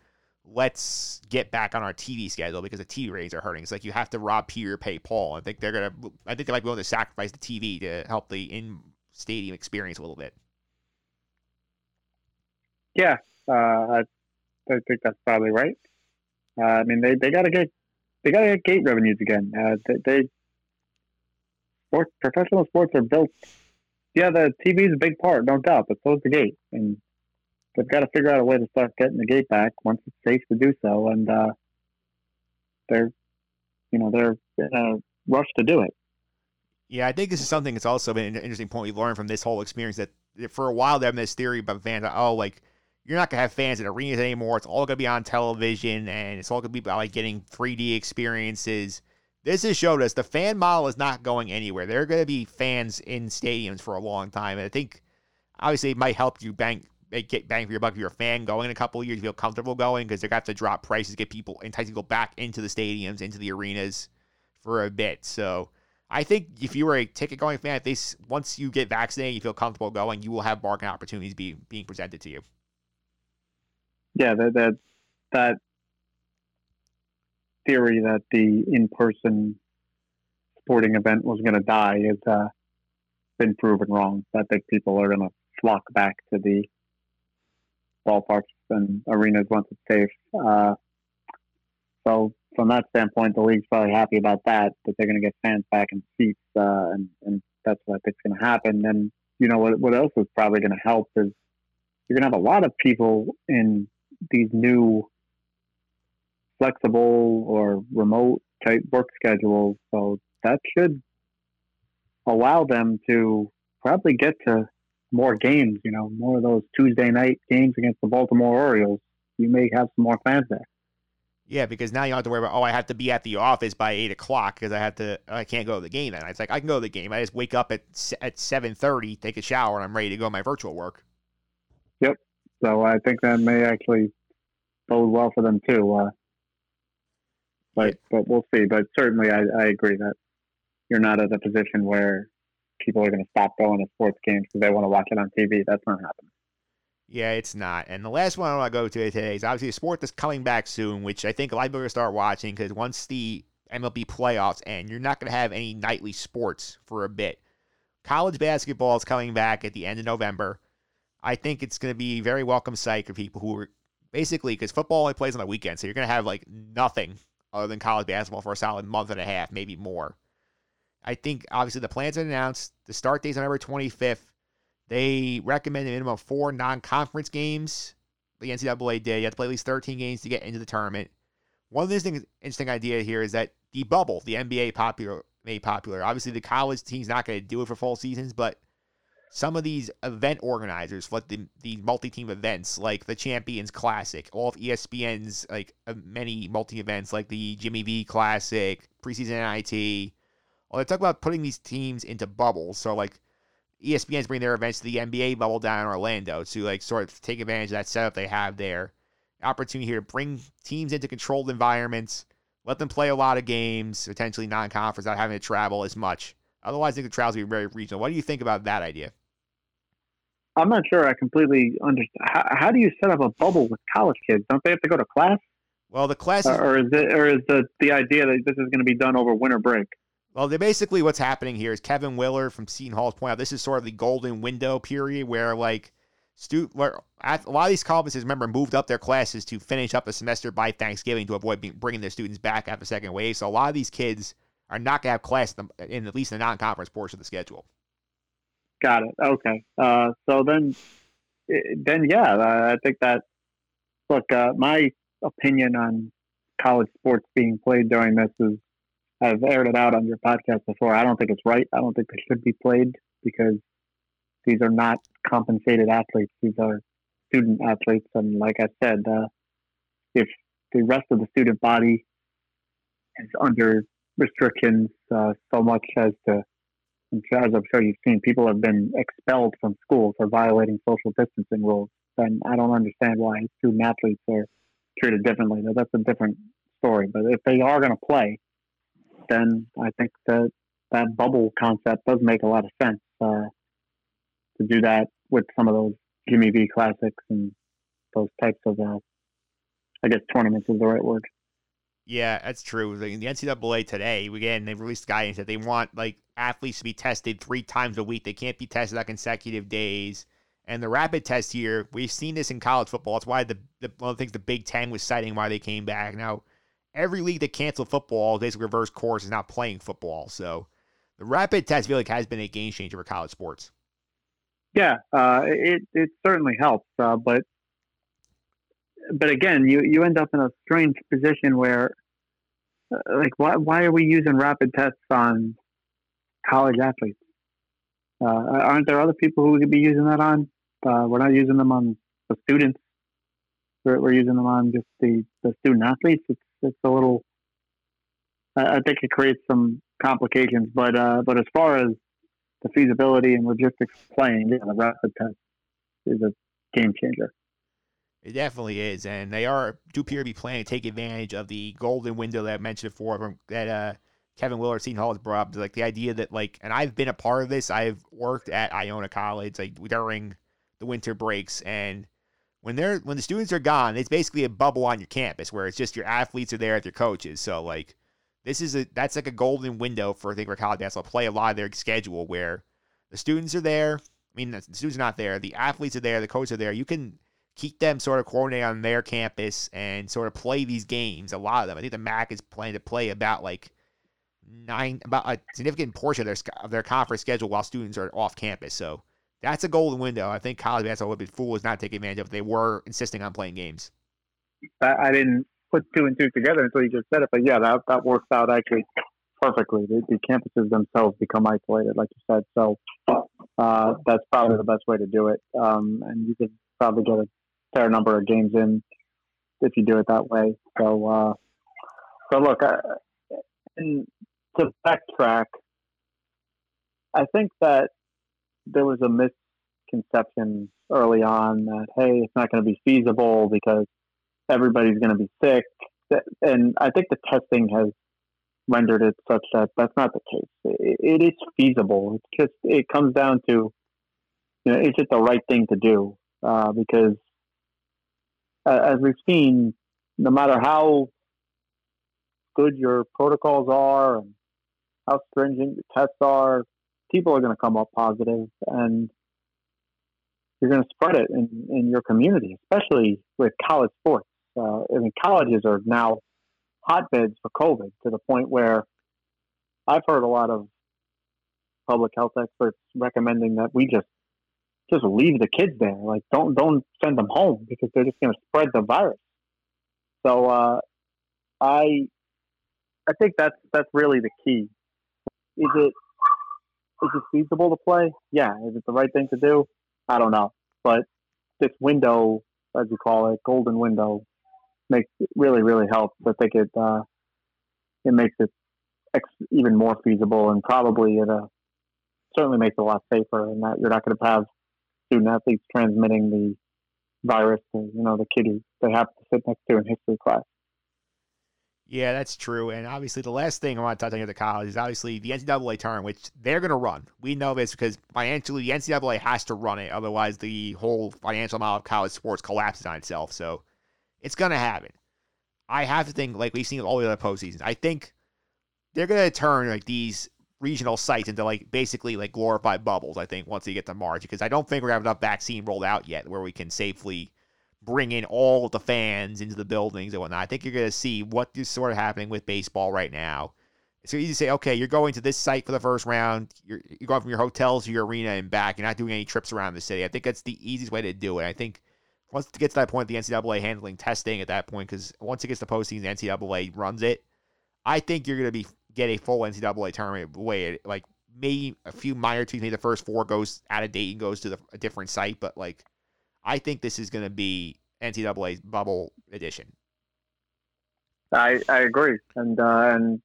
let's get back on our TV schedule because the TV ratings are hurting. It's like you have to rob Peter, pay Paul. I think they're gonna. I think they might be willing to sacrifice the TV to help the in stadium experience a little bit. Yeah, uh, I, I think that's probably right. Uh, I mean, they, they got to get they got to get gate revenues again. Uh, they, they sport professional sports are built. Yeah, the TV is a big part, no doubt, but so is the gate, and they've got to figure out a way to start getting the gate back once it's safe to do so. And uh, they're, you know, they're in a rush to do it. Yeah, I think this is something that's also been an interesting point we learned from this whole experience that for a while they have this theory about fans. Oh, like you're not gonna have fans in arenas anymore. It's all gonna be on television, and it's all gonna be about like getting 3D experiences. This has showed us the fan model is not going anywhere. There are gonna be fans in stadiums for a long time, and I think obviously it might help you bank get bang for your buck if you're a fan going in a couple years, feel comfortable going because they're have to drop prices, get people entice people back into the stadiums, into the arenas for a bit. So I think if you were a ticket going fan, if this once you get vaccinated, you feel comfortable going, you will have bargain opportunities be, being presented to you yeah, that that that theory that the in-person sporting event was going to die has uh, been proven wrong. I think people are going to flock back to the ballparks and arenas once it's safe. Uh, so from that standpoint, the league's probably happy about that, that they're going to get fans back in seats, uh, and, and that's what I think's going to happen. And, you know, what, what else is probably going to help is you're going to have a lot of people in these new flexible or remote type work schedules. So that should allow them to probably get to more games, you know, more of those Tuesday night games against the Baltimore Orioles. You may have some more fans there. Yeah, because now you don't have to worry about oh I have to be at the office by eight o'clock because I have to I can't go to the game. Then it's like I can go to the game. I just wake up at at seven thirty, take a shower, and I'm ready to go to my virtual work. Yep, so I think that may actually bode well for them too. Uh, but but we'll see. But certainly, I, I agree that you're not at a position where people are going to stop going to sports games because they want to watch it on TV. That's not happening. Yeah, it's not. And the last one I want to go to today is obviously a sport that's coming back soon, which I think a lot of people are going to start watching because once the MLB playoffs end, you're not going to have any nightly sports for a bit. College basketball is coming back at the end of November. I think it's going to be a very welcome sight for people who are basically because football only plays on the weekend, so you're going to have like nothing other than college basketball for a solid month and a half, maybe more. I think obviously the plans are announced. The start date is November 25th. They recommend a minimum of four non-conference games. The NCAA did. You have to play at least 13 games to get into the tournament. One of the interesting, interesting idea here is that the bubble, the NBA popular made popular. Obviously, the college team's not going to do it for full seasons, but some of these event organizers, like the, the multi-team events, like the Champions Classic, all of ESPN's like uh, many multi-events, like the Jimmy V Classic, preseason NIT. Well, they talk about putting these teams into bubbles. So like ESPN's bring their events to the NBA bubble down in Orlando to like sort of take advantage of that setup they have there. Opportunity here to bring teams into controlled environments, let them play a lot of games, potentially non-conference, not having to travel as much. Otherwise, I think the trials would be very regional. What do you think about that idea? I'm not sure I completely understand. How, how do you set up a bubble with college kids? Don't they have to go to class? Well, the class, or, or is it, or is the the idea that this is going to be done over winter break? Well, basically what's happening here is Kevin Willard from Seton Hall point out this is sort of the golden window period where like stu- where a lot of these colleges remember moved up their classes to finish up the semester by Thanksgiving to avoid being, bringing their students back after the second wave. So a lot of these kids are not going to have class in, the, in at least the non-conference portion of the schedule. Got it. Okay. Uh, so then, then yeah, I think that. Look, uh, my opinion on college sports being played during this is I've aired it out on your podcast before. I don't think it's right. I don't think they should be played because these are not compensated athletes. These are student athletes, and like I said, uh, if the rest of the student body is under restrictions uh, so much as to, as I'm sure you've seen, people have been expelled from school for violating social distancing rules. Then I don't understand why student athletes are treated differently. That's a different story. But if they are going to play, then I think that that bubble concept does make a lot of sense uh, to do that with some of those Jimmy V classics and those types of, uh, I guess, tournaments is the right word. Yeah, that's true. The NCAA today, again, they released guidance that they want like athletes to be tested three times a week. They can't be tested on consecutive days. And the rapid test here, we've seen this in college football. That's why the, the one of the things the Big Ten was citing why they came back. Now, every league that canceled football, basically reverse course, is not playing football. So the rapid test, like, has been a game changer for college sports. Yeah, uh, it it certainly helps, uh, but but again, you you end up in a strange position where, uh, like, why why are we using rapid tests on college athletes? Uh, aren't there other people who could be using that on? Uh, we're not using them on the students. We're, we're using them on just the, the student athletes. It's it's a little. I, think it creates some complications, but uh, but as far as the feasibility and logistics playing, yeah, the rapid test is a game changer. It definitely is, and they are do appear to be planning to take advantage of the golden window that I mentioned before from that uh, Kevin Willard, Seton Hall has brought up. Like the idea that like, and I've been a part of this. I've worked at Iona College like during the winter breaks, and when they're when the students are gone, it's basically a bubble on your campus where it's just your athletes are there with your coaches. So like this is a that's like a golden window for I think for college basketball play a lot of their schedule where the students are there. I mean the students are not there, the athletes are there, the coaches are there. You can keep them sort of coordinated on their campus and sort of play these games. A lot of them. I think the MAC is planning to play about like nine about a significant portion of their of their conference schedule while students are off campus. So that's a golden window. I think college basketball would be foolish not take advantage of if they were insisting on playing games. I, didn't put two and two together until you just said it, but yeah, that that works out actually perfectly. The, the campuses themselves become isolated, like you said. So uh, that's probably the best way to do it. Um, and you could probably get a fair number of games in if you do it that way. So, uh, so look, uh, and to backtrack, I think that there was a misconception early on that hey, it's not going to be feasible because everybody's going to be sick, and I think the testing has rendered it such that that's not the case. it, is feasible. It's just it comes down to you know is it the right thing to do uh, because as we've seen, no matter how good your protocols are and how stringent your tests are, people are going to come up positive and you're going to spread it in, in your community, especially with college sports. Uh, I mean, colleges are now hotbeds for COVID to the point where I've heard a lot of public health experts recommending that we just just leave the kids there. Like, don't don't send them home because they're just going to spread the virus. So, uh, I I think that's that's really the key. Is it is it feasible to play? Yeah. Is it the right thing to do? I don't know. But this window, as you call it, golden window, makes really, really helps. I think it uh, it makes it ex- even more feasible and probably it uh, certainly makes it a lot safer and that you're not going to have student athletes transmitting the virus to, you know, the kid who they have to sit next to in history class. Yeah, that's true. And obviously, the last thing I want to touch on here, the college, is obviously the NCAA tournament, which they're going to run. We know this because financially, the NCAA has to run it. Otherwise, the whole financial model of college sports collapses on itself. So it's going to happen. I have to think, like we've seen all the other postseasons, I think they're going to turn like these regional sites into like basically like glorified bubbles, I think, once they get to March, because I don't think we're going to have enough vaccine rolled out yet where we can safely bring in all the fans into the buildings and whatnot. I think you're going to see what is sort of happening with baseball right now. It's easy to say, okay, you're going to this site for the first round. You're, you're going from your hotel to your arena and back. You're not doing any trips around the city. I think that's the easiest way to do it. I think once it gets to that point, the NCAA handling testing at that point, because once it gets to postseason, the NCAA runs it. I think you're going to be get a full NCAA tournament way, like maybe a few minor tweaks. Maybe the first four goes out of date and goes to the, a different site, but like I think this is going to be NCAA bubble edition. I I agree, and uh, and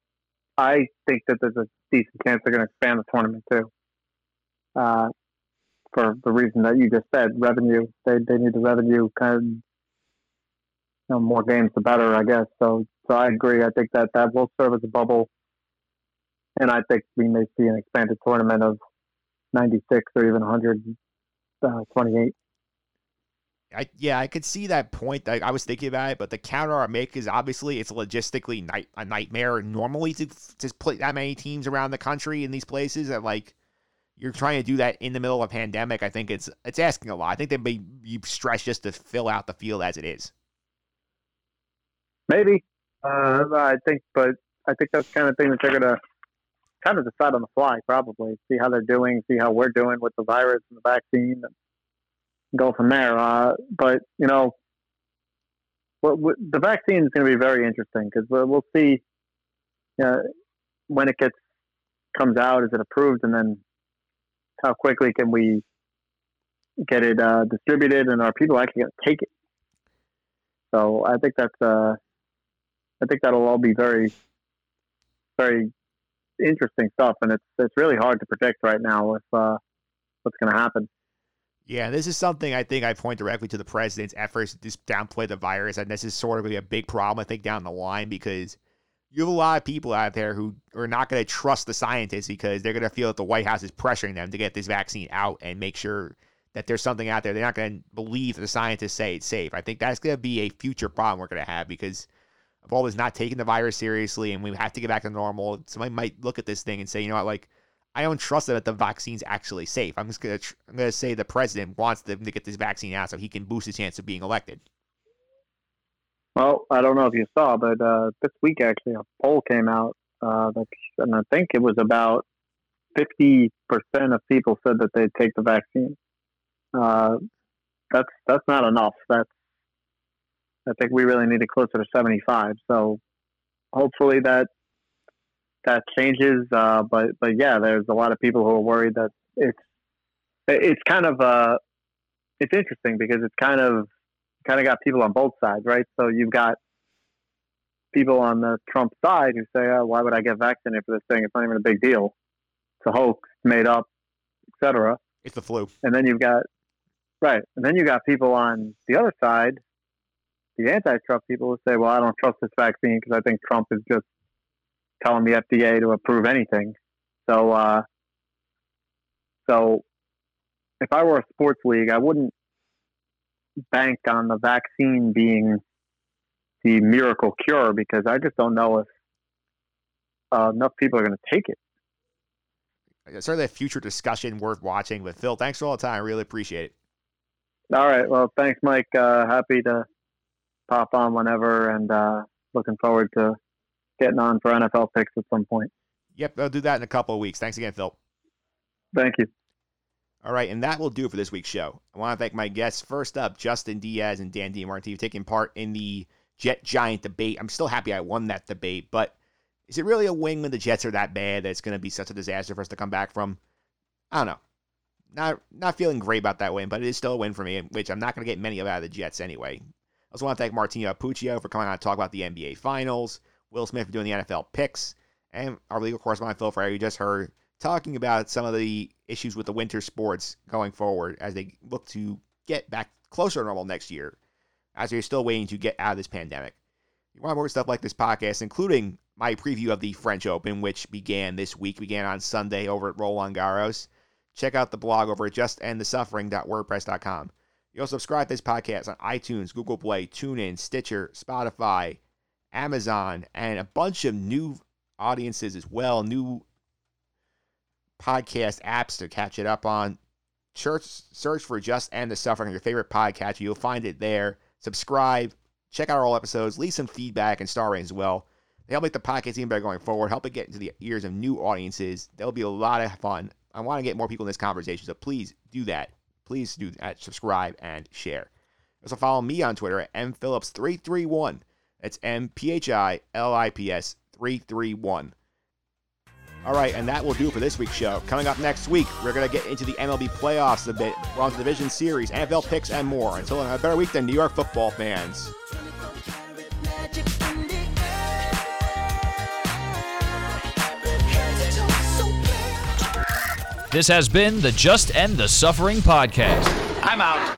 I think that there's a decent chance they're going to expand the tournament too. Uh, for the reason that you just said, revenue. They they need the revenue kind of. You know, more games the better, I guess. So so I agree. I think that that will serve as a bubble, and I think we may see an expanded tournament of 96 or even 128. I, yeah, I could see that point. I, I was thinking about it, but the counter I make is obviously it's logistically night, a nightmare normally to to play that many teams around the country in these places. That like you're trying to do that in the middle of a pandemic. I think it's it's asking a lot. I think they may be stretched just to fill out the field as it is. Maybe uh, I think, but I think that's kind of thing that they're gonna kind of decide on the fly. Probably see how they're doing, see how we're doing with the virus and the vaccine. And, go from there. Uh, but you know, what, what, the vaccine is going to be very interesting because we'll, we'll see uh, when it gets comes out. Is it approved, and then how quickly can we get it uh, distributed, and are people actually going to take it? So I think that's uh, I think that'll all be very, very interesting stuff, and it's it's really hard to predict right now with uh, what's going to happen. Yeah, this is something I think I point directly to the president's efforts to just downplay the virus, and this is sort of going to be a big problem, I think, down the line because you have a lot of people out there who are not going to trust the scientists because they're going to feel that the White House is pressuring them to get this vaccine out and make sure that there's something out there. They're not going to believe the scientists say it's safe. I think that's going to be a future problem we're going to have because of all this not taking the virus seriously, and we have to get back to normal. Somebody might look at this thing and say, you know what, like I don't trust that the vaccine's actually safe. I'm just gonna tr- I'm gonna say the president wants them to get this vaccine out so he can boost his chance of being elected. Well, I don't know if you saw, but uh, this week actually a poll came out, uh, that, and I think it was about fifty percent of people said that they'd take the vaccine. Uh, that's that's not enough. That's I think we really need it closer to seventy five. So hopefully that that changes. Uh, but but yeah, there's a lot of people who are worried that it's it's kind of uh, it's interesting because it's kind of kind of got people on both sides, right? So you've got people on the Trump side who say, oh, "Why would I get vaccinated for this thing? It's not even a big deal. It's a hoax, made up, etc." It's the flu. And then you've got right, and then you got people on the other side, the anti-Trump people who say, "Well, I don't trust this vaccine because I think Trump is just telling the FDA to approve anything. So, uh, so if I were a sports league, I wouldn't bank on the vaccine being the miracle cure because I just don't know if uh, enough people are going to take it. It's certainly a future discussion worth watching. But Phil, thanks for all the time. I really appreciate it. All right. Well, thanks, Mike. Uh, happy to pop on whenever, and uh, looking forward to getting on for NFL picks at some point. Yep, I'll do that in a couple of weeks. Thanks again, Phil. Thank you. All right, and that will do it for this week's show. I want to thank my guests. First up, Justin Diaz and Dan DiMartino taking part in the Jet Giant debate. I'm still happy I won that debate, but is it really a win when the Jets are that bad that it's going to be such a disaster for us to come back from? I don't know. Not not feeling great about that win, but it is still a win for me, which I'm not going to get many of out of the Jets anyway. I also want to thank Martino Puccio for coming on to talk about the NBA Finals. Will Smith doing the NFL picks, and our legal correspondent Phil Fryer, you just heard talking about some of the issues with the winter sports going forward as they look to get back closer to normal next year, as they're still waiting to get out of this pandemic. you want more stuff like this podcast, including my preview of the French Open, which began this week, began on Sunday over at Roland Garros. Check out the blog over at justendthesuffering.wordpress.com. You'll subscribe to this podcast on iTunes, Google Play, TuneIn, Stitcher, Spotify, Amazon, and a bunch of new audiences as well, new podcast apps to catch it up on. Search, search for Just End the Suffering on your favorite podcast. You'll find it there. Subscribe, check out our all episodes, leave some feedback and star ratings as well. They help make the podcast even better going forward, help it get into the ears of new audiences. That'll be a lot of fun. I want to get more people in this conversation, so please do that. Please do that. Subscribe and share. Also follow me on Twitter at mphillips331. That's M P H I L I P S 331. All right, and that will do for this week's show. Coming up next week, we're going to get into the MLB playoffs a bit, Bronx Division Series, NFL picks, and more. Until then, have a better week than New York football fans. This has been the Just End the Suffering podcast. I'm out.